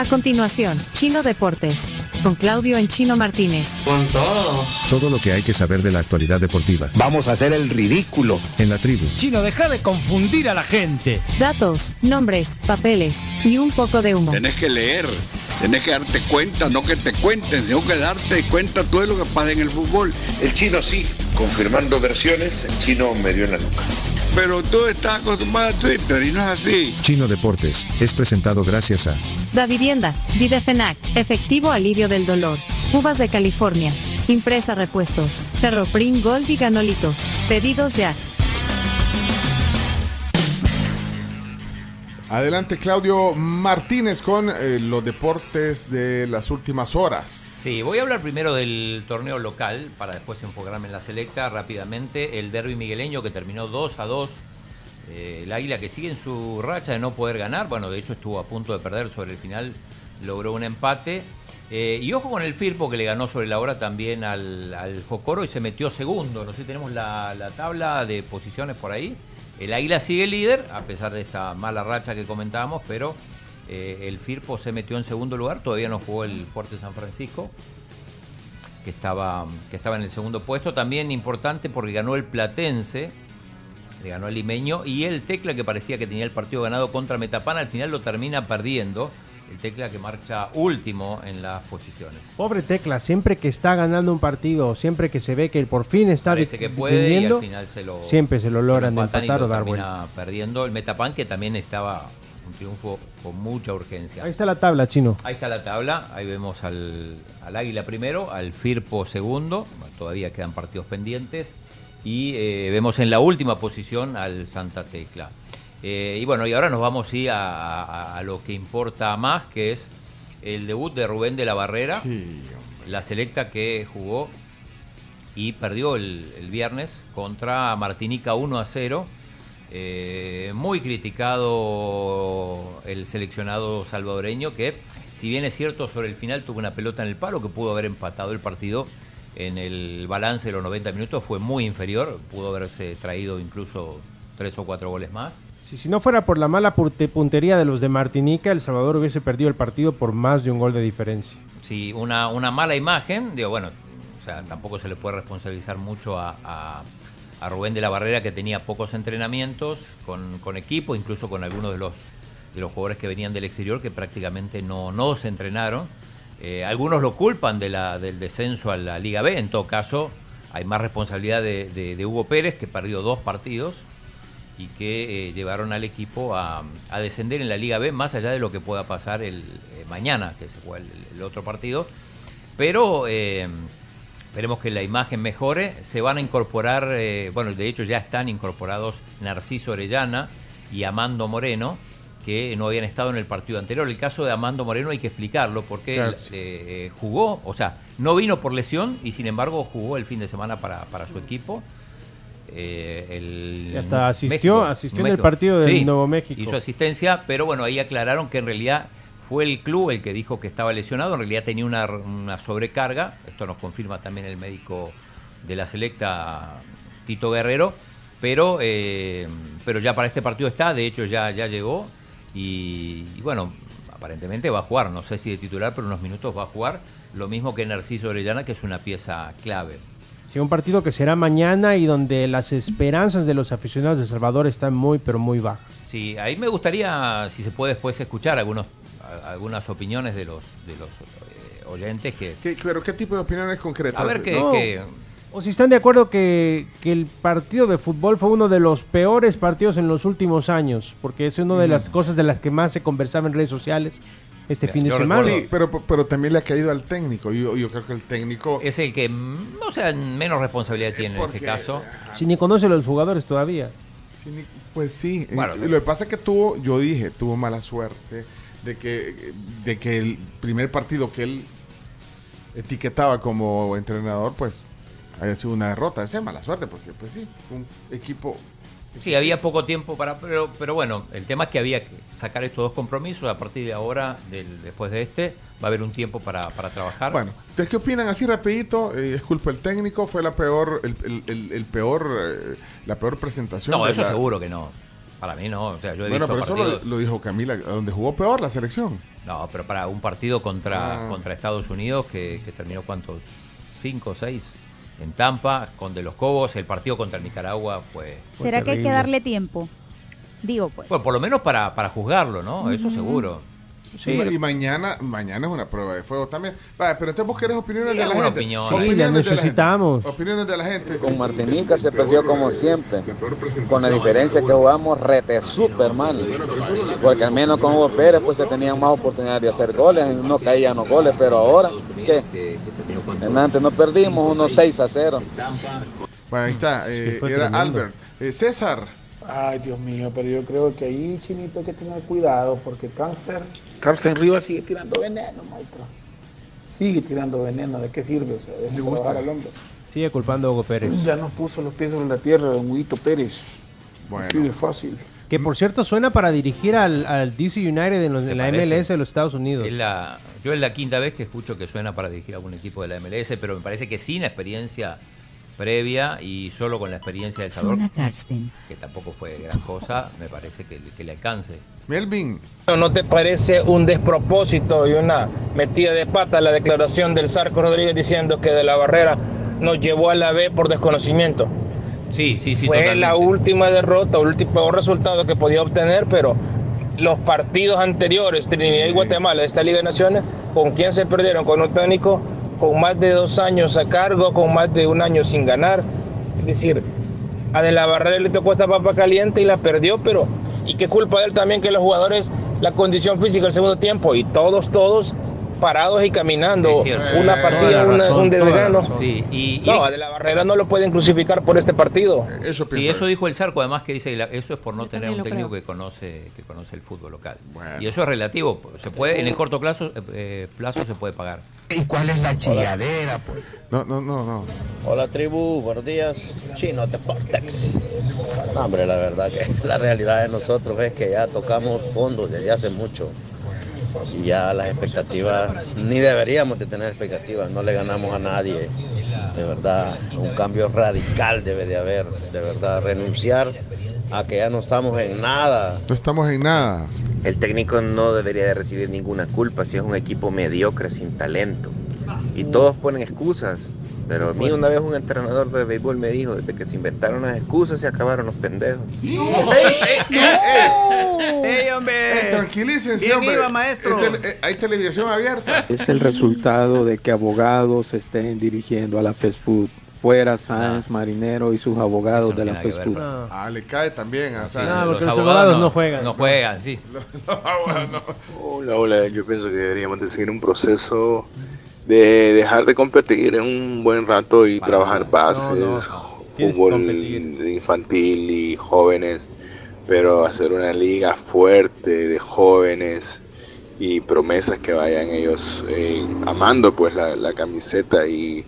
A continuación, Chino Deportes, con Claudio en Chino Martínez. Con todo. Todo lo que hay que saber de la actualidad deportiva. Vamos a hacer el ridículo en la tribu. Chino, deja de confundir a la gente. Datos, nombres, papeles y un poco de humo. Tenés que leer, tenés que darte cuenta, no que te cuenten, tengo que darte cuenta todo lo que pasa en el fútbol. El chino sí, confirmando versiones, el chino me dio en la nuca. Pero tú estás acostumbrado a Twitter y no es así. Chino Deportes es presentado gracias a Da Vivienda, Videfenac, Efectivo Alivio del Dolor, Uvas de California, Impresa Repuestos, Ferroprim Gold y Ganolito. Pedidos ya. Adelante Claudio Martínez con eh, los deportes de las últimas horas. Sí, voy a hablar primero del torneo local para después enfocarme en la selecta rápidamente. El derby migueleño que terminó 2 a 2. Eh, el Águila que sigue en su racha de no poder ganar. Bueno, de hecho estuvo a punto de perder sobre el final. Logró un empate. Eh, y ojo con el Firpo que le ganó sobre la hora también al, al Jocoro y se metió segundo. No sé si tenemos la, la tabla de posiciones por ahí. El Águila sigue líder, a pesar de esta mala racha que comentábamos, pero eh, el Firpo se metió en segundo lugar. Todavía no jugó el Fuerte San Francisco, que estaba, que estaba en el segundo puesto. También importante porque ganó el Platense, le ganó el Limeño, y el Tecla, que parecía que tenía el partido ganado contra Metapán, al final lo termina perdiendo. El Tecla que marcha último en las posiciones. Pobre Tecla, siempre que está ganando un partido, siempre que se ve que por fin está Parece que puede y al final se lo, siempre se lo logran empatar lo o dar termina vuelta. perdiendo. El Metapan que también estaba un triunfo con mucha urgencia. Ahí está la tabla, chino. Ahí está la tabla, ahí vemos al, al Águila primero, al Firpo segundo, todavía quedan partidos pendientes, y eh, vemos en la última posición al Santa Tecla. Eh, y bueno, y ahora nos vamos sí, a, a- a lo que importa más, que es el debut de Rubén de la Barrera, la selecta que jugó y perdió el, el viernes contra Martinica 1 a 0. Eh, muy criticado el seleccionado salvadoreño que, si bien es cierto, sobre el final tuvo una pelota en el palo que pudo haber empatado el partido en el balance de los 90 minutos, fue muy inferior, pudo haberse traído incluso tres o cuatro goles más. Si, si no fuera por la mala puntería de los de Martinica, El Salvador hubiese perdido el partido por más de un gol de diferencia. Sí, una, una mala imagen, digo, bueno, o sea, tampoco se le puede responsabilizar mucho a, a- Rubén de la Barrera que tenía pocos entrenamientos con, con equipo, incluso con algunos de los, de los jugadores que venían del exterior que prácticamente no, no se entrenaron. Eh, algunos lo culpan del descenso a la Liga B, en todo caso hay más responsabilidad de- de Hugo Pérez que perdió dos partidos y que eh, llevaron al equipo a, a descender en la Liga B, más allá de lo que pueda pasar el eh, mañana, que se juega el, el otro partido. Pero eh, esperemos que la imagen mejore. Se van a incorporar, eh, bueno, de hecho ya están incorporados Narciso Orellana y Amando Moreno, que no habían estado en el partido anterior. El caso de Amando Moreno hay que explicarlo porque Claro. él, jugó, o sea, no vino por lesión y sin embargo jugó el fin de semana para, para su equipo. Eh, el Y hasta asistió- México, asistió en el México. partido del Sí, Nuevo México. Hizo asistencia, pero bueno, ahí aclararon que en realidad fue el club el que dijo que estaba lesionado, en realidad tenía una, una sobrecarga, esto nos confirma también el médico de la selecta Tito Guerrero, pero, eh, pero ya para este partido está, de hecho ya, ya llegó y, y bueno, aparentemente va a jugar, no sé si de titular, pero unos minutos va a jugar, lo mismo que Narciso Orellana, que es una pieza clave. Sí, un partido que será mañana y donde las esperanzas de los aficionados de Salvador están muy, pero muy bajas. Sí, ahí me gustaría, si se puede después escuchar algunos, a- algunas opiniones de los, de los eh, oyentes que... ¿Qué- pero qué tipo de opiniones concretas? A ver qué... No. qué- O si están de acuerdo que, que el partido de fútbol fue uno de los peores partidos en los últimos años, porque es una de las cosas de las que más se conversaba en redes sociales este fin de semana. Sí, pero, pero también le ha caído al técnico. Yo, yo creo que el técnico... Es el que, mm, o sea, menos responsabilidad tiene en este caso. Si ni conoce a los jugadores todavía. Ni- Pues sí, Bueno, eh, sí. lo que pasa es que tuvo, yo dije, tuvo mala suerte de que, de que el primer partido que él etiquetaba como entrenador, pues haya sido una derrota. Esa es mala suerte, porque pues sí, un equipo... Sí, había poco tiempo para... Pero, pero bueno, el tema es que había que sacar estos dos compromisos. A partir de ahora, del- después de este, va a haber un tiempo para, para trabajar. Bueno, ¿ustedes qué opinan así rapidito? Eh, es culpa del técnico, fue la peor, el, el- el- el peor, eh, la peor presentación. no, de eso la- seguro que no. Para mí no, o sea, yo he Bueno, visto pero eso lo, lo dijo Camila, donde jugó peor la selección. No, pero para un partido contra, Ah. contra Estados Unidos que, que terminó cuántos, cinco o seis en Tampa, con De los Cobos, el partido contra Nicaragua fue... fue ¿Será que hay que darle tiempo? Digo, pues. Bueno, por lo menos para, para juzgarlo, ¿no? Eso Ujú. Seguro. y mañana, mañana es una prueba de fuego también. Vale, pero entonces vos querés opiniones de la gente. opinión. Sí, Opiniones las de la gente. necesitamos. Opiniones de la gente. Con Martinica se perdió como siempre, con la diferencia que jugamos rete super mal, porque al menos con Hugo Pérez pues se tenían más oportunidades de hacer goles, no caían los goles, pero ahora, ¿qué? En antes no perdimos unos 6 a 0. Bueno, ahí está. eh, era tremendo. Albert. Eh, César. Ay, Dios mío, pero yo creo que ahí, Chinito, hay que tener cuidado porque Cáncer, Cáncer Rivas sigue tirando veneno, maestro. Sigue tirando veneno, ¿de qué sirve? O sea, trabajar al hombre. Sigue culpando a Hugo Pérez. Ya nos puso los pies sobre la tierra, don Huguito Pérez. Bueno. Así de fácil. Que por cierto suena para dirigir al, al DC United en, los- en la parece? MLS de los Estados Unidos. Es la, yo es la quinta vez que escucho que suena para dirigir a algún equipo de la MLS, pero me parece que sin experiencia previa y solo con la experiencia del Karsten. que tampoco fue gran cosa, me parece que, que le alcance. Melvin. ¿No te parece un despropósito y una metida de pata la declaración del Sarco Rodríguez diciendo que de la barrera nos llevó a la B por desconocimiento? Sí, sí, sí. Fue totalmente. la última derrota, el último resultado que podía obtener, pero los partidos anteriores, Trinidad y Guatemala de esta Liga de Naciones, ¿con quién se perdieron? Con un técnico con más de dos años a cargo, con más de un año sin ganar. Es decir, a De la Barrera le tocó esta papa caliente y la perdió, pero ¿y qué culpa de él también que los jugadores, la condición física del segundo tiempo y todos, todos parados y caminando? Una Eh, partida, una- razón, un desgano. Sí, y- y- no, De la Barrera no lo pueden crucificar por este partido. Eso Sí, eso dijo el Zarco, además que dice que la- eso es por no tener un técnico creo. que conoce que conoce el fútbol local. Y eso es relativo, se puede en el corto plazo eh, plazo se puede pagar. ¿Y cuál es la chingadera, pues? No, no, no, no. Hola tribu, buenos días. Chino Deportex. No, hombre, la verdad que la realidad de nosotros es que ya tocamos fondos desde hace mucho. Y ya las expectativas, ni deberíamos de tener expectativas, no le ganamos a nadie. De verdad, un cambio radical debe de haber. De verdad, renunciar a que ya no estamos en nada. No estamos en nada. El técnico no debería de recibir ninguna culpa si es un equipo mediocre sin talento. Y todos ponen excusas. Pero a mí una vez un entrenador de béisbol me dijo, desde que se inventaron las excusas se acabaron los pendejos. ¡Ey, ey, ey! ¡Ey, hombre! Eh, tranquilícense, Bien hombre. iba, maestro. Es tele- eh, hay televisión abierta. Es el resultado de que abogados estén dirigiendo a la fast food. Fuera Sáenz Marinero y sus abogados de la food. ver, Ah, le cae también. O sea, No, porque los abogados no juegan. No juegan, sí. Hola, hola, yo pienso que deberíamos de seguir un proceso de dejar de competir en un buen rato y trabajar bases, fútbol infantil y jóvenes, pero hacer una liga fuerte de jóvenes y promesas que vayan ellos eh, amando pues la, la camiseta y,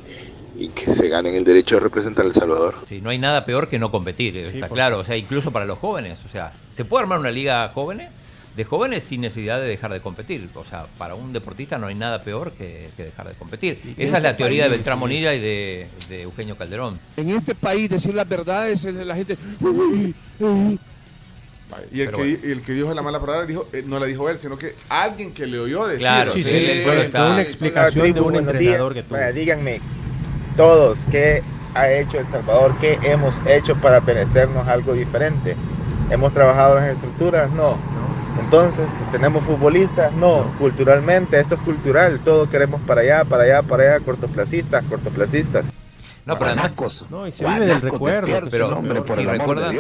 y que se ganen el derecho de representar a El Salvador. Sí, no hay nada peor que no competir, está claro, o sea, incluso para los jóvenes, o sea, se puede armar una liga jóvenes de jóvenes sin necesidad de dejar de competir, o sea, para un deportista no hay nada peor que, que dejar de competir. Esa es la teoría de Beltrán Monilla y de, de Eugenio Calderón. En este país decir las verdades, la gente... Y el, que, y el que dijo la mala palabra dijo, eh, no la dijo él, sino que alguien que le oyó decir. Claro, sí, sí, está- una explicación de un entrenador que tuvo. Vaya, díganme, todos, ¿qué ha hecho El Salvador? ¿Qué hemos hecho para merecernos algo diferente? ¿Hemos trabajado en las estructuras? No. Entonces, ¿tenemos futbolistas? No. Culturalmente, esto es cultural. Todos queremos para allá, para allá, para allá, cortoplacistas, cortoplacistas. No, pero además, No, y se vive del recuerdo. pero, pero si recuerdan,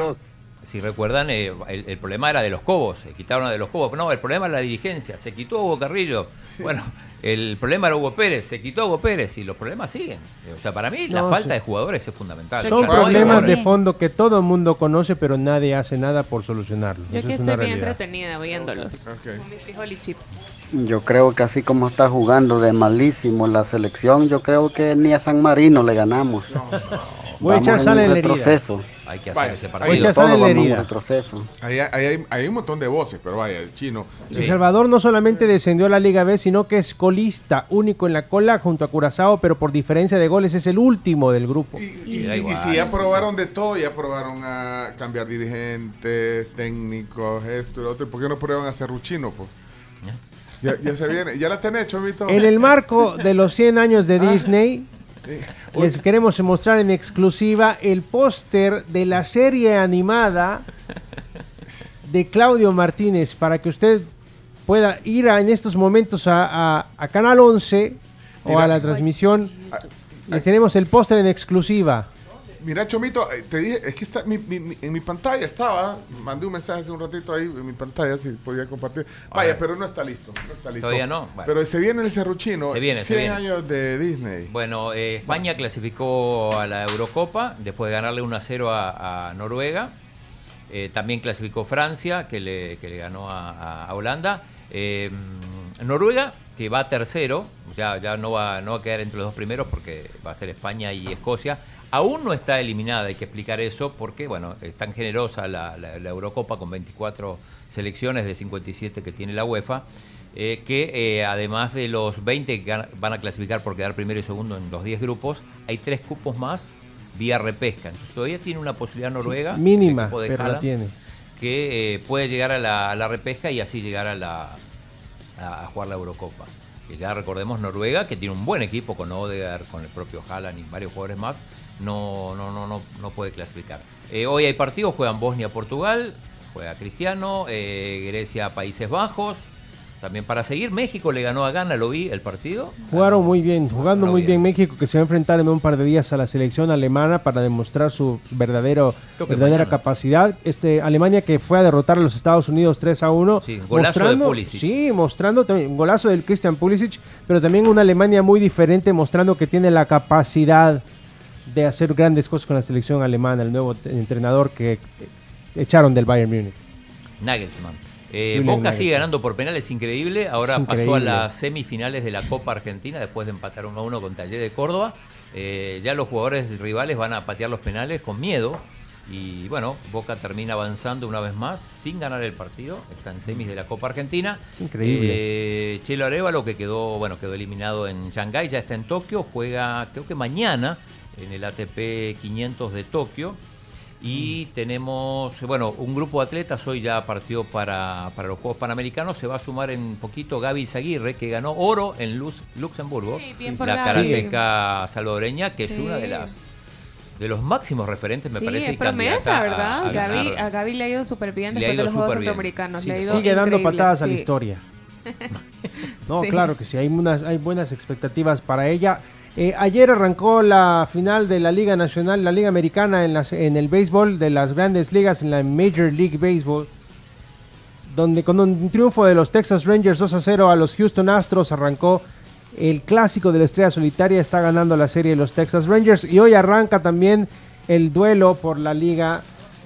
si recuerdan eh, el, el problema era de los cobos, se quitaron a de los cobos. No, el problema era la dirigencia, se quitó a Hugo Carrillo. Bueno, el problema era Hugo Pérez, se quitó a Hugo Pérez y los problemas siguen. O sea, para mí la No, falta sí. de jugadores es fundamental. Son O sea, no hay problemas de fondo que todo el mundo conoce, pero nadie hace nada por solucionarlos. Yo Eso aquí es una estoy bien entretenida oyéndolos. Con mis frijol y chips. Yo creo que así como está jugando de malísimo la selección, yo creo que ni a San Marino le ganamos. Voy a echar sal en la herida. retroceso. Hay que hacer Vaya, ese partido. Voy a echar sal en la herida. retroceso. Ahí, ahí hay, hay un montón de voces, pero vaya, el chino. El Salvador no solamente descendió a la Liga B, sino que es colista, único en la cola junto a Curazao, pero por diferencia de goles es el último del grupo. Y, si, y si ya probaron de todo, ya probaron a cambiar dirigentes, técnicos, esto y lo otro, ¿por qué no prueban a Cerruchino? Pues? Ya, ya se viene, ya la tenés, Chomito. En el marco de los 100 años de Disney, les queremos mostrar en exclusiva el póster de la serie animada de Claudio Martínez para que usted pueda ir a- en estos momentos a, a- a Canal 11 o a la transmisión. Les tenemos el póster en exclusiva. Mira, Chomito, eh, te dije, es que está, mi- mi- en mi pantalla estaba, mandé un mensaje hace un ratito ahí en mi pantalla, si podía compartir. Vaya, pero no está listo, no está listo. Todavía no, bueno. Pero se viene el Cerruchino, Se viene, se 100 viene. años de Disney. Bueno, eh, España clasificó a la Eurocopa después de ganarle 1 a 0 a, a Noruega. Eh, también clasificó Francia, que le, que le ganó a Holanda. Eh, Noruega, que va tercero, ya, ya no, va, no va a quedar entre los dos primeros porque va a ser España y Escocia. Aún no está eliminada, hay que explicar eso, porque bueno, es tan generosa la, la- la Eurocopa con 24 selecciones de 57 que tiene la UEFA, eh, que eh, además de los 20 que van a clasificar por quedar primero y segundo en los 10 grupos, hay tres cupos más vía repesca. Entonces todavía tiene una posibilidad Noruega, Mínima, de pero la tiene. que eh, puede llegar a la, a la repesca y así llegar a, la, a jugar la Eurocopa. Que ya recordemos Noruega, que tiene un buen equipo con Odegaard, con el propio Haaland y varios jugadores más, no, no, no, no, no puede clasificar. Eh, hoy hay partidos, juegan Bosnia-Portugal, juega Cristiano, eh, Grecia-Países Bajos. También para seguir, México le ganó a Ghana, lo vi el partido. Jugaron muy bien, jugando muy bien México, que se va a enfrentar en un par de días a la selección alemana para demostrar su verdadero, verdadera mañana. capacidad. Este Alemania que fue a derrotar a los Estados Unidos 3 a 1. Sí, golazo de Pulisic. Sí, mostrando también un golazo del Christian Pulisic, pero también una Alemania muy diferente, mostrando que tiene la capacidad de hacer grandes cosas con la selección alemana, el nuevo entrenador que eh, echaron del Bayern Múnich. Nagelsmann. Eh, Boca Nagelsmann. sigue ganando por penales, increíble. Ahora pasó a las semifinales de la Copa Argentina después de empatar 1 a 1 con Taller de Córdoba. Eh, ya los jugadores rivales van a patear los penales con miedo. Y bueno, Boca termina avanzando una vez más sin ganar el partido. Está en semis de la Copa Argentina. Es increíble. Eh, Chelo Arevalo, que quedó, bueno, quedó eliminado en Shanghái, ya está en Tokio. Juega, creo que mañana, en el ATP 500 de Tokio. Y tenemos, bueno, un grupo de atletas hoy ya partió para, para los Juegos Panamericanos. Se va a sumar en poquito Gaby Zaguirre, que ganó oro en Luz- Luxemburgo. bien por la karateca salvadoreña, que es Sí. una de las de los máximos referentes, me sí, parece. es promesa, candidata a- ¿verdad? a Gaby, a Gaby le ha ido súper bien Le ha después de ido los Juegos súper bien. Centroamericanos. Sí, le ha ido sigue dando patadas a la sí. historia. No, Sí. claro que sí, hay, unas, hay buenas expectativas para ella. Eh, ayer arrancó la final de la Liga Nacional, la Liga Americana en, las, en el béisbol de las grandes ligas, en la Major League Baseball, donde con un triunfo de los Texas Rangers 2 a 0 a los Houston Astros arrancó el clásico de la estrella solitaria, está ganando la serie los Texas Rangers y hoy arranca también el duelo por la Liga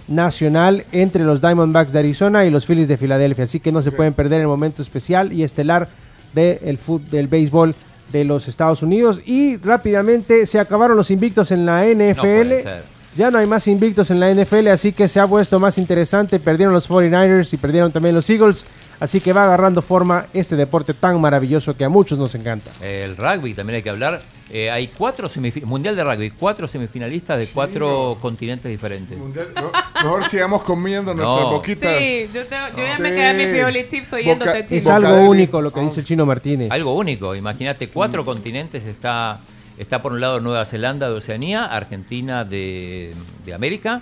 Nacional entre los Diamondbacks de Arizona y los Phillies de Filadelfia, así que no se pueden perder el momento especial y estelar del fut- del béisbol de los Estados Unidos y rápidamente se acabaron los invictos en la NFL. Ya no hay más invictos en la NFL, así que se ha puesto más interesante. Perdieron los 49ers y perdieron también los Eagles, así que va agarrando forma este deporte tan maravilloso que a muchos nos encanta. El rugby también hay que hablar. Eh, hay cuatro mundial de rugby, cuatro semifinalistas de cuatro continentes diferentes. Mundial- no, mejor sigamos comiendo nuestras No. Sí, yo, te- yo ya me quedé mi Pioli Chips oyéndote, Boca- chino. Es algo único lo que dice el chino Martínez. Algo único, imagínate, cuatro continentes está, está por un lado Nueva Zelanda de Oceanía, Argentina de, de América,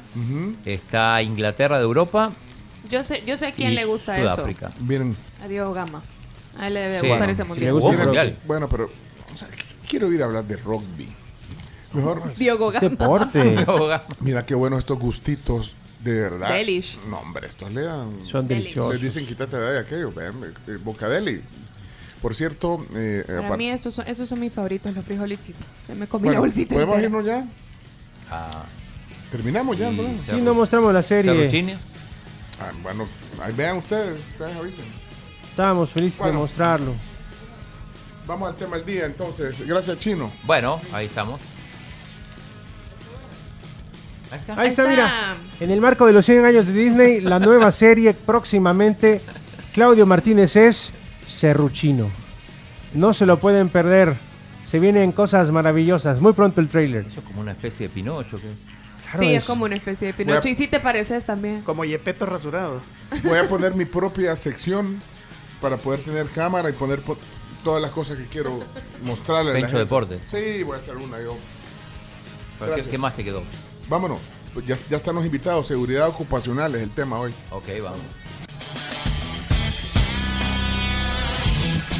está Inglaterra de Europa Yo sé, yo sé a quién y le gusta Sudáfrica. Eso. A Diego Gama. A él le debe Sí. gustar Bueno, ese mundial. le gusta el mundial. Bueno, pero o sea, quiero ir a hablar de rugby. Mejor. Diogo Gama. Deporte. Diogo Gama. Mira qué buenos estos gustitos, de verdad. Delish. No, hombre, estos le dan. Son deliciosos. Les dicen quítate de ahí aquello, ven, eh, Bocadeli. Por cierto, eh, Para mí estos son, esos son mis favoritos, los frijoles chips. Me comí bueno, la bolsita. ¿podemos entera. irnos ya? Ah, Terminamos ya, ¿no? Sí, no mostramos la serie. Ah, bueno, ahí vean ustedes, ustedes avisen. Estábamos felices Bueno. de mostrarlo. Vamos al tema del día entonces. Gracias, Chino. Bueno, ahí estamos. Ahí está, mira. En el marco de los 100 años de Disney, la nueva serie próximamente, Claudio Martínez es Serruchino. No se lo pueden perder. Se vienen cosas maravillosas. Muy pronto el trailer. Eso es como una especie de Pinocho. ¿qué? sí, es como una especie de Pinocho. A- Y sí te pareces también. Como Yepeto rasurado. Voy a poner mi propia sección para poder tener cámara y poner po- todas las cosas que quiero mostrarle a la Pencho gente. Deporte. Sí, voy a hacer una yo. Pero ¿qué, Gracias. qué más te quedó? Vámonos. Pues Ya, ya están los invitados. Seguridad ocupacional es el tema hoy. Ok, vamos.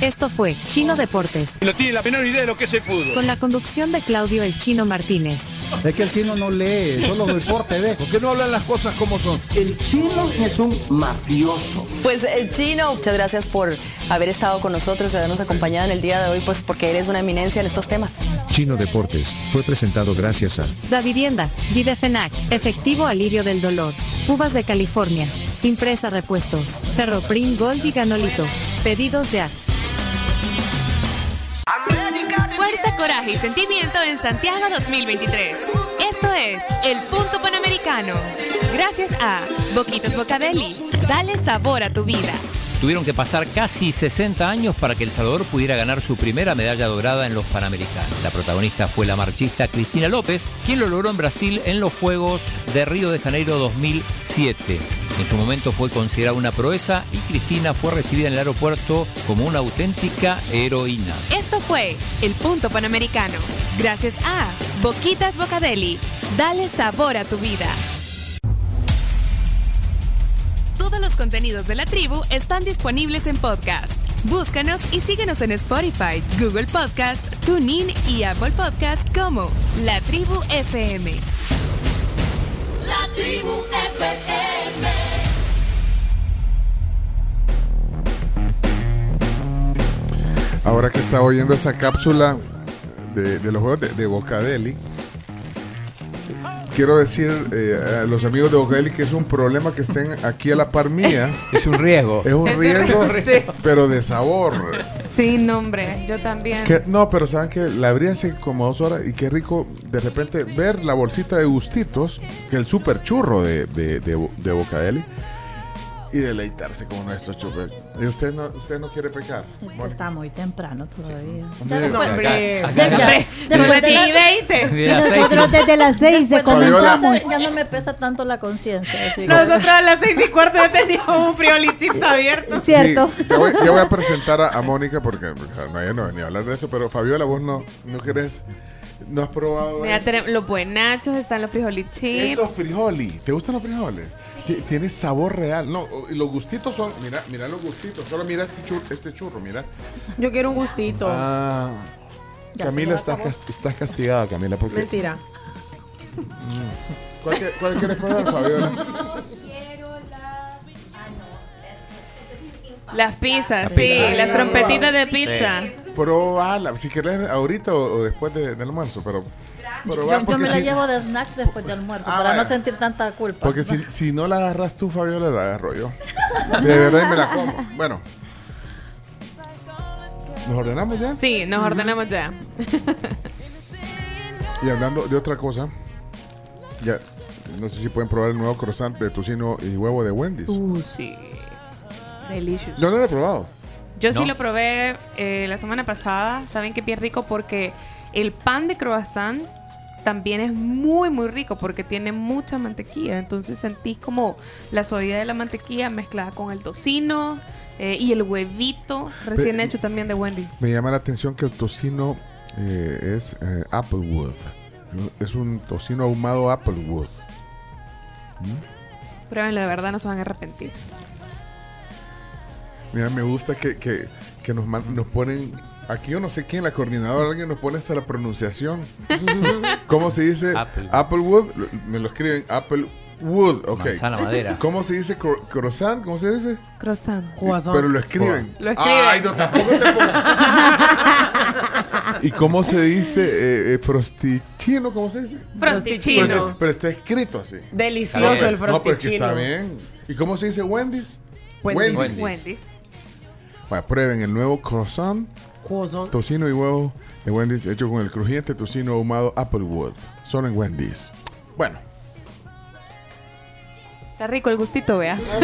Esto fue Chino Deportes, No tiene la menor idea de lo que es el fútbol. con la conducción de Claudio El Chino Martínez. Es que el chino no lee, solo deporte ve. ¿Por qué no hablan las cosas como son? El chino es un mafioso. Pues eh, Chino, muchas gracias por haber estado con nosotros y habernos acompañado en el día de hoy, pues porque eres una eminencia en estos temas. Chino Deportes fue presentado gracias a Da Vivienda, Videfenac, Efectivo Alivio del Dolor, Uvas de California, Impresa Repuestos, Ferroprim Gold y Ganolito. Pedidos ya. Fuerza, coraje y sentimiento en Santiago 2023. Esto es el Punto Panamericano. Gracias a Boquitos Bocadeli. Dale sabor a tu vida. Tuvieron que pasar casi 60 años para que El Salvador pudiera ganar su primera medalla dorada en los Panamericanos. La protagonista fue la marchista Cristina López, quien lo logró en Brasil en los Juegos de Río de Janeiro 2007. En su momento fue considerada una proeza y Cristina fue recibida en el aeropuerto como una auténtica heroína. Esto fue el Punto Panamericano. Gracias a Boquitas Bocadeli. Dale sabor a tu vida. Todos los contenidos de la tribu están disponibles en podcast. Búscanos y síguenos en Spotify, Google Podcast, TuneIn y Apple Podcast como La Tribu FM. La tribu FM. Ahora que estaba oyendo esa cápsula de, de los juegos de, de Bocadeli, quiero decir eh, a los amigos de Bocadeli que es un problema que estén aquí a la par mía. Es un riesgo. Es un Es un riesgo, riesgo. pero de sabor. Sí, nombre. Yo también. Que- no, pero saben que la abrí hace como dos horas y qué rico de repente ver la bolsita de gustitos, que el super churro de, de, de, de Bocadeli, y deleitarse con nuestro churro. ¿Y usted no, usted no quiere pecar? Es que está muy temprano todavía. Después- de seis. Nosotros desde las 6 después de las comenzamos. seis Ya no me pesa tanto la conciencia. Nosotros a las seis y cuarto ya teníamos un frioli chips abierto. Sí, ya, voy, ya voy a presentar a, a Mónica porque o sea, no, ella no venía a hablar de eso, pero Fabiola, vos no, no querés, no has probado Mira, los buenachos, están los frijoli chips. Estos frijoles, ¿te gustan los frijoles? Ti- Tiene sabor real. No, y los gustitos son, mira, mira los gustitos. Solo mira este churro, este churro mira. Yo quiero un gustito. Ah, Camila, se me estás, acabó. cas- estás castigada, Camila, porque... Mentira. ¿Cuál, que- cuál quieres probar, Fabiola? Las pizzas, La sí, pizza. las trompetitas de pizza. Probala, si querés ahorita o, o después de- del almuerzo, pero... Yo, me la si- llevo de snacks después de almuerzo Ah, para vaya. no sentir tanta culpa. Porque si, si no la agarras tú, Fabiola, la agarro yo. De verdad, y me la como. Bueno. ¿Nos ordenamos ya? Sí, nos ordenamos ya. Y hablando de otra cosa, ya no sé si pueden probar el nuevo croissant de tocino y huevo de Wendy's. Uh, sí. Delicious. Yo no lo he probado. Yo sí lo probé eh, la semana pasada. Saben que bien rico porque el pan de croissant también es muy, muy rico porque tiene mucha mantequilla. Entonces sentís como la suavidad de la mantequilla mezclada con el tocino eh, y el huevito recién Pe- hecho también de Wendy's. Me llama la atención que el tocino eh, es eh, Applewood. Es un tocino ahumado Applewood. ¿Mm? Pruébenlo, de verdad no se van a arrepentir. Mira, me gusta que, que, que nos, nos ponen. Aquí yo no sé quién, la coordinadora, alguien nos pone hasta la pronunciación. ¿Cómo se dice? Apple. Applewood. Me lo escriben Applewood. Ok. Manzana madera. ¿Cómo se dice cro- croissant? ¿Cómo se dice? Croissant. Pero lo escriben. Lo escriben. Ay, no, tampoco te pongo. ¿Y cómo se dice eh, eh, frostichino? ¿Cómo se dice? Frostichino. Pero, está- pero está escrito así. Delicioso pero- el No, pero es que está frostichino. bien. ¿Y cómo se dice Wendy's? Wendy's. Wendy's. Bueno, prueben el nuevo croissant, Tocino y huevo de Wendy's hecho con el crujiente tocino ahumado Applewood. Solo en Wendy's. Bueno, Está rico el gustito, vea.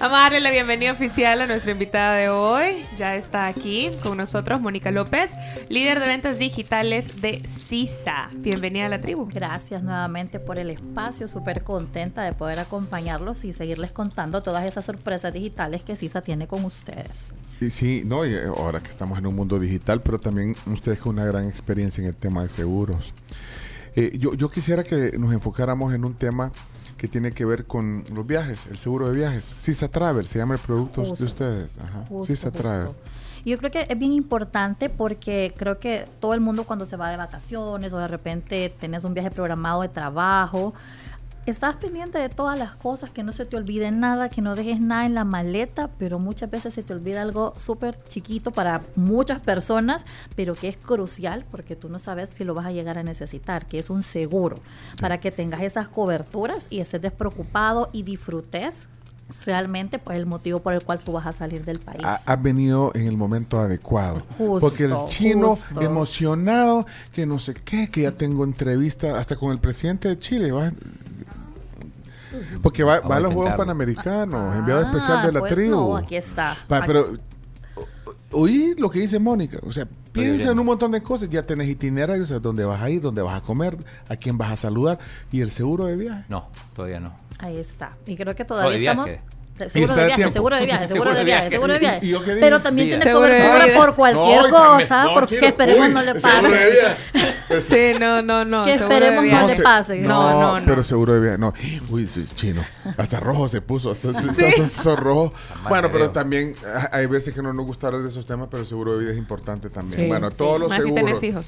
Vamos a darle la bienvenida oficial a nuestra invitada de hoy. Ya está aquí con nosotros Mónica López, líder de ventas digitales de CISA. Bienvenida a la tribu. Gracias nuevamente por el espacio, súper contenta de poder acompañarlos y seguirles contando todas esas sorpresas digitales que CISA tiene con ustedes. Y sí, no, y ahora que estamos en un mundo digital, pero también ustedes con una gran experiencia en el tema de seguros. Eh, yo, yo quisiera que nos enfocáramos en un tema que tiene que ver con los viajes, el seguro de viajes. CISA Travel, se llama el producto Justo. de ustedes. Ajá. Justo, CISA justo. Travel. Yo creo que es bien importante porque creo que todo el mundo cuando se va de vacaciones o de repente tenés un viaje programado de trabajo, estás pendiente de todas las cosas, que no se te olvide nada, que no dejes nada en la maleta, pero muchas veces se te olvida algo súper chiquito para muchas personas, pero que es crucial porque tú no sabes si lo vas a llegar a necesitar, que es un seguro, para que tengas esas coberturas y estés despreocupado y disfrutes realmente pues el motivo por el cual tú vas a salir del país. Ha, has venido en el momento adecuado. Justo, porque el chino justo. emocionado, que no sé qué, que ya tengo entrevista hasta con el presidente de Chile. va- porque va, Vamos va a a los Juegos. Panamericanos, enviado especial de la pues tribu. no, aquí está. Va, Aquí- pero o- oí lo que dice Mónica. O sea, piensa en un montón de cosas. Ya tenés itinerario, sabes dónde vas a ir, dónde vas a comer, a quién vas a saludar y el seguro de viaje. No, todavía no. Ahí está. Y creo que todavía estamos. viaje. Seguro está de viaje, tiempo. seguro de viaje, seguro de viaje, seguro de ¿Y- y viaje. Pero también Vida. tiene cobertura por cualquier cosa, no, porque esperemos uy, no le el seguro de pase. viaje. Sí, no, no, no. Que esperemos no le se- pase. No, no, no. Pero seguro de viaje. No. Uy, sí, chino. Hasta rojo se puso. Hasta, se rojo. Bueno, pero también ah, hay veces que no nos gusta hablar de esos temas, pero seguro de vida es importante también. Sí, bueno, sí. todos los Más si seguros. tenés hijos.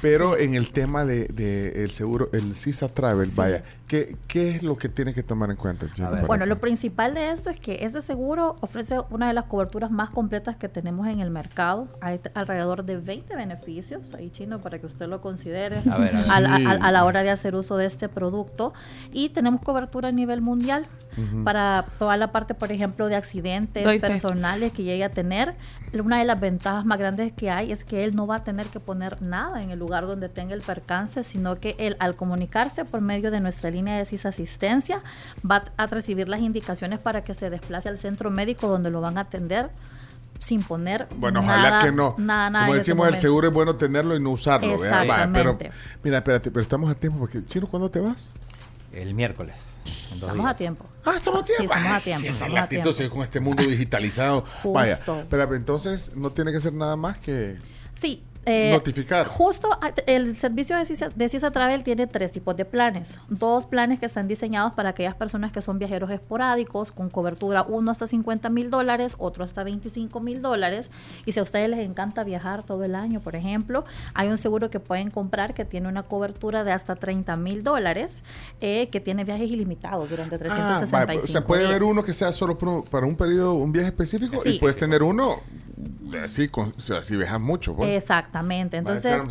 Pero en el tema de, de el seguro, el CISA Travel, vaya, ¿qué, ¿qué es lo que tiene que tomar en cuenta? Bueno, lo principal de esto es que este seguro ofrece una de las coberturas más completas que tenemos en el mercado. Hay alrededor de 20 beneficios, ahí chino, para que usted lo considere A ver, a ver. a la- Sí. a- a la hora de hacer uso de este producto. Y tenemos cobertura a nivel mundial para toda la parte, por ejemplo, de accidentes Doy fe. personales que llegue a tener. Una de las ventajas más grandes que hay es que él no va a tener que poner nada en el lugar donde tenga el percance, sino que él al comunicarse por medio de nuestra línea de CIS Asistencia va a recibir las indicaciones para que se desplace al centro médico donde lo van a atender sin poner Bueno, nada, ojalá que no. nada, nada Como decimos, el seguro es bueno tenerlo y no usarlo. pero, mira, espérate, pero estamos a tiempo porque, Chino, ¿cuándo te vas? El miércoles. Estamos a días. tiempo. Ah, estamos a Sí, tiempo. estamos a tiempo, sí, esa es estamos la a actitud, tiempo. sí, con este mundo digitalizado. Vaya, Justo. pero entonces no tiene que ser nada más que Sí. Eh, notificar. Justo el servicio de CISA, de CISA Travel tiene tres tipos de planes. Dos planes que están diseñados para aquellas personas que son viajeros esporádicos, con cobertura uno hasta 50 mil dólares, otro hasta 25 mil dólares. Y si a ustedes les encanta viajar todo el año, por ejemplo, hay un seguro que pueden comprar que tiene una cobertura de hasta 30 mil dólares, eh, que tiene viajes ilimitados durante Ah, 365 vaya, o sea, puede haber uno que sea solo para un periodo, un viaje específico, y puedes tener uno así, con, o sea, si viajas mucho. pues. Exactamente. Entonces,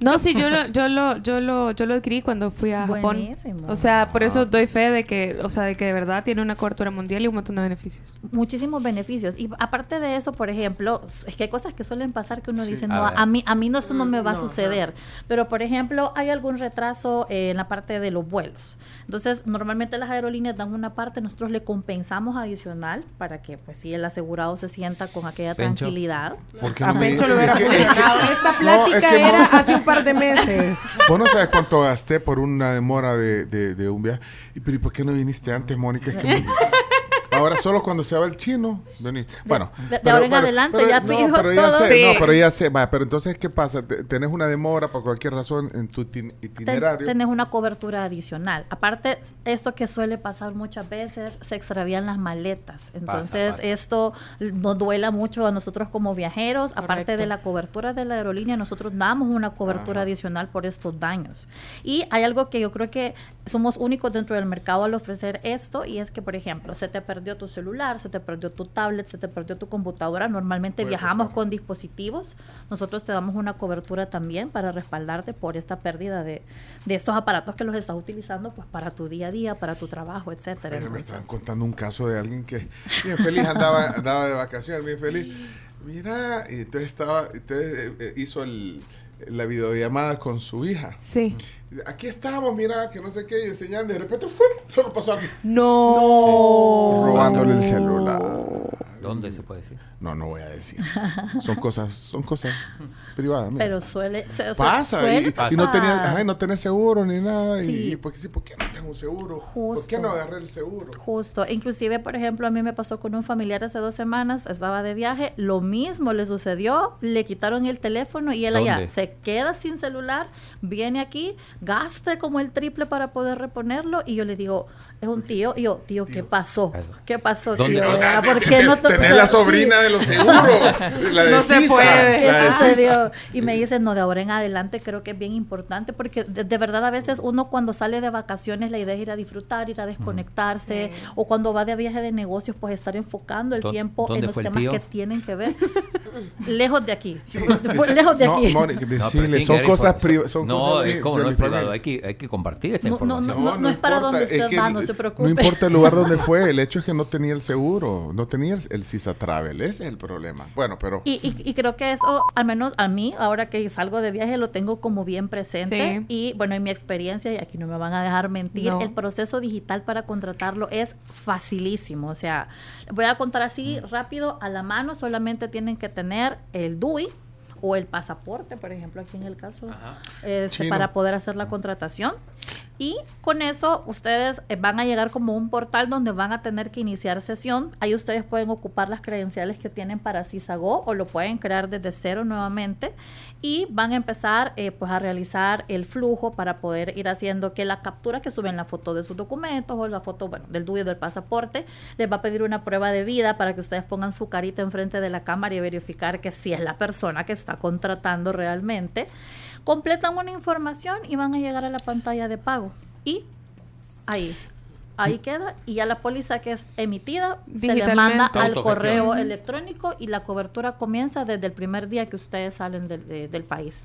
No, sí, yo lo, yo lo, yo lo, yo lo adquirí cuando fui a Japón. Buenísimo. O sea, por eso doy fe de que, o sea, de que de verdad tiene una cobertura mundial y un montón de beneficios. muchísimos beneficios y aparte de eso por ejemplo es que hay cosas que suelen pasar que uno dice a no ver. a mí a mí no esto no me va a suceder pero por ejemplo hay algún retraso eh, en la parte de los vuelos entonces normalmente las aerolíneas dan una parte nosotros le compensamos adicional para que pues si el asegurado se sienta con aquella Pencho. tranquilidad ¿Por qué A no me- Pencho le hubiera funcionado. Esta plática es que era hace un par de meses. Vos no sabes cuánto gasté por una demora de, de, de un viaje. ¿y por qué no viniste antes, Mónica? Es que me- Ahora solo cuando se va el chino. vení. Bueno. de- de ahora en adelante ya no, fijos pero ya todos. sé, Sí. no, pero ya sé. Va, pero entonces, ¿qué pasa? Te- Tenés una demora por cualquier razón en tu ten- itinerario. tenés una cobertura adicional. Aparte, esto que suele pasar muchas veces, se extravían las maletas. Entonces, pasa. esto nos duela mucho a nosotros como viajeros. Aparte Correcto. de la cobertura de la aerolínea, nosotros damos una cobertura adicional por estos daños. Y hay algo que yo creo que somos únicos dentro del mercado al ofrecer esto, y es que, por ejemplo, se te perdió tu celular, se te perdió tu tablet, se te perdió tu computadora. Normalmente Puede viajamos pasar. con dispositivos. Nosotros te damos una cobertura también para respaldarte por esta pérdida de, de estos aparatos que los estás utilizando pues para tu día a día, para tu trabajo, etcétera. Me estaban contando un caso de alguien que bien feliz andaba, andaba de vacaciones, bien feliz. Mira, y entonces estaba, entonces eh, eh, hizo el, la videollamada con su hija. Sí. Aquí estábamos, mira, que no sé qué, y enseñando, y de repente ¡fum! solo pasó aquí. No. Robándole el celular. ¿Dónde se puede decir? No, no voy a decir. Son cosas, son cosas privadas. mira. Pero suele, se- Pasa, suele y, y pasar. no tenía, ajá, y no tenés seguro ni nada. Sí. Y, y porque sí, ¿por qué no tengo un seguro? ¿Por qué no agarré el seguro? Justo, inclusive por ejemplo a mí me pasó con un familiar hace dos semanas, estaba de viaje, lo mismo le sucedió, le quitaron el teléfono y él allá ¿Dónde? se queda sin celular, viene aquí, gaste como el triple para poder reponerlo y yo le digo, es un tío, y yo, tío, ¿qué pasó? ¿Qué pasó, ¿Dónde? tío? O sea, ¿Por te- qué te- no te- tenés la sobrina sí. de los seguros, la de No se puede. la de. Y me dice, no, de ahora en adelante creo que es bien importante porque de, de verdad a veces uno cuando sale de vacaciones la idea es ir a disfrutar, ir a desconectarse o cuando va de viaje de negocios pues estar enfocando el ¿Dó- tiempo en los temas que tienen que ver lejos de aquí. Lejos de no, aquí. No, decirle, son cosas privadas. Son no, cosas es como no es privado, hay que, hay que compartir esta No, no, información. no, no es para donde usted va, no se No preocupe. importa el lugar donde fue, el hecho es que no tenía el seguro, no tenía el, el Sisa Travel, ese es el problema. Bueno, pero Y, y- y creo que eso, al menos a mí, ahora que salgo de viaje, lo tengo como bien presente. Sí. Y bueno, en mi experiencia, y aquí no me van a dejar mentir, No. el proceso digital para contratarlo es facilísimo. O sea, voy a contar así rápido, a la mano solamente tienen que tener el DUI o el pasaporte, por ejemplo, aquí en el caso, este, para poder hacer la contratación. Y con eso ustedes eh, van a llegar como un portal donde van a tener que iniciar sesión. Ahí ustedes pueden ocupar las credenciales que tienen para CISAGO o lo pueden crear desde cero nuevamente. Y van a empezar eh, pues a realizar el flujo para poder ir haciendo que la captura que suben la foto de sus documentos o la foto bueno, del DUI del pasaporte les va a pedir una prueba de vida para que ustedes pongan su carita enfrente de la cámara y verificar que sí es la persona que está contratando realmente completan una información y van a llegar a la pantalla de pago. Y ahí, ahí queda. Y ya la póliza que es emitida se le manda al correo electrónico y la cobertura comienza desde el primer día que ustedes salen del, de- del país.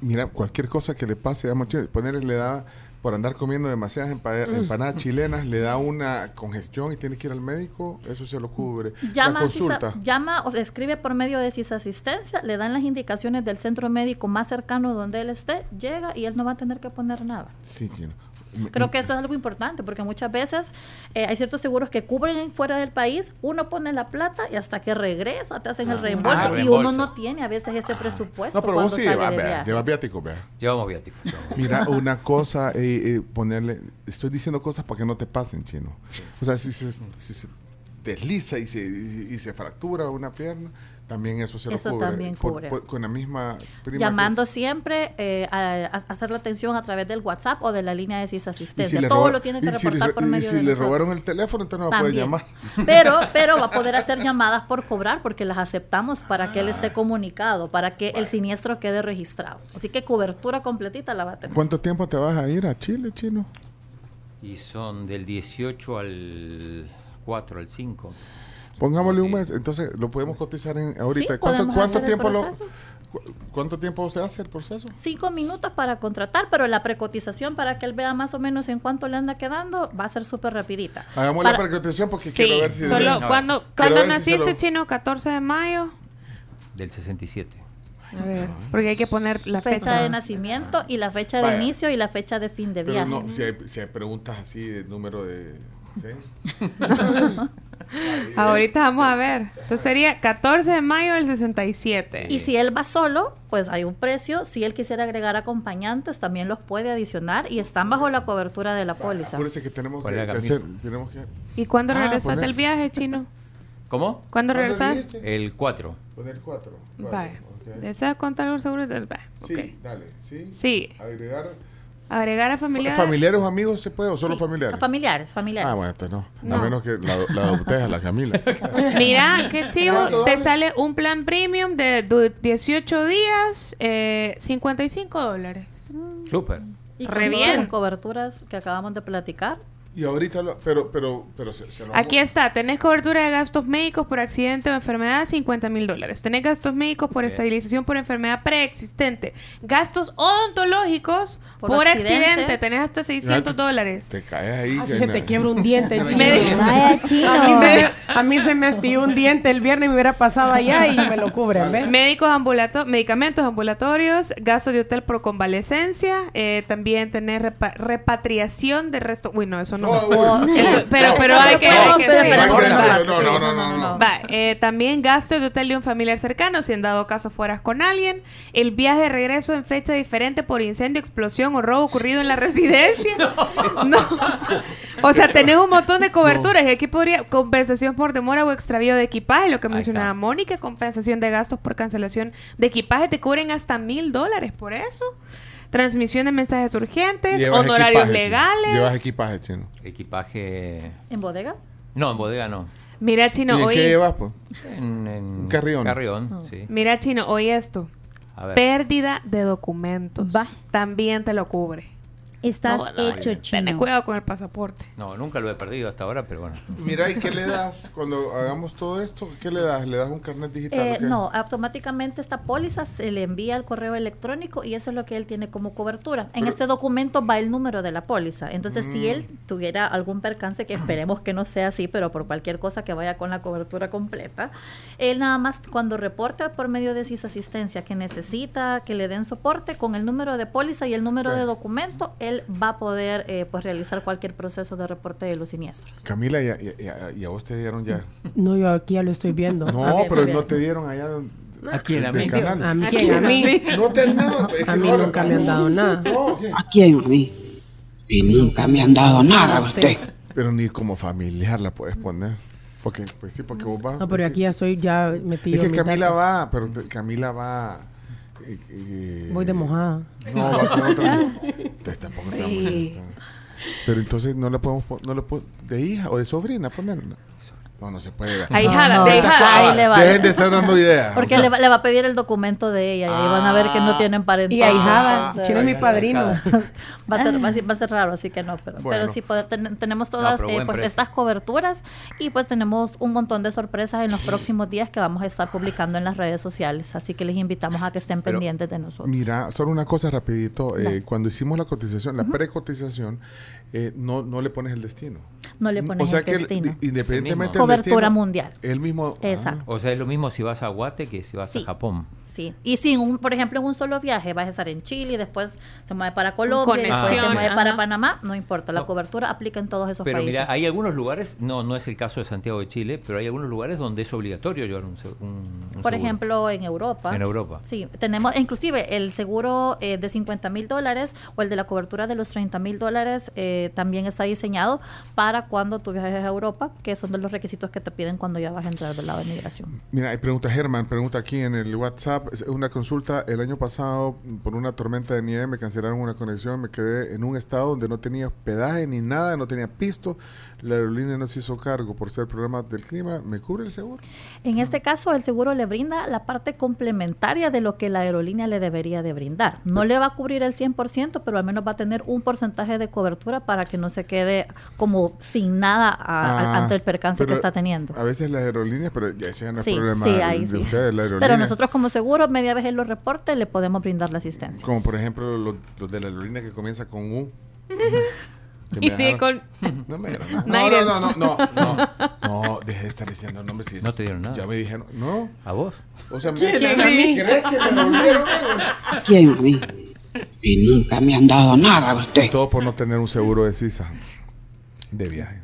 mira, cualquier cosa que le pase a Mochi, ponerle le da por andar comiendo demasiadas Mm. empanadas chilenas, le da una congestión y tiene que ir al médico, eso se lo cubre. Llama, la consulta. llama o escribe por medio de CISA Asistencia, le dan las indicaciones del centro médico más cercano donde él esté, llega y él no va a tener que poner nada. Sí, chino. Creo que eso es algo importante porque muchas veces eh, hay ciertos seguros que cubren fuera del país, uno pone la plata y hasta que regresa te hacen el Ah. reembolso Ah, y uno no tiene a veces ese presupuesto. No, pero vos sí llevas, viaje. llevas viático, vea. Llevamos llevamos Mira, una cosa, eh, eh, ponerle, estoy diciendo cosas para que no te pasen, chino. O sea, si se, si se desliza y se, y se fractura una pierna, también eso se lo Eso cubre. también cubre. por- con la misma prima que- Llamando siempre eh, a, a hacer la atención a través del WhatsApp o de la línea de y si Asistencia. le Todo roba- lo tiene que y si le reportar por y medio si de le nosotros. robaron el teléfono, entonces no va a poder llamar. Pero, pero va a poder hacer llamadas por cobrar porque las aceptamos para que él esté comunicado, para que el siniestro quede registrado. Así que cobertura completita la va a tener. ¿Cuánto tiempo te vas a ir a Chile, chino? Y son del 18 al 4, al 5. Pongámosle un mes, entonces lo podemos cotizar en ahorita. Sí, ¿Cuánto, podemos cuánto hacer el tiempo lo, proceso. cu- cuánto tiempo se hace el proceso? Cinco minutos para contratar, pero la precotización para que él vea más o menos en cuánto le anda quedando va a ser súper rapidita. Hagamos Para- la precotización porque Sí, quiero ver si solo cuando, cuando si naciste, lo- chino, 14 de mayo. Del 67. A ver, porque hay que poner la fecha fecha. de nacimiento y la fecha Vaya. de inicio y la fecha de fin de Pero viaje. no, si hay, si hay preguntas así de número de... ¿sí? Ahorita vamos a ver. Entonces sería 14 de mayo del 67. Y si él va solo, pues hay un precio. Si él quisiera agregar acompañantes, también los puede adicionar y están bajo la cobertura de la póliza. Acuérdense que tenemos que, hacer... Tenemos que ¿Y cuándo Ah, regresas del viaje, chino? ¿Cómo? ¿Cuándo regresas? dijiste? El 4. Poner cuatro. cuatro, Vale. ok. ¿Deseas contar algo seguro? Sí, dale. Sí. Sí. Agregar... Agregar a familiares. ¿Familiares o amigos se puede o solo Sí, familiares? Familiares, familiares. Ah, bueno, entonces no. No. A menos que la, la adoptes a la Camila. Mira, qué chivo. ¿Cuánto Te sale un plan premium de du- 18 días, eh, 55 dólares. Súper. Y Re bien. las coberturas que acabamos de platicar, Y ahorita, lo- pero, pero, pero se, se lo Aquí está, tenés cobertura de gastos médicos por accidente o enfermedad, 50 mil dólares. Tenés gastos médicos por estabilización por enfermedad preexistente. Gastos odontológicos por, Por accidente, tenés hasta 600 dólares. Te caes ahí. Ah, si se te quiebra un diente, chino. Me- Vaya, chino. A mí, se, a mí se me astilló un diente el viernes y me hubiera pasado allá y me lo cubren, ¿ves? Médicos ambulato- medicamentos ambulatorios, gastos de hotel por convalecencia, eh, también tener repa- repatriación de resto. Uy, no, eso no. No, uy, Eso- no. pero, pero hay que, no, no, no, no. Va, eh, también gasto de hotel de un familiar cercano, si en dado caso fueras con alguien. El viaje de regreso en fecha diferente por incendio, explosión o robo ocurrido en la residencia. No. O sea, tenés un montón de coberturas. Y aquí podría compensación por demora o extravío de equipaje, lo que mencionaba. Mónica, compensación de gastos por cancelación de equipaje. Te cubren hasta mil dólares por eso. Transmisión de mensajes urgentes, honorarios equipaje, chino. legales. Llevas equipaje, chino. Equipaje. ¿En bodega? No, en bodega no. Mira, Chino, ¿Y en hoy. qué llevas, pues? En, en carrión. Carrión, sí. Mira, Chino, hoy esto. A ver. Pérdida de documentos. Va. También te lo cubre. Estás No, no, hecho Tené chino. cuidado con el pasaporte. No, nunca lo he perdido hasta ahora, pero bueno. Mira, ¿y qué le das cuando hagamos todo esto? ¿Qué le das? ¿Le das un carnet digital? Eh, no, automáticamente esta póliza se le envía al correo electrónico y eso es lo que él tiene como cobertura. En este documento va el número de la póliza. Entonces, si Mm. él tuviera algún percance, que esperemos que no sea así, pero por cualquier cosa que vaya con la cobertura completa, él nada más cuando reporte por medio de CIS Asistencia que necesita que le den soporte con el número de póliza y el número de documento, él va a poder eh, pues realizar cualquier proceso de reporte de los siniestros. Camila, ¿y a, y a- y a vos te dieron ya? No, yo aquí ya lo estoy viendo. No, bien, pero bien. no te dieron allá ¿A quién? ¿A mí? canal. ¿A mí quién? ¿A mí? No te han dado. A mí no, nunca me han dado nada. ¿A quién? A mí. Y nunca me han dado nada, usted. Pero ni como familiar la puedes poner. Porque, pues sí, porque vos vas. No, pero aquí ya estoy ya metido. Es que Camila va, pero Camila va. Eh, Voy de mojada. No, va con otra. Te- tampoco te Sí. Pero entonces no le podemos no po- de hija o de sobrina ponerla. No, no se puede. No, de no, ahijada. ahí le va. Dejen de estar dando ideas. Porque le, va- le va a pedir el documento de ella y ahí van a ver que no tienen parentesco. Y ahijada. Entonces, Chino es mi padrino. Va a, ser, va, a ser, va a ser raro, así que no. Pero, Bueno. pero sí pode- ten- tenemos todas pero eh, pues, estas coberturas y pues tenemos un montón de sorpresas en los próximos días que vamos a estar publicando en las redes sociales. Así que les invitamos a que estén Pero- pendientes de nosotros. Mira, solo una cosa rapidito. eh, cuando hicimos la cotización, la precotización, eh, no, no le pones el destino. No le pones o sea el que el- destino. independientemente del Cobertura destino, mundial. El mismo. Exacto. O sea, es lo mismo si vas a Guate que si vas Sí. a Japón. Sí, y si, un, por ejemplo, en un solo viaje vas a estar en Chile, después se mueve para Colombia, y después se mueve para. Panamá, no importa, la No. cobertura aplica en todos esos Pero países. mira, hay algunos lugares, no no es el caso de Santiago de Chile, pero hay algunos lugares donde es obligatorio llevar un, un- un Por seguro. ejemplo, en Europa. En Europa. Sí, tenemos inclusive el seguro eh, de 50 mil dólares o el de la cobertura de los 30 mil dólares eh, también está diseñado para cuando tú viajes a Europa, que son de los requisitos que te piden cuando ya vas a entrar del lado de migración. Mira, hay pregunta Germán, pregunta aquí en el WhatsApp, una consulta, el año pasado por una tormenta de nieve me cancelaron una conexión, me quedé en un estado donde no tenía hospedaje ni nada, no tenía pisto, la aerolínea no se hizo cargo por ser problema del clima, ¿me cubre el seguro? En este caso, el seguro le brinda la parte complementaria de lo que la aerolínea le debería de brindar. No le va a cubrir el 100%, pero al menos va a tener un porcentaje de cobertura para que no se quede como sin nada a- Ah, ante el percance que está teniendo. A veces las aerolíneas, pero ya ese no es Sí, problema sí, de, ahí de sí. ustedes, la aerolínea. Pero nosotros como seguro, media vez él lo reporte, le podemos brindar la asistencia. Como por ejemplo los, los de la aerolínea que comienza con U. Y sigue con. No me dieron nada. No, no, no, no, no, no, no, deje de estar diciendo nombres. si- No te dieron nada. Ya me dijeron, no. ¿A vos? O sea, me, ¿Quién, a mí? ¿crees que me volvieron algo? ¿A quién? A mí. Y nunca me han dado nada, usted. Todo por no tener un seguro de CISA de viaje.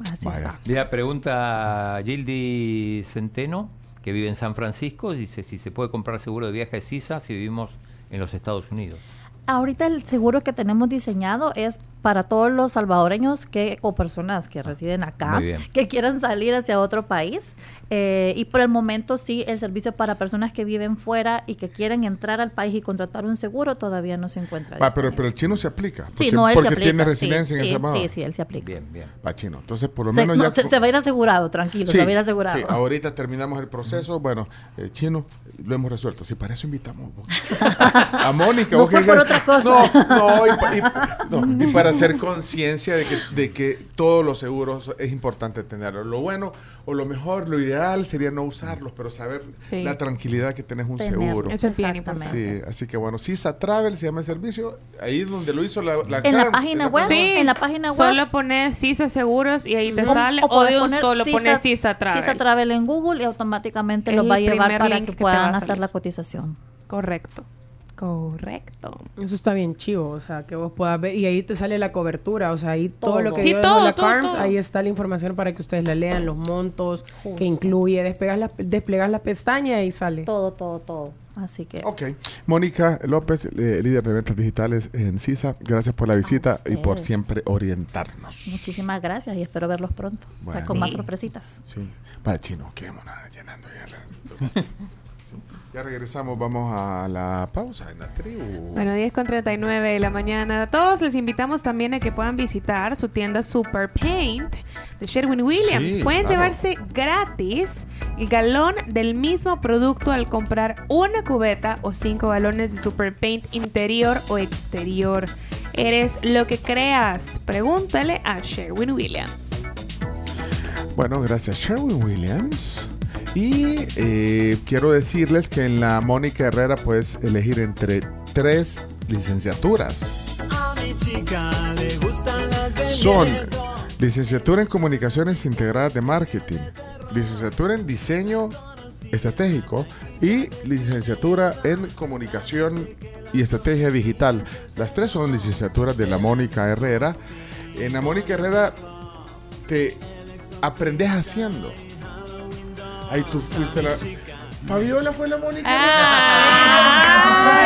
Así Vaya. está. Mira, pregunta Gildi Centeno, que vive en San Francisco, dice si se puede comprar seguro de viaje de CISA si vivimos en los Estados Unidos. Ahorita el seguro que tenemos diseñado es para todos los salvadoreños que o personas que residen acá, que quieran salir hacia otro país. Eh, y por el momento sí, el servicio para personas que viven fuera y que quieren entrar al país y contratar un seguro todavía no se encuentra. Va, pero, pero el chino se aplica. sí, no, él porque se aplica. tiene sí, residencia en sí, El Salvador. Sí, sí, él se aplica. Bien, bien. Va, chino. Entonces, por lo Se, menos no, ya. se, se va a ir asegurado, tranquilo, Sí, se va a ir asegurado. sí, ahorita terminamos el proceso. Bueno, eh, chino, lo hemos resuelto. Si para eso invitamos a Mónica. No vos fue que- por otra cosa. No, no, y, pa- y- no, y para hacer conciencia de que, de que todos los seguros es importante tenerlos. Lo bueno o lo mejor, lo ideal sería no usarlos, pero saber Sí. la tranquilidad que tenés un Tener. seguro. Eso es bien Exactamente. Sí, así que bueno, Sisa Travel se llama el servicio, ahí donde lo hizo la, la En la página web, Sí, en la página web. Solo pones CISA Seguros y ahí te O- sale. o de un solo Sisa- pones CISA Travel. Sisa Travel en Google y automáticamente Es los va a llevar para que puedan hacer la cotización. Correcto. Correcto. Eso está bien chivo, o sea, que vos puedas ver y ahí te sale la cobertura, o sea, ahí todo, lo que Sí, dio todo, la todo, Carms, todo. ahí está la información para que ustedes la lean, los montos Justo. que incluye, desplegas la, desplegas la pestaña y sale. Todo, todo, todo. Así que Ok. Mónica López, eh, líder de ventas digitales en CISA, gracias por la visita y por siempre orientarnos. muchísimas gracias y espero verlos pronto. o sea, Bueno. con más sorpresitas. Sí. Vaya chino, quedémonos llenando ya la-. Ya regresamos, vamos a la pausa en la tribu. Bueno, 10 con 39 de la mañana. A todos les invitamos también a que puedan visitar su tienda Super Paint de Sherwin Williams. Sí, pueden claro. llevarse gratis el galón del mismo producto al comprar una cubeta o cinco galones de Super Paint interior o exterior. Eres lo que creas. Pregúntale a Sherwin Williams. Bueno, gracias Sherwin Williams. Y eh, quiero decirles que en la Mónica Herrera puedes elegir entre tres licenciaturas. Son licenciatura en comunicaciones integradas de marketing, licenciatura en diseño estratégico y licenciatura en comunicación y estrategia digital. Las tres son licenciaturas de la Mónica Herrera. En la Mónica Herrera te aprendes haciendo. Ahí tú fuiste la. Fabiola fue la Mónica.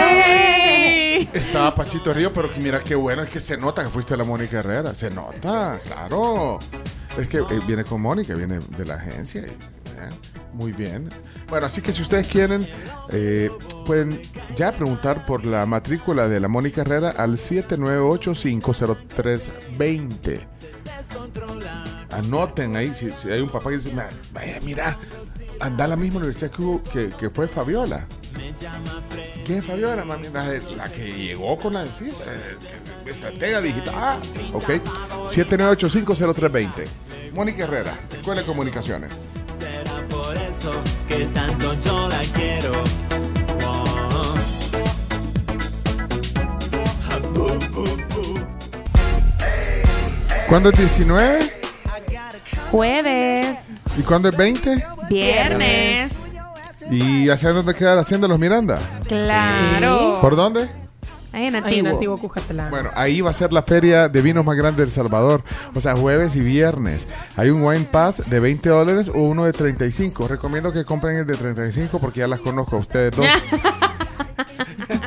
¡Ay! Estaba Pachito Río, pero que mira qué bueno, es que se nota que fuiste la Mónica Herrera. Se nota, claro. Es que eh, viene con Mónica, viene de la agencia. eh, muy bien. Bueno, así que si ustedes quieren, eh, pueden ya preguntar por la matrícula de la Mónica Herrera al 798-50320. Anoten ahí, si, si hay un papá que dice, "Ma- vaya, mira, anda a la misma universidad que, hubo- que, que fue Fabiola. ¿Quién es Fabiola, mami? La, que llegó con la CISA, eh, estratega digital. Ah, ok. 798-50320. Mónica Herrera, Escuela de Comunicaciones. Por eso que tanto yo la quiero. ¿Cuándo es 19? Jueves, ¿Y cuándo es 20? Viernes. ¿Y hacia dónde quedan haciendo los Miranda? Claro. ¿Por dónde? Ahí en Ahí en Antiguo. Cuscatlán. Bueno, ahí va a ser la feria de vinos más grande del Salvador. O sea, jueves y viernes. Hay un wine pass de 20 dólares o uno de 35. Recomiendo que compren el de 35 porque ya las conozco a ustedes dos.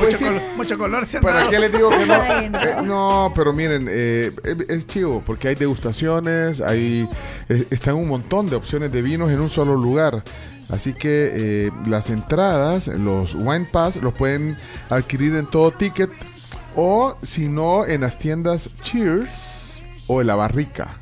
Pues sí, mucho color. se han ¿Para dado. qué les digo que no? Ay, no. Eh, no, pero miren, eh, es, es chivo porque hay degustaciones, hay eh, están un montón de opciones de vinos en un solo lugar. Así que eh, las entradas, los wine pass, los pueden adquirir en todo ticket o si no en las tiendas Cheers o en la barrica.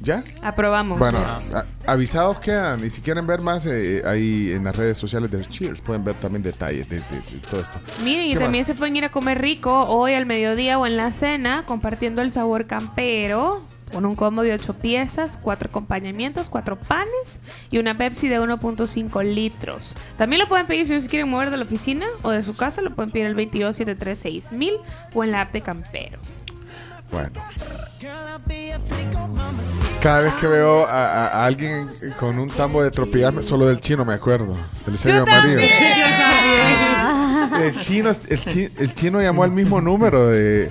¿Ya? Aprobamos. Bueno, a- avisados quedan. Y si quieren ver más, eh, ahí en las redes sociales de Cheers pueden ver también detalles de, de- de todo esto. Miren, y ¿Qué también se pueden ir a comer rico hoy al mediodía o en la cena, compartiendo el sabor campero, con un combo de 8 piezas, 4 acompañamientos, 4 panes y una Pepsi de 1.5 litros. También lo pueden pedir si no se quieren mover de la oficina o de su casa, lo pueden pedir al 22736000 o en la app de Campero. Bueno. Cada vez que veo a, a- a alguien con un tambo de tropillas, solo del chino me acuerdo. El sello amarillo. El chino, el, chi- el chino llamó al mismo número de,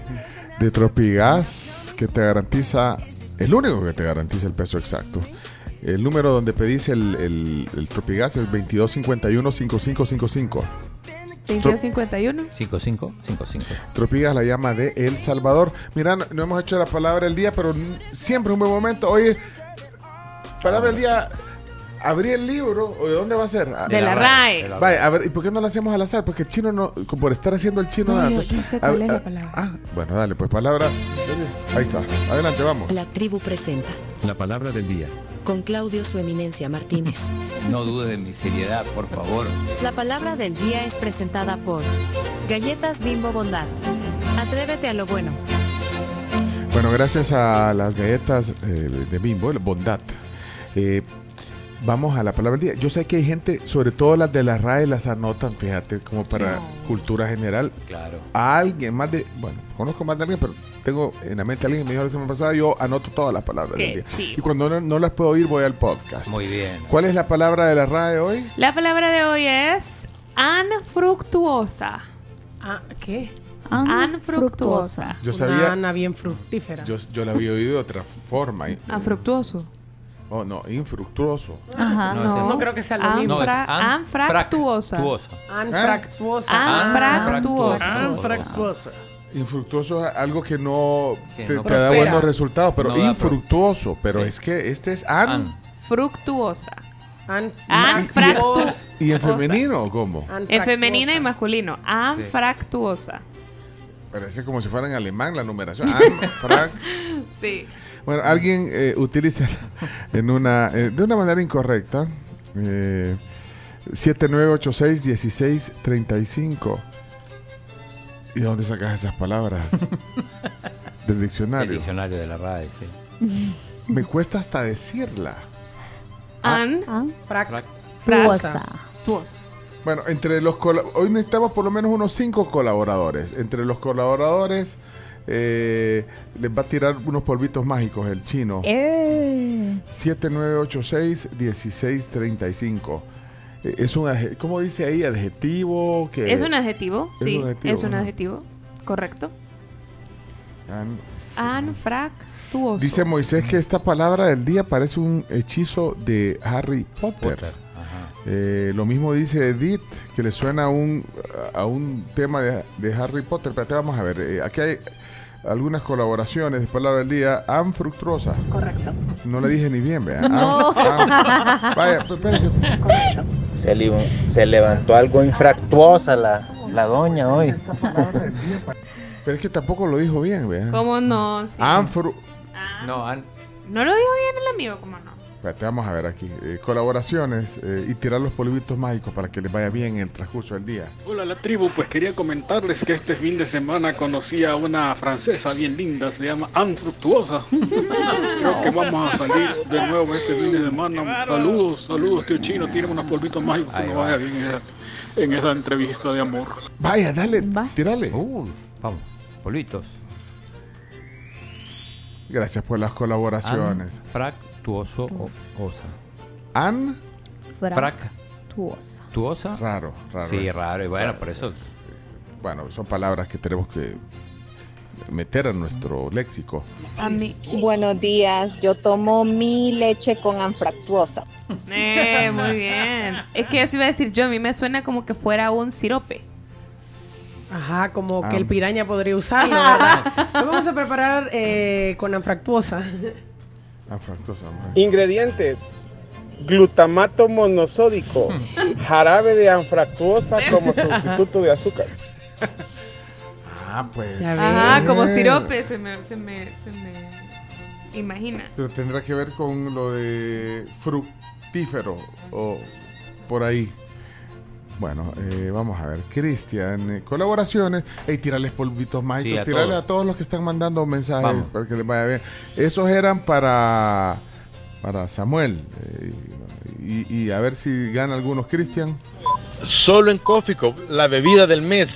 de Tropigas que te garantiza, el único que te garantiza el peso exacto. El número donde pedís el, el, el Tropigas es 2251-5555. 2251. 55, 55. Tropigas la llama de El Salvador. Mira, no, no hemos hecho la palabra del día, pero siempre es un buen momento. Oye, palabra del día. Abrí el libro, ¿o de dónde va a ser? De la RAE. La Vaya, a ver, ¿y por qué no lo hacemos al azar? Porque el chino no, por estar haciendo el chino No, yo- dando- yo sé A- cuál es la a- palabra. Ah, bueno, dale, pues palabra. Ahí está. Adelante, vamos. La tribu presenta La palabra del día. con Claudio Su Eminencia Martínez. No dudes de mi seriedad, por favor. La palabra del día es presentada por Galletas Bimbo Bondad. Atrévete a lo bueno. Bueno, gracias a las galletas eh, de Bimbo, Bondad. eh, vamos a la palabra del día. Yo sé que hay gente, sobre todo las de la RAE, las anotan, fíjate, como para cultura general. Claro. A alguien más de. Bueno, conozco más de alguien, pero tengo en la mente a alguien que me dijo la semana pasada. Yo anoto todas las palabras Qué del día. chido. Y cuando no, no las puedo oír, voy al podcast. Muy bien. ¿Cuál es la palabra de la RAE hoy? La palabra de hoy es anfructuosa. Ah, ¿Qué? Anfructuosa. Yo Una sabía. Ana bien fructífera. Yo, yo la había oído de otra forma. Anfructuoso. Oh, no, infructuoso. Ajá. No, No, es No creo que sea lo mismo. No, Anfra- anfractuosa. anfractuosa. Anfractuosa. Anfractuosa. Anfractuosa. Infructuoso es algo que no Que te, no te da buenos resultados, pero infructuoso. Pero Sí. es que este es an. An. Fructuosa. An- Anfractuosa. ¿Y en femenino o cómo? En femenina y masculino. Anfractuosa. Parece como si fuera en alemán la numeración. An, frac. Sí. Bueno, alguien eh, utiliza en una, eh, de una manera incorrecta. Eh, 7986-1635. ¿Y de dónde sacas esas palabras? Del El diccionario. diccionario de la RAE, sí. Me cuesta hasta decirla. Anfractuosa. Tuosa. Bueno, entre los hoy necesitamos por lo menos unos cinco colaboradores. Entre los colaboradores eh, les va a tirar unos polvitos mágicos el chino. Eh. 7986-1635. Eh, Es un ¿Cómo dice ahí? Adjetivo. Que ¿Es un adjetivo? es Sí, un adjetivo, es un ¿no? adjetivo. Correcto. An- Anfractuoso. Dice Moisés que esta palabra del día parece un hechizo de Harry Potter. Eh, lo mismo dice Edith, que le suena a un, a un tema de, de Harry Potter. Pero vamos a ver, eh, aquí hay algunas colaboraciones de palabra del día. Anfructuosa. Correcto. No le dije ni bien, vea. No. Vaya, pues, espérense. Se, li- se levantó algo infractuosa la, la doña hoy. Pero es que tampoco lo dijo bien, vea. ¿Cómo no? Sí. Anfru... No, an- No lo dijo bien el amigo, ¿cómo no? Espérate, vamos a ver aquí. Eh, colaboraciones eh, y tirar los polvitos mágicos para que les vaya bien en el transcurso del día. Hola la tribu, pues quería comentarles que este fin de semana conocí a una francesa bien linda, se llama Anne Fructuosa. Creo que vamos a salir de nuevo este fin de semana. Saludos, saludos tío Chino, tiene unos polvitos mágicos que va. vaya bien en esa, en esa entrevista de amor. Vaya, dale, Va. tírale. Uy, vamos. Polvitos. Gracias por las colaboraciones. Fractuoso o osa. An, Fractuosa. ¿Tuosa? raro, raro. Sí, esto. raro. Y bueno, por eso. Bueno, son palabras que tenemos que meter a nuestro léxico. A mí. Buenos días, yo tomo mi leche con anfractuosa. Eh, muy bien. Es que eso iba a decir yo, a mí me suena como que fuera un sirope. Ajá, como Ah. que el piraña podría usarlo. Lo vamos a preparar eh, con anfractuosa. Anfractuosa. Ingredientes: glutamato monosódico, jarabe de anfractuosa como sustituto de azúcar. Ah, pues. Eh. como sirope, se me, se me, se me imagina. Pero tendrá que ver con lo de fructífero o por ahí. Bueno, eh, vamos a ver. Cristian, eh, colaboraciones. Hey, tirarles polvitos mágicos. Sí, a tirarle todos. a todos los que están mandando mensajes Vamos. para que les vaya bien. Esos eran para, para Samuel. eh, y, y a ver si gana algunos, Cristian. Solo en Coffee Cup, la bebida del mes.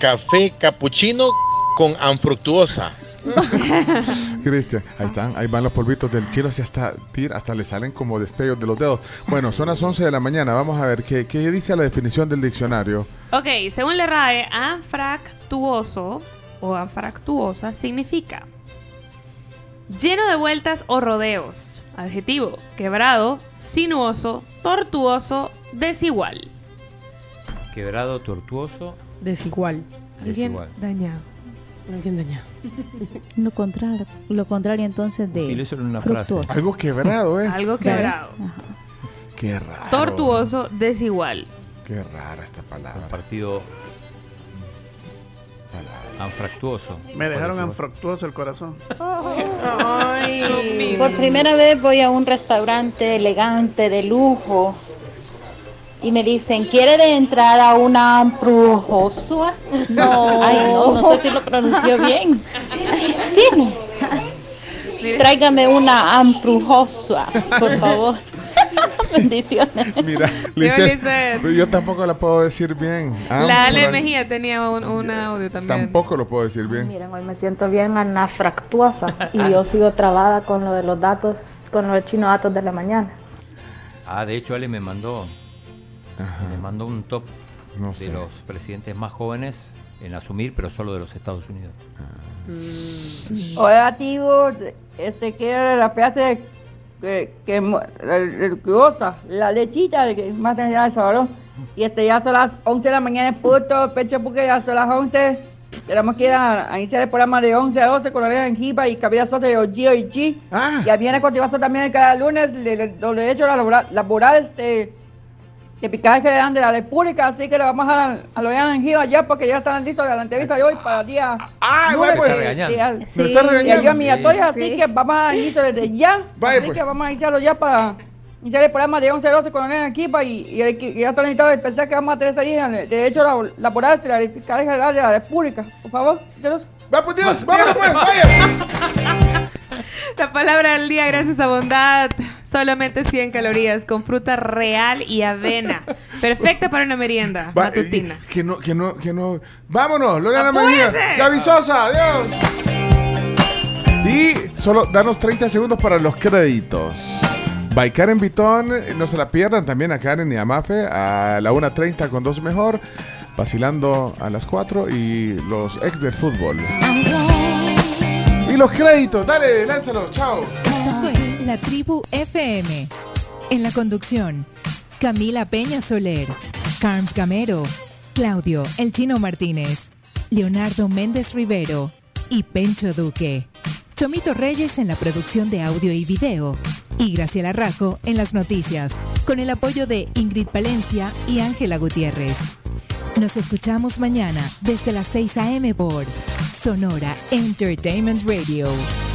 Café capuchino con anfructuosa. Cristian, ahí están, ahí van los polvitos del chino, si hasta, hasta le salen como destellos de los dedos. Bueno, son las 11 de la mañana, vamos a ver qué, qué dice la definición del diccionario. Ok, según la RAE, anfractuoso o anfractuosa significa lleno de vueltas o rodeos. Adjetivo, quebrado, sinuoso, tortuoso, desigual. Quebrado, tortuoso. Desigual. Desigual. dañado. Alguien dañado. Lo contrario, lo contrario entonces de en una frase. fructuoso. Algo quebrado es. Algo quebrado. Ajá. Qué raro. tortuoso, desigual. Qué rara esta palabra. Un partido anfractuoso. Me dejaron anfructuoso el corazón. Por primera vez voy a un restaurante elegante, de lujo, y me dicen, ¿quiere de entrada una ambrujosua? No. Ay, no, no sé si lo pronunció bien. Sí. Tráigame una ambrujosua, por favor. Bendiciones. Mira, pero yo tampoco la puedo decir bien. La Ale Mejía tenía un, un audio también. Tampoco lo puedo decir bien. Miren, hoy me siento bien anafractuosa y yo sigo trabada con lo de los datos, con los chinos datos de la mañana. Ah, de hecho, Ale me mandó, me mandó un top No de sé. los presidentes más jóvenes en asumir, pero solo de los Estados Unidos. Hola, tío. Este, que era la frase que, que mo- la- la- lechita de que más allá de. Y este, ya son las 11 de la mañana en puto, pecho porque ya son las 11. Tenemos que ir a, a iniciar el programa de 11 a 12 con la en Jiba y Cabida Sosa de OG y G. Y viene a continuación también cada lunes le- le- los derechos laborales laborales de, de picaje que le dan de la República. Así que le vamos a, a lo en Jiba ya porque ya están listos de la entrevista de hoy para el día. ¡Ay, lunes pues! de- Me está regañando. está Sí. así Sí. que vamos a iniciar desde ya. Vaya, así pues. que vamos a iniciarlo ya para iniciar el programa de 11 a 12 con el aquí pa, y, y, el- y ya está listo el especial que vamos a tener línea de derechos labo- laborales de la Fiscalía General de la República. Por favor, Dios. ¡Va, pues Dios! ¡Vámonos pues! ¡Vaya! La palabra del día, gracias a Bondad. Solamente 100 calorías con fruta real y avena. Perfecta para una merienda Va, matutina. eh, que no, que no, que no. ¡Vámonos! Lorena. Mejía. Gaby Sosa, adiós. Y solo darnos 30 segundos para los créditos. By Karen Vitón, no se la pierdan también a Karen y a Mafe a la 1.30 con dos mejor, vacilando a las 4 y los ex del fútbol. Los créditos, dale, lánzalos, chao. Esta fue la tribu FM. En la conducción, Camila Peña Soler, Carms Gamero, Claudio El Chino Martínez, Leonardo Méndez Rivero y Pencho Duque. Chomito Reyes en la producción de audio y video. Y Graciela Rajo en las noticias, con el apoyo de Ingrid Palencia y Ángela Gutiérrez. Nos escuchamos mañana desde las 6 a.m. por Sonora Entertainment Radio.